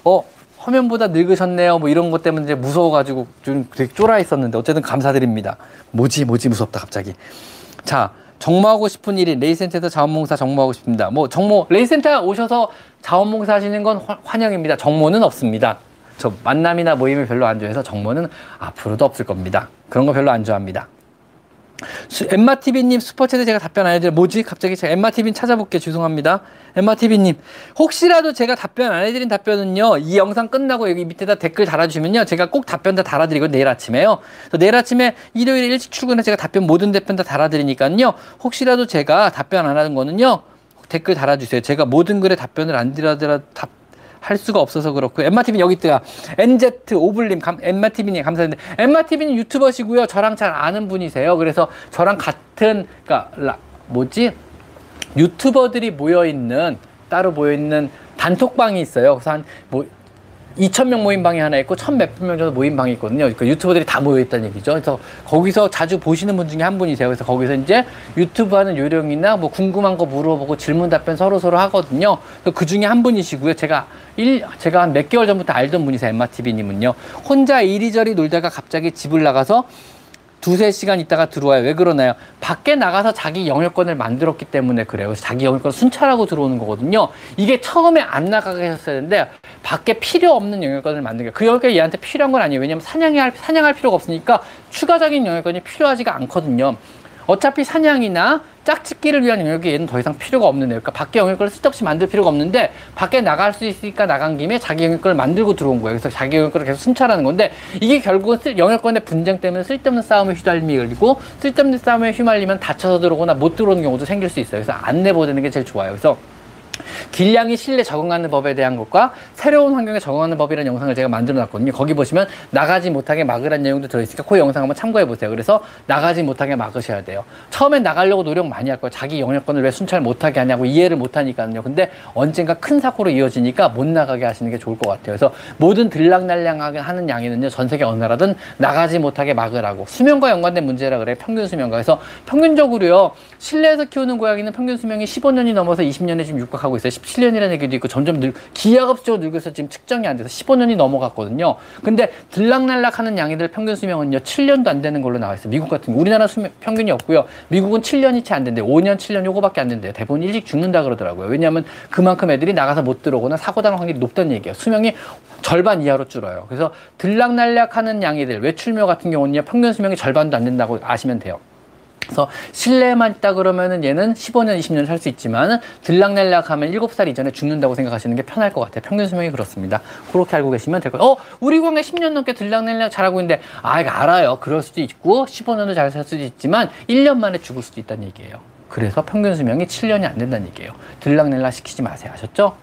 Speaker 1: 어, 화면보다 늙으셨네요. 뭐 이런 것 때문에 무서워가지고 좀 되게 쫄아 있었는데 어쨌든 감사드립니다. 뭐지? 뭐지? 무섭다 갑자기. 자, 정모하고 싶은 일이 레이센터에서 자원봉사 정모하고 싶습니다. 뭐 정모 레이센터 오셔서 자원봉사 하시는 건 환영입니다. 정모는 없습니다. 저 만남이나 모임을 별로 안 좋아해서 정모는 앞으로도 없을 겁니다. 그런 거 별로 안 좋아합니다. 엠마TV님 슈퍼챗에 제가 답변 안 해드려 뭐지? 갑자기 제가 엠마TV 찾아볼게요. 죄송합니다. 엠마TV님 혹시라도 제가 답변 안 해드린 답변은요. 이 영상 끝나고 여기 밑에다 댓글 달아주시면요. 제가 꼭 답변 다 달아드리고 내일 아침에요. 내일 아침에 일요일에 일찍 출근해 제가 답변 모든 답변 다 달아드리니까요. 혹시라도 제가 답변 안 하는 거는요. 댓글 달아주세요. 제가 모든 글에 답변을 안 드려더라도 답 할 수가 없어서 그렇고 엠마티비 여기 있더라. NZ 오블님 엠마티비님 감사드립니다. 엠마티비는 유튜버시고요. 저랑 잘 아는 분이세요. 그래서 저랑 같은 그니까 뭐지? 유튜버들이 모여있는 따로 모여있는 단톡방이 있어요. 그래서 한뭐 2,000명 모임 방이 하나 있고 1,000몇 명 정도 모임 방이 있거든요. 그러니까 유튜버들이 다 모여 있다는 얘기죠. 그래서 거기서 자주 보시는 분 중에 한 분이세요. 그래서 거기서 이제 유튜브 하는 요령이나 뭐 궁금한 거 물어보고 질문 답변 서로 서로 하거든요. 그 중에 한 분이시고요. 제가 일, 제가 한 몇 개월 전부터 알던 분이세요. 엠마TV님은요. 혼자 이리저리 놀다가 갑자기 집을 나가서 두세 시간 있다가 들어와요. 왜 그러나요? 밖에 나가서 자기 영역권을 만들었기 때문에 그래요. 자기 영역권 순찰하고 들어오는 거거든요. 이게 처음에 안 나가게 했어야 되는데 밖에 필요 없는 영역권을 만든 거예요. 그 영역권이 얘한테 필요한 건 아니에요. 왜냐면 사냥이 할, 사냥할 필요가 없으니까 추가적인 영역권이 필요하지가 않거든요. 어차피 사냥이나 짝짓기를 위한 영역이 얘는 더 이상 필요가 없는 애요. 그러니까 밖에 영역권을 쓸데없이 만들 필요가 없는데 밖에 나갈 수 있으니까 나간 김에 자기 영역권을 만들고 들어온 거예요. 그래서 자기 영역권을 계속 순찰하는 건데 이게 결국은 쓸, 영역권의 분쟁 때문에 쓸데없는 싸움에 휘말리고 쓸데없는 싸움에 휘말리면 다쳐서 들어오거나 못 들어오는 경우도 생길 수 있어요. 그래서 안 내보내는 게 제일 좋아요. 그래서 길냥이 실내 적응하는 법에 대한 것과 새로운 환경에 적응하는 법이라는 영상을 제가 만들어 놨거든요. 거기 보시면 나가지 못하게 막으라는 내용도 들어있으니까 그 영상 한번 참고해 보세요. 그래서 나가지 못하게 막으셔야 돼요. 처음엔 나가려고 노력 많이 할 거예요. 자기 영역권을 왜 순찰 못하게 하냐고 이해를 못하니까요. 근데 언젠가 큰 사고로 이어지니까 못 나가게 하시는 게 좋을 것 같아요. 그래서 모든 들락날락하게 하는 양이는요. 전 세계 어느 나라든 나가지 못하게 막으라고 수명과 연관된 문제라 그래요. 평균 수명과. 그래서 평균적으로요. 실내에서 키우는 고양이는 평균 수명이 15년이 넘어서 20년에 지금 육박하고 있어요. 17년이라는 얘기도 있고 점점 늘, 기하급수적으로 늙어서 지금 측정이 안 돼서 15년이 넘어갔거든요. 근데 들락날락 하는 양이들 평균 수명은요, 7년도 안 되는 걸로 나와 있어요. 미국 같은, 우리나라 수명, 평균이 없고요. 미국은 7년이 채 안 된대요. 5년, 7년 요거밖에 안 된대요. 대부분 일찍 죽는다 그러더라고요. 왜냐하면 그만큼 애들이 나가서 못 들어오거나 사고 당할 확률이 높다는 얘기예요. 수명이 절반 이하로 줄어요. 그래서 들락날락 하는 양이들, 외출묘 같은 경우는요, 평균 수명이 절반도 안 된다고 아시면 돼요. 그래서 실내에만 있다 그러면은 얘는 15년, 20년 살 수 있지만 들락날락 하면 7살 이전에 죽는다고 생각하시는 게 편할 것 같아요. 평균 수명이 그렇습니다. 그렇게 알고 계시면 될 거예요. 어, 우리 광에 10년 넘게 들락날락 잘하고 있는데 아, 이거 알아요. 그럴 수도 있고 15년도 잘 살 수도 있지만 1년 만에 죽을 수도 있다는 얘기예요. 그래서 평균 수명이 7년이 안 된다는 얘기예요. 들락날락 시키지 마세요. 아셨죠?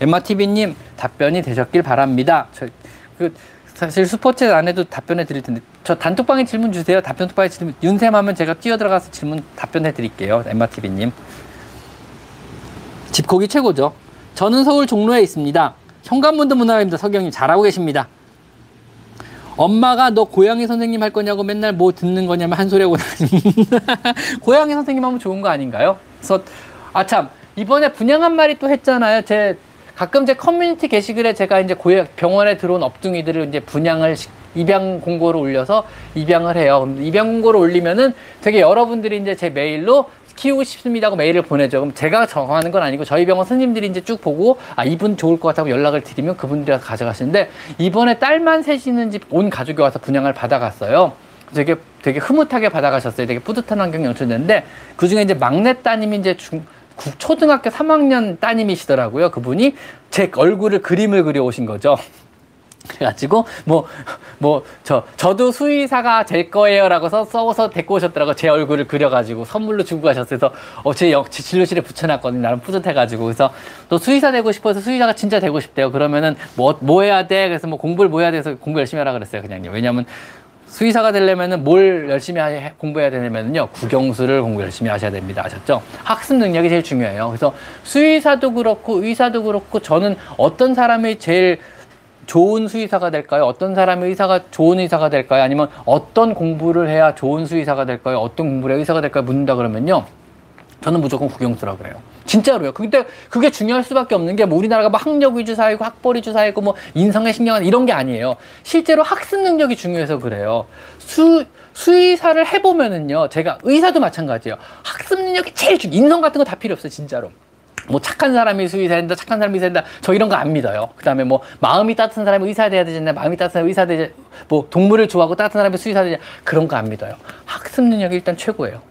Speaker 1: 엠마TV님 답변이 되셨길 바랍니다. 저, 그, 사실 스포츠 안에도 답변해 드릴 텐데 저 단톡방에 질문 주세요. 답변 톡방에 질문 윤샘하면 제가 뛰어 들어가서 질문 답변해 드릴게요. 엠마TV님. 집콕이 최고죠. 저는 서울 종로에 있습니다. 현관문도 문화입니다. 서경님 잘하고 계십니다. 엄마가 너 고양이 선생님 할 거냐고 맨날 뭐 듣는 거냐면 한 소리 하고 고양이 선생님 하면 좋은 거 아닌가요? 그래서 아참 이번에 분양 한 마리 또 했잖아요. 제 가끔 제 커뮤니티 게시글에 제가 이제 고양 병원에 들어온 업둥이들을 이제 분양을 입양 공고를 올려서 입양을 해요. 입양 공고를 올리면은 되게 여러분들이 이제 제 메일로 키우고 싶습니다고 메일을 보내죠. 그럼 제가 정하는 건 아니고 저희 병원 쌤들이 이제 쭉 보고 아 이분 좋을 것 같다고 연락을 드리면 그분들이 가져가시는데 이번에 딸만 셋 있는 집 온 가족이 와서 분양을 받아갔어요. 되게 되게 흐뭇하게 받아가셨어요. 되게 뿌듯한 환경이 연출됐는데 그 중에 이제 막내 따님이 이제 중 초등학교 3학년 따님이시더라고요. 그분이. 제 얼굴을 그림을 그려 오신 거죠. 그래가지고 뭐 뭐 저 저도 수의사가 될 거예요라고 써 써서 데리고 오셨더라고 제 얼굴을 그려가지고 선물로 주고 가셨어서 어제 제 진료실에 붙여놨거든요. 나름 뿌듯해가지고. 그래서 또 수의사 되고 싶어서 수의사가 진짜 되고 싶대요. 그러면은 뭐뭐 해야 돼? 그래서 뭐 공부를 뭐 해야 돼서 공부 열심히 하라 그랬어요 그냥요. 왜냐면 수의사가 되려면은 뭘 열심히 하, 공부해야 되냐면요 국영수를 공부 열심히 하셔야 됩니다 아셨죠 학습 능력이 제일 중요해요 그래서 수의사도 그렇고 의사도 그렇고 저는 어떤 사람이 제일 좋은 수의사가 될까요? 어떤 사람이 의사가 좋은 의사가 될까요? 아니면 어떤 공부를 해야 좋은 수의사가 될까요? 어떤 공부를 해야 의사가 될까요? 묻는다 그러면요. 저는 무조건 국영수라 그래요. 진짜로요. 근데 그게 중요할 수밖에 없는 게 뭐 우리나라가 뭐 학력 위주 사회고 학벌 위주 사회고 뭐 인성에 신경을 이런 게 아니에요. 실제로 학습 능력이 중요해서 그래요. 수 수의사를 해보면은요. 제가 의사도 마찬가지예요. 학습 능력이 제일 중. 인성 같은 거 다 필요 없어요. 진짜로. 뭐 착한 사람이 수의사 된다, 착한 사람이 의사 된다, 저 이런 거 안 믿어요. 그 다음에 뭐 마음이 따뜻한 사람이 의사 돼야 되잖아요. 마음이 따뜻한 사람이 의사 되지, 뭐 동물을 좋아하고 따뜻한 사람이 수의사 되지, 그런 거 안 믿어요. 학습 능력이 일단 최고예요.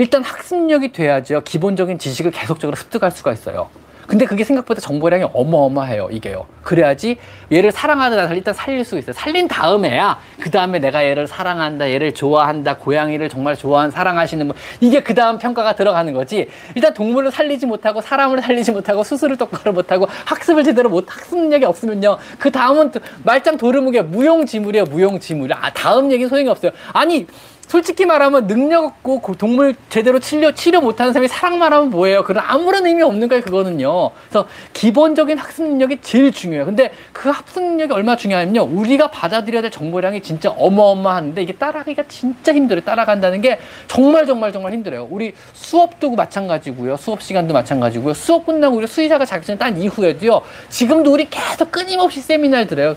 Speaker 1: 일단 학습력이 돼야죠. 기본적인 지식을 계속적으로 습득할 수가 있어요. 근데 그게 생각보다 정보량이 어마어마해요, 이게요. 그래야지 얘를 사랑하는 나서 일단 살릴 수 있어요. 살린 다음에야 그 다음에 내가 얘를 사랑한다, 얘를 좋아한다, 고양이를 정말 좋아하는 사랑하시는 분 이게 그 다음 평가가 들어가는 거지. 일단 동물을 살리지 못하고 사람을 살리지 못하고 수술을 똑바로 못하고 학습을 제대로 못 학습 능력이 없으면요. 그 다음은 말짱 도르묵이야 무용지물이에요, 무용지물. 아 다음 얘기 소용이 없어요. 아니 솔직히 말하면 능력 없고 동물 제대로 치료, 치료 못하는 사람이 사랑만 하면 뭐예요? 그런 아무런 의미 없는 거예요, 그거는요. 그래서 기본적인 학습 능력이 제일 중요해요. 근데 그 학습 능력이 얼마나 중요하냐면요. 우리가 받아들여야 될 정보량이 진짜 어마어마한데 이게 따라가기가 진짜 힘들어요. 따라간다는 게 정말 정말 정말 힘들어요. 우리 수업도 마찬가지고요. 수업 시간도 마찬가지고요. 수업 끝나고 우리 수의사가 자격증 딴 이후에도요. 지금도 우리 계속 끊임없이 세미나를 들어요.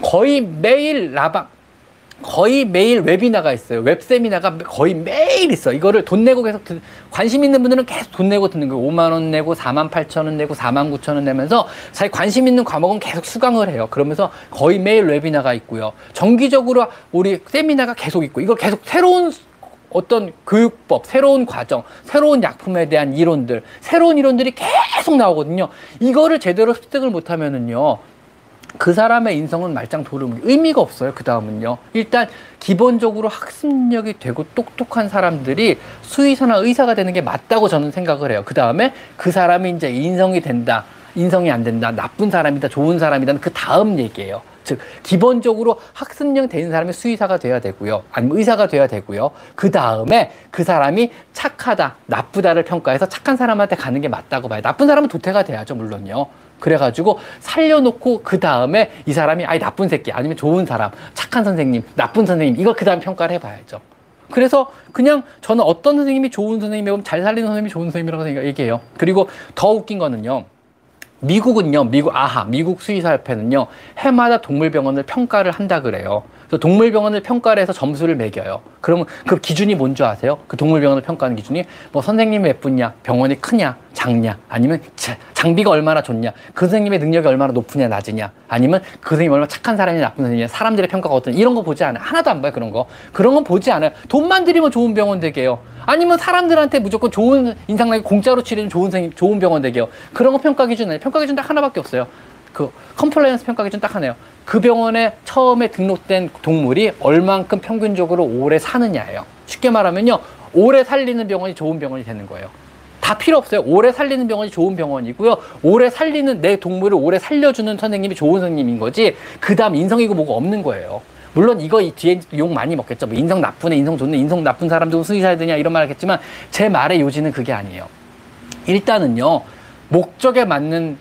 Speaker 1: 거의 매일 라방, 거의 매일 webinar가 있어요. 웹 세미나가 거의 매일 있어. 이거를 돈 내고 계속 듣, 관심 있는 분들은 계속 돈 내고 듣는 거예요. 5만 원 내고 4만 8천 원 내고 4만 9천 원 내면서 자기 관심 있는 과목은 계속 수강을 해요. 그러면서 거의 매일 webinar가 있고요. 정기적으로 우리 세미나가 계속 있고 이걸 계속 새로운 어떤 교육법, 새로운 과정, 새로운 약품에 대한 이론들, 새로운 이론들이 계속 나오거든요. 이거를 제대로 습득을 못하면은요. 그 사람의 인성은 말짱 도름 의미가 없어요. 그 다음은요. 일단 기본적으로 학습력이 되고 똑똑한 사람들이 수의사나 의사가 되는 게 맞다고 저는 생각을 해요. 그 다음에 그 사람이 이제 인성이 된다, 인성이 안 된다, 나쁜 사람이다, 좋은 사람이다는 그 다음 얘기예요. 즉 기본적으로 학습력 되는 사람이 수의사가 돼야 되고요. 아니면 의사가 돼야 되고요. 그 다음에 그 사람이 착하다, 나쁘다를 평가해서 착한 사람한테 가는 게 맞다고 봐요. 나쁜 사람은 도태가 돼야죠, 물론요. 그래가지고 살려놓고 그 다음에 이 사람이 아이 나쁜 새끼 아니면 좋은 사람 착한 선생님 나쁜 선생님 이걸 그 다음 평가를 해봐야죠. 그래서 그냥 저는 어떤 선생님이 좋은 선생님이면 잘 살리는 선생님이 좋은 선생님이라고 얘기해요. 그리고 더 웃긴 거는요. 미국은요, 미국 아하, 미국 수의사협회는요, 해마다 동물병원을 평가를 한다 그래요. 그래서 동물병원을 평가를 해서 점수를 매겨요. 그러면 그 기준이 뭔지 아세요? 그 동물병원을 평가하는 기준이 뭐 선생님이 예쁘냐, 병원이 크냐, 작냐, 아니면 장비가 얼마나 좋냐, 그 선생님의 능력이 얼마나 높으냐, 낮으냐, 아니면 그 선생님이 얼마나 착한 사람이냐, 나쁜 선생님이냐, 사람들의 평가가 어떤 이런 거 보지 않아요. 하나도 안 봐요, 그런 거. 그런 건 보지 않아요. 돈만 들이면 좋은 병원 되게요. 아니면 사람들한테 무조건 좋은 인상나게 공짜로 치료는 좋은 선생님, 좋은 병원 되게요. 그런 거 평가 기준은 평가 기준 딱 하나밖에 없어요. 그 compliance 평가 기준 딱 하나요. 그 병원에 처음에 등록된 동물이 얼만큼 평균적으로 오래 사느냐예요. 쉽게 말하면요. 오래 살리는 병원이 좋은 병원이 되는 거예요. 다 필요 없어요. 오래 살리는 병원이 좋은 병원이고요. 오래 살리는 내 동물을 오래 살려주는 선생님이 좋은 선생님인 거지. 그 다음 인성이고 뭐가 없는 거예요. 물론 이거 뒤에 욕 많이 먹겠죠. 뭐 인성 나쁘네, 인성 좋네, 인성 나쁜 사람도 수의사야 되냐 이런 말 하겠지만 제 말의 요지는 그게 아니에요. 일단은요. 목적에 맞는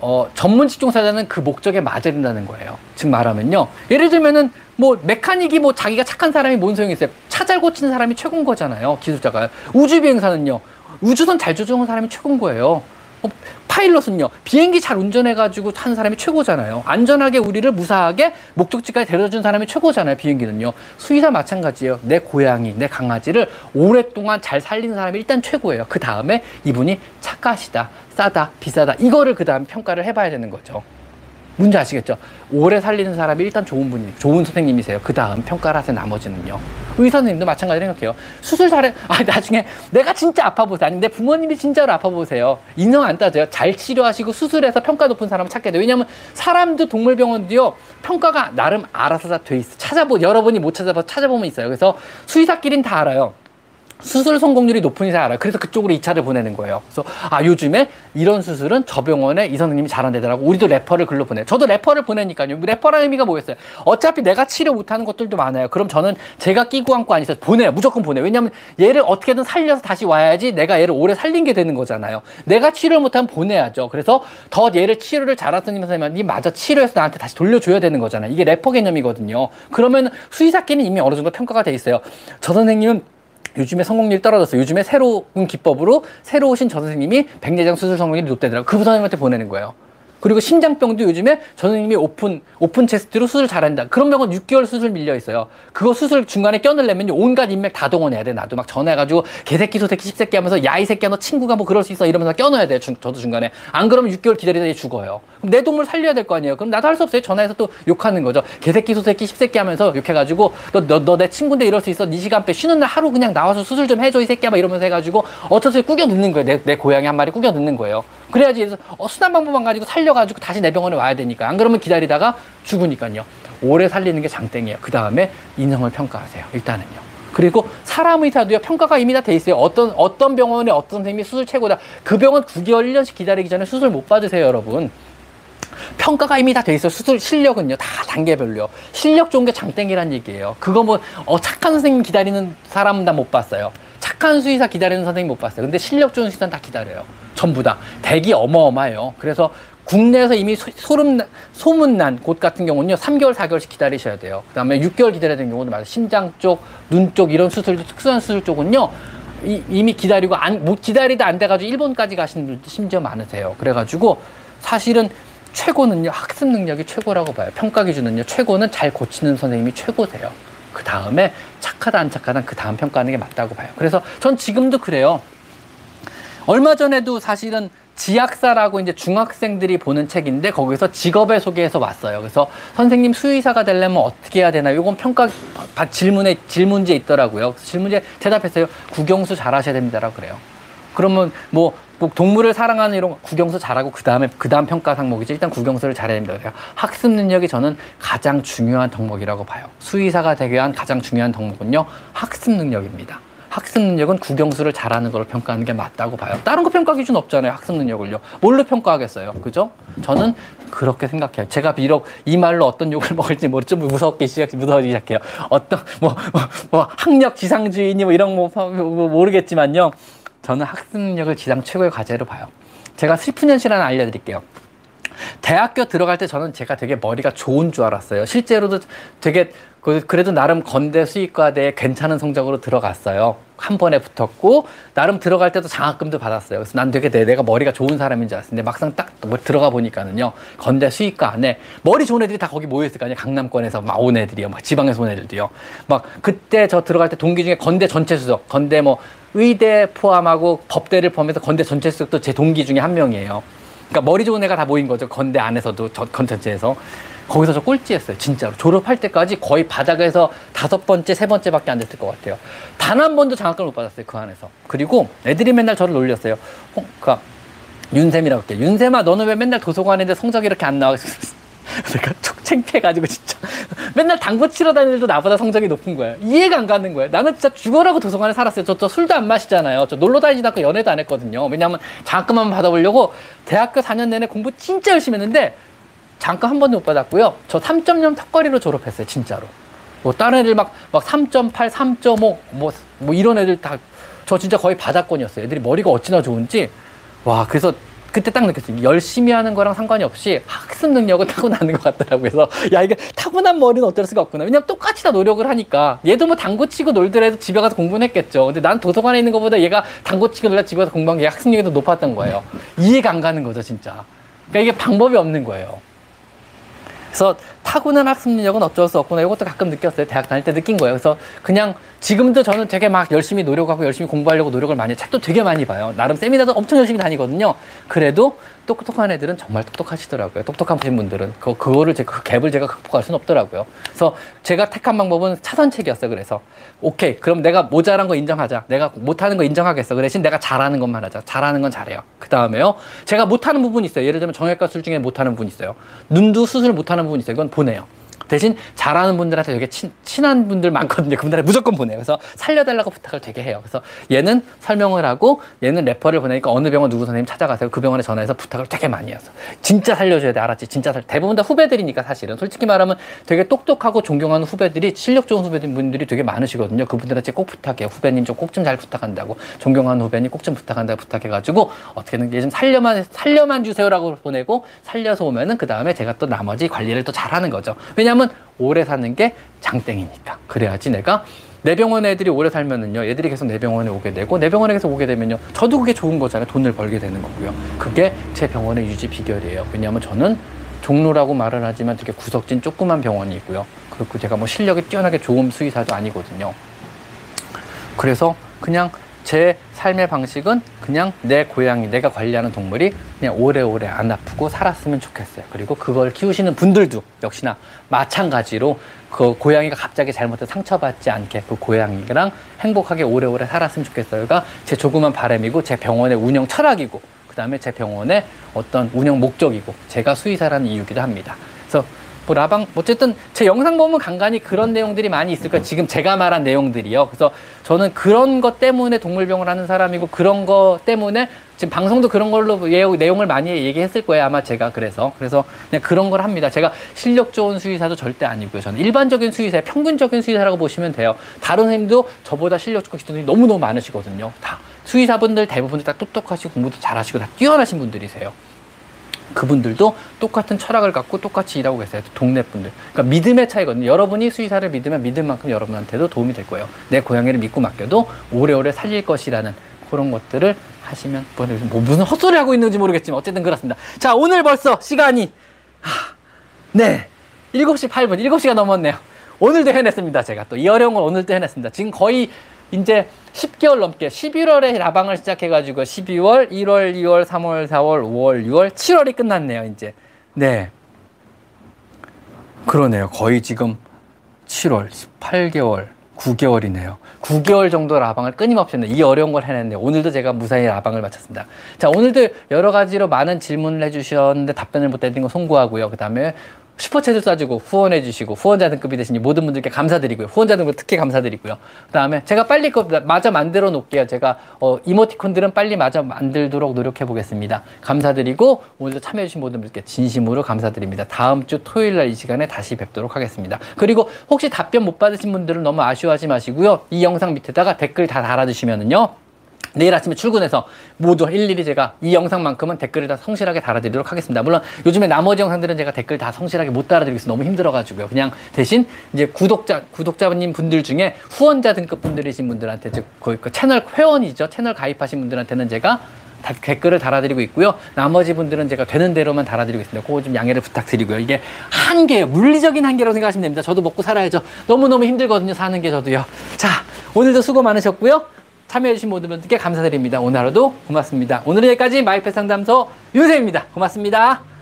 Speaker 1: 어, 전문 직종사자는 그 목적에 맞아야 된다는 거예요. 즉 말하면요. 예를 들면은 뭐 메카닉이 뭐 자기가 착한 사람이 뭔 소용이 있어요. 차 잘 고치는 사람이 최고인 거잖아요. 기술자가. 우주비행사는요. 우주선 잘 조종하는 사람이 최고인 거예요. 어, 파일럿은요 비행기 잘 운전해가지고 타는 사람이 최고잖아요. 안전하게 우리를 무사하게 목적지까지 데려다준 사람이 최고잖아요 비행기는요. 수의사 마찬가지예요. 내 고양이 내 강아지를 오랫동안 잘 살리는 사람이 일단 최고예요. 그 다음에 이분이 착하시다 싸다 비싸다 이거를 그 다음 평가를 해봐야 되는 거죠 문제 아시겠죠? 오래 살리는 사람이 일단 좋은 분이, 좋은 선생님이세요. 그 다음 평가를 하세요, 나머지는요. 의사 선생님도 마찬가지로 생각해요. 수술 잘해, 아, 나중에 내가 진짜 아파 보세요. 아니, 내 부모님이 진짜로 아파 보세요. 인성 안 따져요. 잘 치료하시고 수술해서 평가 높은 사람을 찾게 돼요. 왜냐면 사람도 동물병원도요, 평가가 나름 알아서 다 돼 있어. 찾아보, 여러분이 못 찾아봐, 찾아보면 있어요. 그래서 수의사끼리는 다 알아요. 수술 성공률이 높은 이상 알아요. 그래서 그쪽으로 2차를 보내는 거예요. 그래서 아 요즘에 이런 수술은 저 병원에 이 선생님이 잘한대더라고. 우리도 refer를 글로 보내. 저도 refer를 보내니까요. refer라는 의미가 뭐겠어요? 어차피 내가 치료 못하는 것들도 많아요. 그럼 저는 제가 끼고 안고 아니서 보내요. 무조건 보내요. 왜냐하면 얘를 어떻게든 살려서 다시 와야지 내가 얘를 오래 살린 게 되는 거잖아요. 내가 치료를 못하면 보내야죠. 그래서 더 얘를 치료를 잘한 선생님이 마저 치료해서 나한테 다시 돌려줘야 되는 거잖아요. 이게 refer 개념이거든요. 그러면 수의사끼리는 이미 어느 정도 평가가 돼 있어요. 저 선생님은 요즘에 성공률이 떨어졌어요. 요즘에 새로운 기법으로 새로 오신 저 선생님이 백내장 수술 성공률이 높대더라고요. 그 선생님한테 보내는 거예요. 그리고 심장병도 요즘에 선생님이 open open chest로 수술 잘한다. 그런 병은 6개월 수술 밀려 있어요. 그거 수술 중간에 껴넣으려면 온갖 인맥 다 동원해야 돼. 나도 막 전화해가지고 개새끼 소새끼 십새끼 하면서 야 이 새끼야 너 친구가 뭐 그럴 수 있어 이러면서 껴넣어야 돼요. 주, 저도 중간에 안 그러면 6개월 기다리다 죽어요. 그럼 내 동물 살려야 될 거 아니에요. 그럼 나도 할 수 없어요. 전화해서 또 욕하는 거죠. 개새끼 소새끼 십새끼 하면서 욕해가지고 너 너 너 내 친구인데 이럴 수 있어. 네 시간 빼 쉬는 날 하루 그냥 나와서 수술 좀 해줘 이 새끼야 막 이러면서 해가지고 어쩌서 꾸겨 넣는 거예요. 내, 내 고양이 한 마리 꾸겨 넣는 거예요. 그래야지 어, 순한 방법만 가지고 살려 가지고 다시 내 병원에 와야 되니까 안 그러면 기다리다가 죽으니까요. 오래 살리는 게 장땡이에요. 그 다음에 인성을 평가하세요. 일단은요. 그리고 사람 의 사도요 평가가 이미 다 돼 있어요. 어떤 어떤 병원에 어떤 선생님이 수술 최고다. 그 병원 9개월 1년씩 기다리기 전에 수술 못 받으세요, 여러분. 평가가 이미 다 돼 있어요. 수술 실력은요. 다 단계별로요. 실력 좋은 게 장땡이란 얘기예요. 그거 뭐 어, 착한 선생님 기다리는 사람은 다 못 봤어요. 착한 수의사 기다리는 선생님 못 봤어요. 근데 실력 좋은 수의사는 다 기다려요. 전부 다. 대기 어마어마해요. 그래서 국내에서 이미 소 름, 소문난 곳 같은 경우는요, 3개월, 4개월씩 기다리셔야 돼요. 그 다음에 6개월 기다려야 되는 경우도 많아요. 심장 쪽, 눈 쪽, 이런 수술, 특수한 수술 쪽은요, 이, 미 기다리고 안, 못 기다리다 안 돼가지고 일본까지 가시는 분들도 심지어 많으세요. 그래가지고 사실은 최고는요, 학습 능력이 최고라고 봐요. 평가 기준은요, 최고는 잘 고치는 선생님이 최고세요. 그 다음에 착하다, 안 착하다, 그 다음 평가하는 게 맞다고 봐요. 그래서 전 지금도 그래요. 얼마 전에도 사실은 지학사라고 이제 중학생들이 보는 책인데 거기서 직업에 소개해서 왔어요. 그래서 선생님 수의사가 되려면 어떻게 해야 되나? 요건 평가 질문에 질문지에 있더라고요. 질문지에 대답했어요. 국영수 잘하셔야 됩니다라고 그래요. 그러면 뭐뭐 동물을 사랑하는 이런 국영수 잘하고 그 다음에 그 다음 평가 항목이지 일단 국영수를 잘해야 됩니다. 학습 능력이 저는 가장 중요한 덕목이라고 봐요. 수의사가 되기 위한 가장 중요한 덕목은요 학습 능력입니다. 학습 능력은 국영수를 잘하는 걸 평가하는 게 맞다고 봐요. 다른 거 평가 기준 없잖아요. 학습 능력을요. 뭘로 평가하겠어요? 그죠? 저는 그렇게 생각해요. 제가 비록 이 말로 어떤 욕을 먹을지 모르 좀 무섭게 시작, 무서워지기 시작해요. 어떤 뭐, 뭐, 뭐 학력 지상주의니 뭐 이런 거 뭐, 뭐 모르겠지만요. 저는 학습 능력을 지상 최고의 과제로 봐요. 제가 슬픈 현실 하나 알려드릴게요. 대학교 들어갈 때 저는 제가 되게 머리가 좋은 줄 알았어요. 실제로도 되게 그, 그래도 나름 건대 수의과대에 괜찮은 성적으로 들어갔어요. 한 번에 붙었고 나름 들어갈 때도 장학금도 받았어요. 그래서 난 되게 내, 가 머리가 좋은 사람인 줄 알았는데 막상 딱뭐 들어가 보니까는요 건대 수의과 안에 머리 좋은 애들이 다 거기 모여 있을 거 아니에요. 강남권에서 막 온 애들이요, 막 지방에서 온 애들도요. 막 그때 저 들어갈 때 동기 중에 건대 전체 수석, 건대 뭐 의대 포함하고 법대를 포함해서 건대 전체 수석도 제 동기 중에 한 명이에요. 그러니까 머리 좋은 애가 다 모인 거죠. 건대 안에서도 저 건전체에서. 거기서 저 꼴찌했어요. 진짜로. 졸업할 때까지 거의 바닥에서 다섯 번째, 세 번째밖에 안 됐을 것 같아요. 단 한 번도 장학금을 못 받았어요. 그 안에서. 그리고 애들이 맨날 저를 놀렸어요. 어, 그니까 윤쌤이라고 할게요. 윤쌤아, 너는 왜 맨날 도서관인데 성적이 이렇게 안 나와? 내가 촉 창피해가지고 진짜 맨날 당구 치러 다니는데도 나보다 성적이 높은 거예요. 이해가 안 가는 거예요. 나는 진짜 죽어라고 도서관에 살았어요. 저, 저 술도 안 마시잖아요. 저 놀러 다니지도 않고 연애도 안 했거든요. 왜냐하면 장학금만 받아보려고 대학교 4년 내내 공부 진짜 열심히 했는데 잠깐 한 번도 못 받았고요. 저 3.0 턱걸이로 졸업했어요, 진짜로. 뭐 다른 애들 막, 막 3.8, 3.5, 뭐, 뭐 이런 애들 다, 저 진짜 거의 바닥권이었어요. 애들이 머리가 어찌나 좋은지. 와, 그래서 그때 딱 느꼈어요. 열심히 하는 거랑 상관이 없이 학습 능력은 타고나는 것 같더라고요. 그래서 야, 이게 타고난 머리는 어쩔 수가 없구나. 왜냐면 똑같이 다 노력을 하니까. 얘도 뭐 당구 치고 놀더라도 집에 가서 공부는 했겠죠. 근데 난 도서관에 있는 것보다 얘가 당구 치고 놀다 집에 가서 공부한 게 학습 능력이 더 높았던 거예요. 이해가 안 가는 거죠, 진짜. 그러니까 이게 방법이 없는 거예요. 그래서 타고난 학습 능력은 어쩔 수 없구나. 이것도 가끔 느꼈어요. 대학 다닐 때 느낀 거예요. 그래서 그냥 지금도 저는 되게 막 열심히 노력하고 열심히 공부하려고 노력을 많이 해요. 책도 되게 많이 봐요. 나름 세미나도 엄청 열심히 다니거든요. 그래도 똑똑한 애들은 정말 똑똑하시더라고요. 똑똑한 분들은 그 그거를 제가 그 갭을 제가 극복할 수는 없더라고요. 그래서 제가 택한 방법은 차선책이었어요. 그래서 오케이 그럼 내가 모자란 거 인정하자. 내가 못하는 거 인정하겠어. 그 대신 내가 잘하는 것만 하자. 잘하는 건 잘해요. 그 다음에요. 제가 못하는 부분이 있어요. 예를 들면 정형외과 수술 중에 못하는 부분이 있어요. 눈도 수술 못하는 부분이 있어요. 이건 보내요. 대신 잘하는 분들한테 되게 친, 친한 분들 많거든요. 그분들한테 무조건 보내요. 그래서 살려달라고 부탁을 되게 해요. 그래서 얘는 설명을 하고 얘는 refer를 보내니까 어느 병원 누구 선생님 찾아가세요. 그 병원에 전화해서 부탁을 되게 많이 해서 진짜 살려줘야 돼. 알았지? 진짜 살. 대부분 다 후배들이니까 사실은 솔직히 말하면 되게 똑똑하고 존경하는 후배들이 실력 좋은 후배들이 되게 많으시거든요. 그분들한테 꼭 부탁해요. 후배님 좀 꼭 좀 잘 부탁한다고 존경하는 후배님 꼭 좀 부탁한다고 부탁해가지고 어떻게든 얘 좀 살려만 살려만 주세요라고 보내고 살려서 오면은 그 다음에 제가 또 나머지 관리를 또 잘하는 거죠. 왜냐하면 왜냐하면 오래 사는 게 장땡이니까. 그래야지 내가 내 병원 애들이 오래 살면은요, 애들이 계속 내 병원에 오게 되고, 내 병원에 계속 오게 되면요, 저도 그게 좋은 거잖아요. 돈을 벌게 되는 거고요. 그게 제 병원의 유지 비결이에요. 왜냐하면 저는 종로라고 말을 하지만 되게 구석진 조그만 병원이고요. 그리고 제가 뭐 실력이 뛰어나게 좋은 수의사도 아니거든요. 그래서 그냥 제 삶의 방식은 그냥 내 고양이, 내가 관리하는 동물이 그냥 오래오래 안 아프고 살았으면 좋겠어요. 그리고 그걸 키우시는 분들도 역시나 마찬가지로 그 고양이가 갑자기 잘못해서 상처받지 않게 그 고양이랑 행복하게 오래오래 살았으면 좋겠어요가 제 조그만 바람이고 제 병원의 운영 철학이고 그 다음에 제 병원의 어떤 운영 목적이고 제가 수의사라는 이유기도 합니다. 그래서 뭐 라방 어쨌든 제 영상 보면 간간히 그런 내용들이 많이 있을 거예요. 지금 제가 말한 내용들이요. 그래서 저는 그런 것 때문에 동물병을 하는 사람이고 그런 것 때문에 지금 방송도 그런 걸로 내용을 많이 얘기했을 거예요. 아마 제가 그래서 그래서 그냥 그런 걸 합니다. 제가 실력 좋은 수의사도 절대 아니고요. 저는 일반적인 수의사, 평균적인 수의사라고 보시면 돼요. 다른 선생님도 저보다 실력 좋고 기준이 너무 너무 많으시거든요. 다 수의사분들 대부분 다 똑똑하시고 공부도 잘하시고 다 뛰어나신 분들이세요. 그분들도 똑같은 철학을 갖고 똑같이 일하고 계세요. 동네 분들. 그러니까 믿음의 차이거든요. 여러분이 수의사를 믿으면 믿을 만큼 여러분한테도 도움이 될 거예요. 내 고양이를 믿고 맡겨도 오래오래 살릴 것이라는 그런 것들을 하시면 뭐, 뭐 무슨 헛소리 하고 있는지 모르겠지만 어쨌든 그렇습니다. 자, 오늘 벌써 시간이 하, 네. 7시 8분, 7시가 넘었네요. 오늘도 해냈습니다. 제가 또 이 어려운 걸 오늘도 해냈습니다. 지금 거의 이제 10개월 넘게 11월에 라방을 시작해가지고 12월, 1월, 2월, 3월, 4월, 5월, 6월, 7월이 끝났네요. 이제 네 그러네요. 거의 지금 7월 18개월 9개월이네요. 9개월 정도 라방을 끊임없이 했는데 이 어려운 걸 해냈는데 오늘도 제가 무사히 라방을 마쳤습니다. 자 오늘도 여러 가지로 많은 질문을 해주셨는데 답변을 못 해드린 거 송구하고요. 그 다음에 슈퍼챗을 쏴주고 후원해 주시고 후원자 등급이 되신 이 모든 분들께 감사드리고요. 후원자 등급 특히 감사드리고요. 그다음에 제가 빨리 그 마저 만들어 놓을게요. 제가 어, 이모티콘들은 빨리 마저 만들도록 노력해 보겠습니다. 감사드리고 오늘도 참여해 주신 모든 분들께 진심으로 감사드립니다. 다음 주 토요일 날 이 시간에 다시 뵙도록 하겠습니다. 그리고 혹시 답변 못 받으신 분들은 너무 아쉬워하지 마시고요. 이 영상 밑에다가 댓글 다 달아 주시면은요. 내일 아침에 출근해서 모두 일일이 제가 이 영상만큼은 댓글을 다 성실하게 달아드리도록 하겠습니다. 물론 요즘에 나머지 영상들은 제가 댓글 다 성실하게 못 달아드리겠어서 너무 힘들어가지고요. 그냥 대신 이제 구독자, 구독자님 분들 중에 후원자 등급 분들이신 분들한테 즉 거의 그 채널 회원이죠. 채널 가입하신 분들한테는 제가 다 댓글을 달아드리고 있고요. 나머지 분들은 제가 되는 대로만 달아드리고 있습니다. 그거 좀 양해를 부탁드리고요. 이게 한계예요. 물리적인 한계라고 생각하시면 됩니다. 저도 먹고 살아야죠. 너무너무 힘들거든요. 사는 게 저도요. 자, 오늘도 수고 많으셨고요. 참여해주신 모든 분들께 감사드립니다. 오늘 하루도 고맙습니다. 오늘은 여기까지 마이펫 상담소 윤세입니다. 고맙습니다.